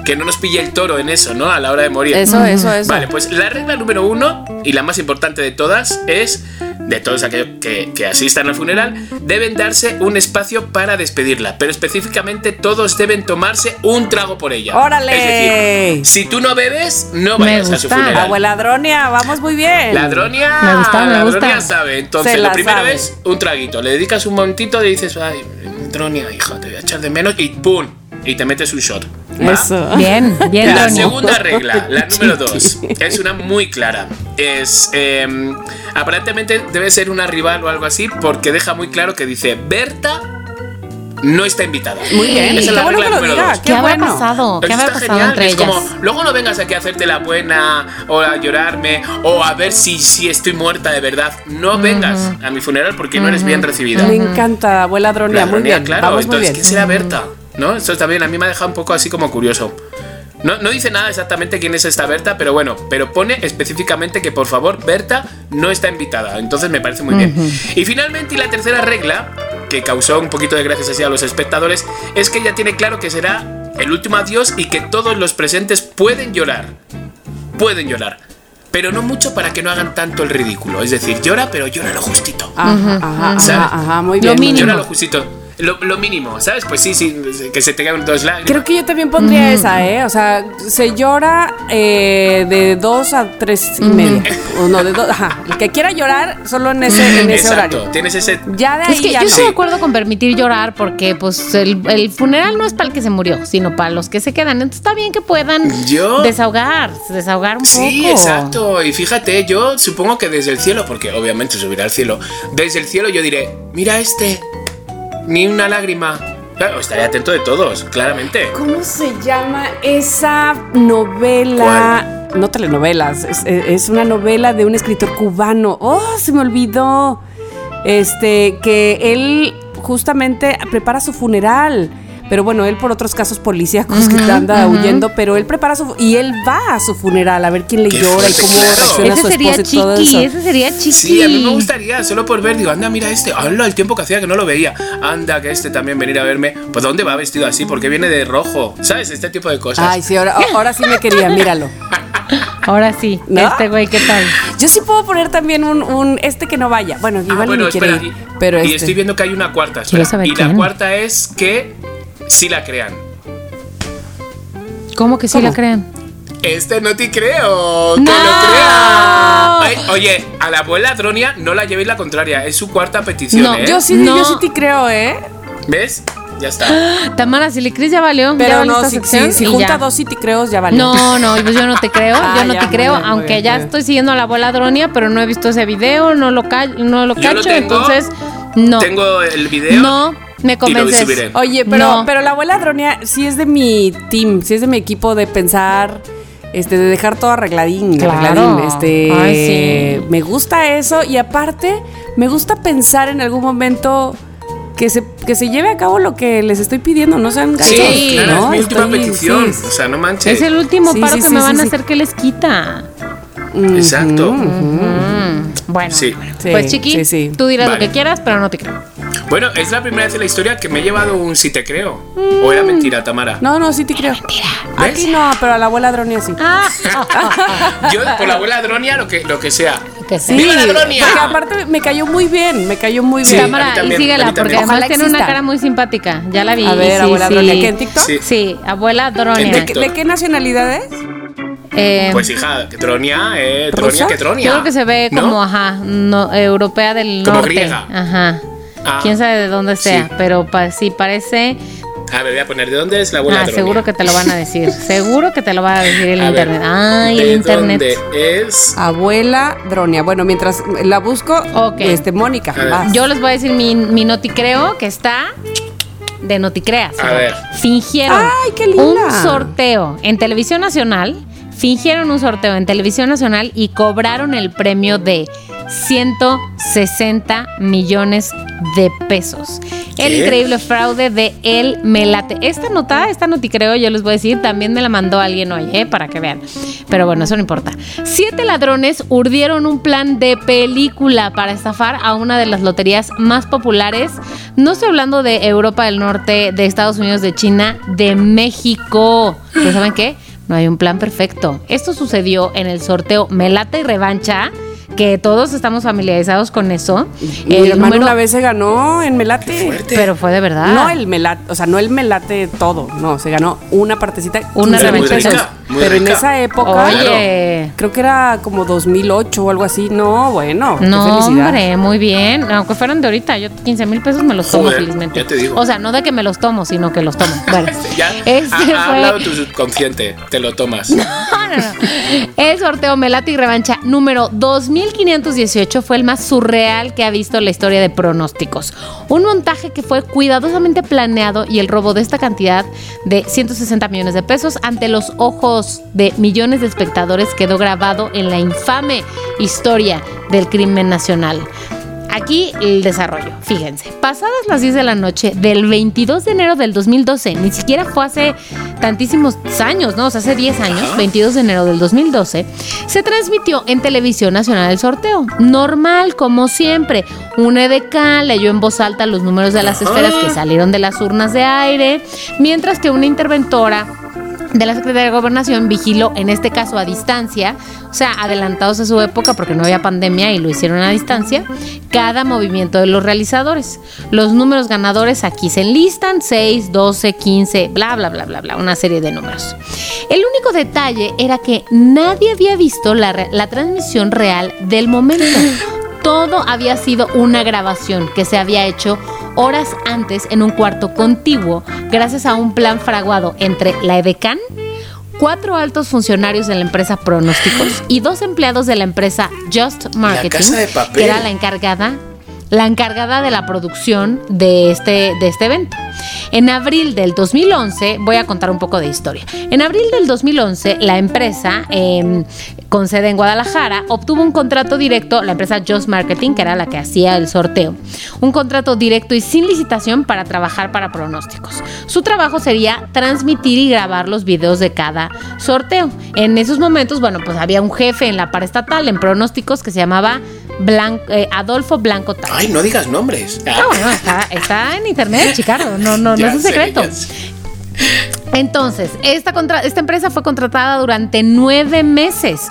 que no nos pille el toro en eso, ¿no? A la hora de morir.
Eso, eso, eso.
Vale, pues la regla número uno y la más importante de todas es, de todos aquellos que, que asistan al funeral, deben darse un espacio para despedirla, pero específicamente todos deben tomarse un trago por ella.
¡Órale!
Es decir, si tú no bebes, no
Me
vayas a su funeral.
Abuela Dronia, vamos muy bien.
Ladronia,
Me gusta, me
Ladronia
gusta.
sabe. Entonces,
Se
lo
la
primero
sabe.
es un traguito. Le dedicas un momentito y dices, ay, Dronia, hija, te voy a echar de menos y ¡pum! Y te metes un shot.
Eso.
Bien, bien,
La segunda regla, la número dos, es una muy clara. Es. eh, aparentemente debe ser una rival o algo así, porque deja muy claro que dice: Berta no está invitada.
Muy bien.
Esa es
Qué
la
bueno
regla
que lo
número
diga.
dos.
¿Qué
Qué
habrá
bueno.
pasado? ¿Qué habrá pasado
genial.
entre
es
ellas?
como, luego no vengas aquí a hacerte la buena o a llorarme o a ver si, si estoy muerta de verdad. No vengas a mi funeral porque no eres bien recibida.
Me encanta, abuela Dronia.
La
Muy bien.
claro.
Vamos muy
Entonces,
bien.
¿quién será Berta? ¿No? Esto también a mí me ha dejado un poco así como curioso. No, no dice nada exactamente quién es esta Berta, pero bueno, pero pone específicamente que por favor Berta no está invitada. Entonces me parece muy bien. Y finalmente, y la tercera regla, que causó un poquito de gracias así a los espectadores, es que ella tiene claro que será el último adiós y que todos los presentes pueden llorar. Pueden llorar. Pero no mucho para que no hagan tanto el ridículo. Es decir, llora, pero llora lo justito.
Ajá, ajá,
¿Sabes?
ajá, ajá, muy
Lo
bien.
mínimo.
Llora lo justito. Lo, lo mínimo, ¿sabes? Pues sí, sí, que se te caigan dos lágrimas.
Creo que yo también pondría esa, ¿eh? O sea, se llora eh, de dos a tres y media. O no, de dos. Ajá. El que quiera llorar, solo en ese, en ese
Exacto,
horario.
tienes ese...
Ya de ahí
Es que
ya
yo
no.
estoy de acuerdo con permitir llorar porque pues el, el funeral no es para el que se murió, sino para los que se quedan. Entonces está bien que puedan
Yo-
desahogar, desahogar un
Sí,
poco.
exacto. Y fíjate, yo supongo que desde el cielo, porque obviamente subirá al cielo, desde el cielo yo diré, mira este, ni una lágrima. Claro, estaré atento de todos, claramente.
¿Cómo se llama esa novela? No telenovelas, es, es una novela de un escritor cubano. Oh, se me olvidó. Este, que él justamente prepara su funeral. Pero bueno, él por otros casos policíacos que anda huyendo, pero él prepara su y él va a su funeral a ver quién le
Qué
llora y cómo
claro.
reacciona
Ese
su
sería
esposa y todo
chiqui,
eso.
ese sería chiqui.
Sí, a mí me gustaría, solo por ver, digo, anda, mira este, anda, el tiempo que hacía que no lo veía, anda, que este también venir a verme, pues ¿dónde va vestido así? Porque viene de rojo, ¿sabes? Este tipo de cosas.
Ay, sí, ahora, ahora sí me quería, míralo.
Ahora sí,
¿No?
este güey, ¿qué tal?
Yo sí puedo poner también un, un este que no vaya. Bueno,
Ah,
igual
bueno,
ni quiere ir,
y,
pero
y
este.
estoy viendo que hay una cuarta.
Quiero
espera.
saber
y la cuarta es que sí la crean.
¿Cómo que sí
¿Cómo?
la crean?
Este no te creo, que
¡No!
lo crea. Ay, oye, a la abuela Dronia no la llevéis la contraria, es su cuarta petición,
No,
¿eh?
Yo sí,
No.
yo sí te creo, ¿eh?
¿Ves? Ya está.
Tamara, si le crees ya valió. ya
Pero
valió
no,
esta
si,
sección
si, si
y
junta
ya.
dos sí te creo, ya vale.
No, no, pues yo no te creo,
Ah,
yo no
ya,
te creo,
bien,
aunque
bien,
ya
bien.
estoy siguiendo a la abuela Dronia, pero no he visto ese video, no lo, ca- no lo
Yo lo
cacho,
tengo.
entonces no.
Tengo el video.
No, Me
y lo
convences.
Oye, pero,
No.
pero la abuela Dronia sí es de mi team, sí es de mi equipo de pensar, este, de dejar todo arregladín,
Claro.
arregladín. Este,
Ay, sí.
me gusta eso y aparte me gusta pensar en algún momento que se, que se lleve a cabo lo que les estoy pidiendo, no sean
Sí,
gachos,
claro,
¿no?
es mi última
Estoy-
petición.
sí,
O sea, no manches.
Es el último
Sí,
paro
sí,
que
sí,
me
sí,
van a
sí.
hacer que les quita.
Exacto.
Mm, bueno,
Sí.
Sí,
pues chiqui,
sí, sí.
tú dirás
Vale.
lo que quieras, pero no te creo.
Bueno, es la primera vez en la historia que me he llevado un si te creo. ¿O era mentira, Tamara?
No, no, sí te creo.
¿Ves?
Aquí no, pero a la abuela Dronia sí.
Ah,
Yo, por la abuela Dronia, lo que, lo que sea.
que sí.
¡Viva la Dronia!
Porque aparte me cayó muy bien, me cayó muy bien.
a mí
Cámara, y síguela, porque además
Ojalá
tiene una cara muy simpática. Ya la vi.
A ver,
sí,
abuela
sí.
Dronia, ¿qué en TikTok?
Sí.
Sí, abuela Dronia.
¿De, de qué nacionalidad es?
Eh,
Pues hija, que Tronia, eh. Tronia, que Tronia.
yo creo que se ve
¿No?
como, ajá, no, europea del
Como
norte.
griega.
Ajá.
Ah,
Quién sabe de dónde sea,
sí.
pero pa- sí parece.
A ver, voy a poner, ¿de dónde es la abuela
Ah, seguro que te lo van a decir. seguro que te lo va a decir el
A ver,
internet. Ay,
¿de
el internet.
dónde es?
Abuela Dronia. Bueno, mientras la busco,
Ok.
este, Mónica.
Yo les voy a decir mi, mi noticreo que está de noticreas.
A ver.
Fingieron
Ay, qué linda.
un sorteo en televisión nacional. Fingieron un sorteo en televisión nacional y cobraron el premio de 160 millones de pesos. El increíble fraude de El Melate. Esta nota, esta noticreo, yo les voy a decir, también me la mandó alguien hoy, ¿eh? para que vean. Pero bueno, eso no importa. Siete ladrones urdieron un plan de película para estafar a una de las loterías más populares. No estoy hablando de Europa del Norte, de Estados Unidos, de China, de México. ¿Pero saben qué? No hay un plan perfecto. Esto sucedió en el sorteo Melate y Revancha, que todos estamos familiarizados con eso.
Mi
El
hermano
número-
una vez se ganó en Melate.
Pero fue de verdad.
No el melate, o sea, no el melate todo, no, se ganó una partecita,
Una
15 mil
revancha.
Rica,
Pero en esa época,
Oye.
creo que era como 2008 o algo así. No, bueno, qué
No,
felicidad.
hombre, muy bien. Aunque fueran de ahorita, yo 15 mil pesos me los tomo
Joder,
felizmente.
ya te digo.
O sea, no de que me los tomo, sino que los tomo. Bueno,
Ya
este
ha, ha
fue.
hablado tu subconsciente, te lo tomas.
No, no, no. El sorteo Melate y Revancha número 2518 fue el más surreal que ha visto la historia de pronósticos. Un montaje que fue cuidadosamente planeado y el robo de esta cantidad de 160 millones de pesos ante los ojos de millones de espectadores quedó grabado en la infame historia del crimen nacional. Aquí el desarrollo, fíjense. Pasadas las 10 de la noche del 22 de enero del 2012, ni siquiera fue hace tantísimos años, ¿no? O sea, hace 10 años, 22 de enero del 2012, se transmitió en Televisión Nacional el sorteo. Normal, como siempre. Un EDK leyó en voz alta los números de las esferas que salieron de las urnas de aire, mientras que una interventora de la Secretaría de Gobernación vigiló, en este caso a distancia, o sea, adelantados a su época porque no había pandemia y lo hicieron a distancia, cada movimiento de los realizadores. Los números ganadores aquí se enlistan, 6, 12, 15, bla, bla, bla, bla, bla, una serie de números. El único detalle era que nadie había visto la, la transmisión real del momento. Todo había sido una grabación que se había hecho horas antes en un cuarto contiguo gracias a un plan fraguado entre la EDECAN, cuatro altos funcionarios de la empresa Pronósticos y dos empleados de la empresa Just Marketing, que era la encargada la encargada de la producción de este, de este evento. En abril del 2011, voy a contar un poco de historia. En abril del 2011, la empresa, eh, con sede en Guadalajara, obtuvo un contrato directo, la empresa Just Marketing, que era la que hacía el sorteo, un contrato directo y sin licitación para trabajar para pronósticos. Su trabajo sería transmitir y grabar los videos de cada sorteo. En esos momentos, bueno, pues había un jefe en la paraestatal, en pronósticos, que se llamaba eh, Adolfo Blanco Tal.
Ay, no digas nombres.
Ah, bueno, está, está en internet, Chicardo. No, no, no es un secreto.
sé.
Entonces, esta, contra- esta empresa fue contratada durante nueve meses,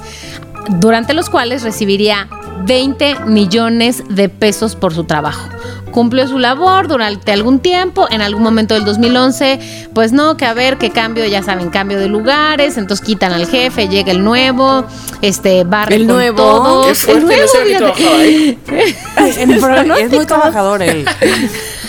durante los cuales recibiría 20 millones de pesos por su trabajo. Cumplió su labor durante algún tiempo, en algún momento del 2011, pues no, que a ver, qué cambio, ya saben, cambio de lugares, entonces quitan al jefe, llega el nuevo, este, barre
El nuevo.
todos.
Qué fuerte,
el nuevo,
no ahí.
En es muy trabajador él.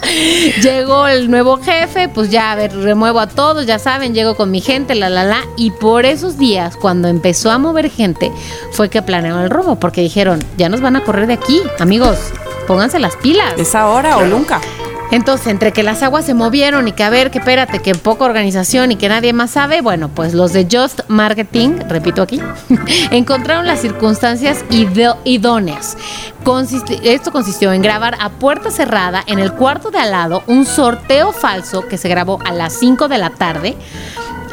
Llegó el nuevo jefe, pues ya, a ver, remuevo a todos, ya saben, llego con mi gente, la, la, la. Y por esos días, cuando empezó a mover gente, fue que planearon el robo, porque dijeron, ya nos van a correr de aquí, amigos, pónganse las pilas.
¿Es ahora o nunca?
Entonces, entre que las aguas se movieron y que a ver, que espérate, que poca organización y que nadie más sabe, bueno, pues los de Just Marketing, repito aquí, encontraron las circunstancias idóneas. Esto consistió en grabar a puerta cerrada en el cuarto de al lado un sorteo falso que se grabó a las 5 de la tarde.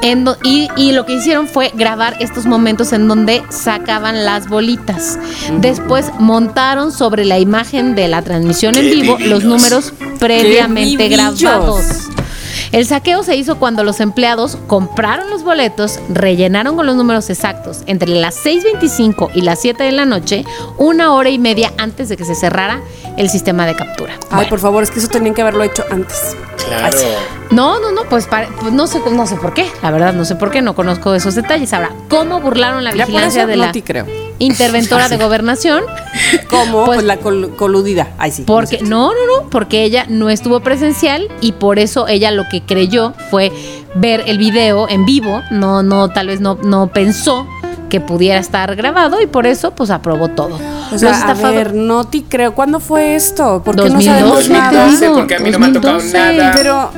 En do- y, y lo que hicieron fue grabar estos momentos en donde sacaban las bolitas. Después montaron sobre la imagen de la transmisión en
¡Qué
vivo los números previamente grabados. El saqueo se hizo cuando los empleados compraron los boletos, rellenaron con los números exactos entre las 6.25 y las 7 de la noche, una hora y media antes de que se cerrara el sistema de captura.
Ay, por favor, es que eso tenían que haberlo hecho antes.
Claro.
No, no, no, pues, pues no sé, no sé por qué, la verdad no sé por qué, no conozco esos detalles. Ahora, ¿cómo burlaron la
Ya por
vigilancia
eso
de
no
la
te creo.
Interventora de gobernación?
¿Cómo?
Pues-
Pues, la col- coludida. Ay, sí.
Porque no, no, no, porque ella no estuvo presencial y por eso ella lo que creyó fue ver el video en vivo, no, no, tal vez no, no pensó que pudiera estar grabado y por eso pues aprobó todo.
O sea,
Los
a ver, no te creo. ¿Cuándo fue esto? ¿Por qué no
2012,
sabemos
te
nada?
2012,
digo,
porque a mí no me ha tocado
2012.
nada.
Pero,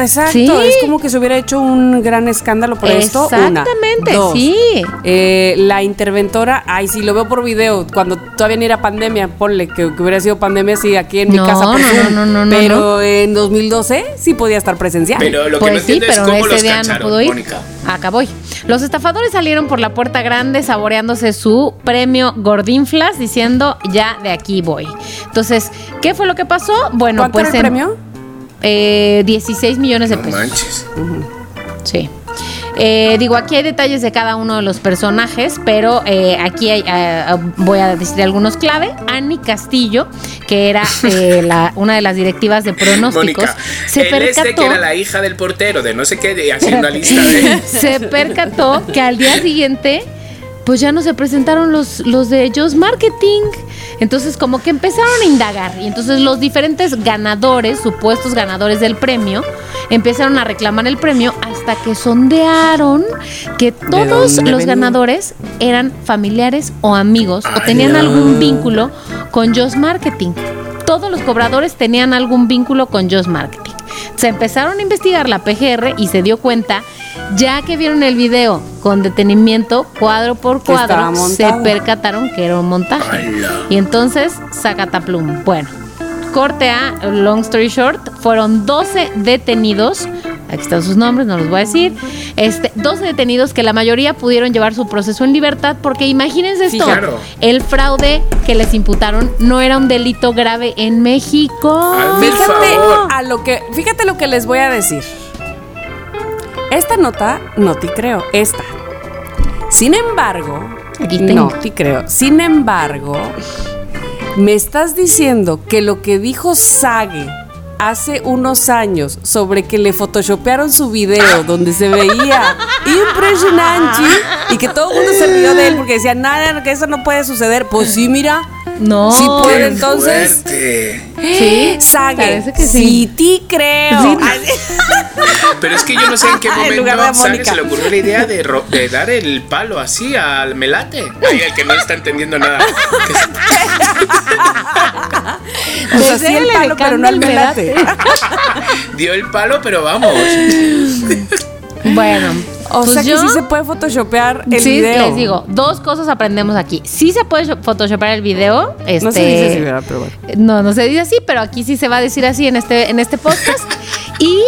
exacto,
Sí.
es como que se hubiera hecho un gran escándalo por esto.
Exactamente,
Dos,
sí.
eh, la interventora, ay, sí, lo veo por video, cuando todavía ni era pandemia, ponle que, que hubiera sido pandemia, sí, aquí en mi casa. por
no, no, no, no,
Pero en 2012 sí podía estar presencial.
Pero lo que
Pues
no
sí,
es
pero
cómo
ese
los
día no pudo ir.
Mónica.
Acá voy. Los estafadores salieron por la puerta grande saboreándose su premio Gordinflas diciendo ya de aquí voy. Entonces, ¿qué fue lo que pasó? Bueno,
¿Cuánto
pues
era el
en-
premio?
Eh, 16 millones de
No
pesos.
manches.
Sí. Eh, digo, aquí hay detalles de cada uno de los personajes, pero eh, aquí hay, eh, voy a decir algunos clave. Annie Castillo, que era la- una de las directivas de pronósticos,
Mónica,
se
el este
percató.
que era la hija del portero de no sé qué, haciendo lista de...
se percató que al día siguiente pues ya no se presentaron los, los de Just Marketing. Entonces como que empezaron a indagar y entonces los diferentes ganadores, supuestos ganadores del premio, empezaron a reclamar el premio hasta que sondearon que todos los
venía?
ganadores eran familiares o amigos o tenían
Ala.
algún vínculo con Just Marketing. Todos los cobradores tenían algún vínculo con Just Marketing. Se empezaron a investigar la PGR y se dio cuenta, ya que vieron el video con detenimiento, cuadro por cuadro, se percataron que era un montaje. Y entonces, sacataplum. Bueno, corte a, long story short, fueron 12 detenidos. Aquí están sus nombres, no los voy a decir. Este, 12 detenidos que la mayoría pudieron llevar su proceso en libertad porque imagínense
Sí,
esto.
claro.
El fraude que les imputaron no era un delito grave en México.
Fíjate a lo que, fíjate lo que les voy a decir. Esta nota no te creo, esta. Sin embargo,
Aquí tengo.
no te creo. Sin embargo, me estás diciendo que lo que dijo Sage hace unos años sobre que le photoshopearon su video donde se veía impresionante y que todo el mundo se rió de él porque decía nada que eso no puede suceder. Pues sí, mira.
No.
Sí puede,
Qué
entonces.
fuerte.
Sí,
Sage,
parece que
sí.
sí.
te creo.
Sí.
Pero es que yo no sé en qué
de a
momento Sage se le ocurrió la idea de, ro- de dar el palo así al melate. Ay, el que no está entendiendo nada.
O sea, sí el palo, pero no
decanta el
melate.
Dio el palo, pero vamos.
Bueno,
O
pues
sea que
yo-
sí se puede photoshopear el
sí,
video.
les digo, dos cosas aprendemos aquí. Sí se puede photoshopear el video. Este,
No se dice así, ¿verdad? Pero bueno.
No, no se dice así, pero aquí sí se va a decir así en este, en este podcast. y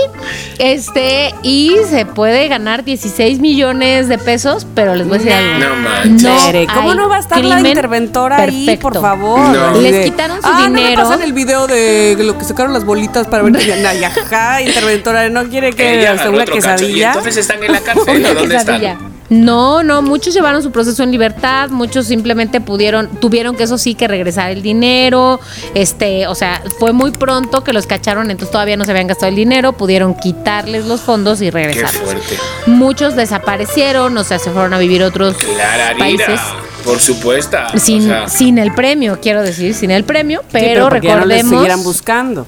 este, y se puede ganar 16 millones de pesos, pero les voy a decir algo.
No manches.
No
¿Cómo no va a estar la interventora ahí,
perfecto.
por favor?
No.
Les quitaron su
ah,
dinero.
No me pasan el video de lo que sacaron las bolitas para ver que ajá, interventora, no quiere que
Ella
hasta
agarró
una
otro cacho. ¿Y
quesadilla.
entonces están en la cárcel dónde
quesadilla.
están?
No, no, muchos llevaron su proceso en libertad, muchos simplemente pudieron, tuvieron que eso sí que regresar el dinero, este, o sea, fue muy pronto que los cacharon, entonces todavía no se habían gastado el dinero, pudieron quitarles los fondos y
Qué
regresar.
fuerte.
Muchos desaparecieron, o sea, se fueron a vivir a otros
Clara
países
por supuesto.
sin,
o sea,
sin el premio, quiero decir, sin el premio,
Sí,
pero,
ya no
recordemos,
siguieran buscando.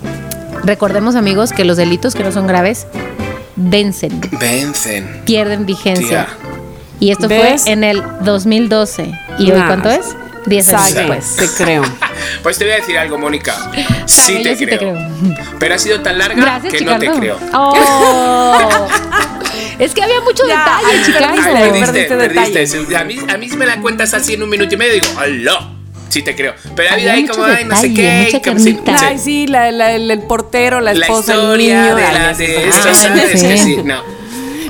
recordemos amigos que los delitos que no son graves vencen,
Vencen.
pierden vigencia.
Tía.
Y esto
¿Ves?
fue en el 2012. ¿Y hoy cuánto es? 10 años después.
te creo.
Pues te voy a decir algo, Mónica. Sí, te,
sí
creo.
te creo.
Pero ha sido tan larga
Gracias,
que no te
Chicardo.
creo.
Oh. es que había mucho
Ya,
detalle, Chicardo.
perdiste,
Ay,
perdiste
perdiste. A mí, a mí si me la cuentas así en un minuto y medio digo, ¡hola! Sí te creo. Pero ha
Había
habido ahí como, ay, no sé
detalle,
qué.
mucha
y como sí.
Ay, sí, la- la- el, el portero, la
La
esposa, el
historia
niño.
de, la,
eso
de
es-
Que sí, no.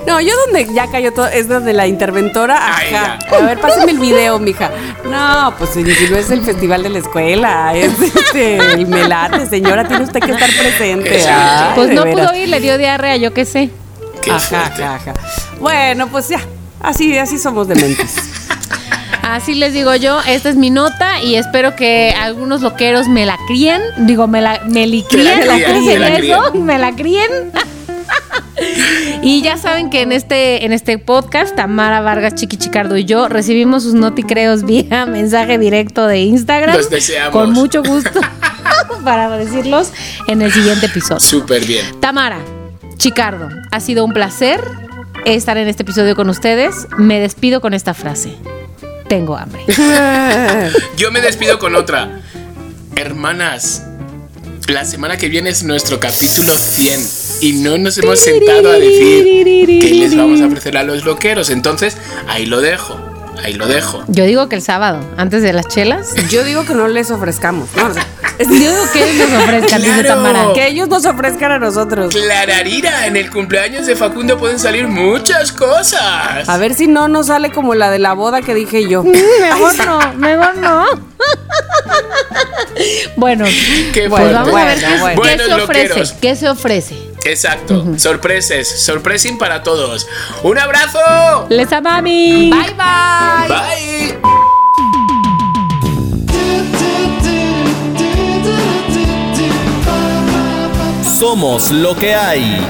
No, yo donde ya cayó todo es donde la interventora.
Ay,
Ajá. A ver, pásame el video, mija. No, pues si no es el festival de la escuela, es este, el melate, señora, tiene usted que estar presente. Ay,
Pues no
veras.
pudo ir, le dio diarrea, yo qué sé.
Qué
Ajá, ajá, ajá. Bueno, pues ya. Así, así somos de mentes.
Así les digo yo, esta es mi nota y espero que algunos loqueros me la críen. Digo, me la, me li críen.
Me la críen,
¿cómo se
me la
eso?
críen.
Y ya saben que en este, en este podcast, Tamara Vargas, Chiqui Chicardo y yo recibimos sus noticreos vía mensaje directo de Instagram.
Los deseamos.
Con mucho gusto para decirlos en el siguiente episodio.
Súper bien.
Tamara, Chicardo, ha sido un placer estar en este episodio con ustedes. Me despido con esta frase. Tengo hambre.
Yo me despido con otra. Hermanas, la semana que viene es nuestro capítulo 100 y no nos hemos sentado a decir qué les vamos a ofrecer a los loqueros. Entonces, ahí lo dejo. Ahí lo dejo.
Yo digo que el sábado, antes de las chelas.
Yo digo que no les ofrezcamos. No, o sea,
Yo digo que ellos nos ofrezcan, dice
Claro.
Tamara.
que ellos nos ofrezcan a nosotros.
Clararira, en el cumpleaños de Facundo pueden salir muchas cosas.
A ver si no nos sale como la de la boda que dije yo.
Mejor no, mejor no. bueno,
Qué
pues vamos a ver qué,
Bueno,
qué
bueno.
se ofrece.
Loqueros.
¿Qué se ofrece?
Exacto. Sorpreses. Sorpresing para todos. ¡Un abrazo!
Les amamos.
Bye bye.
Bye.
Somos lo que hay.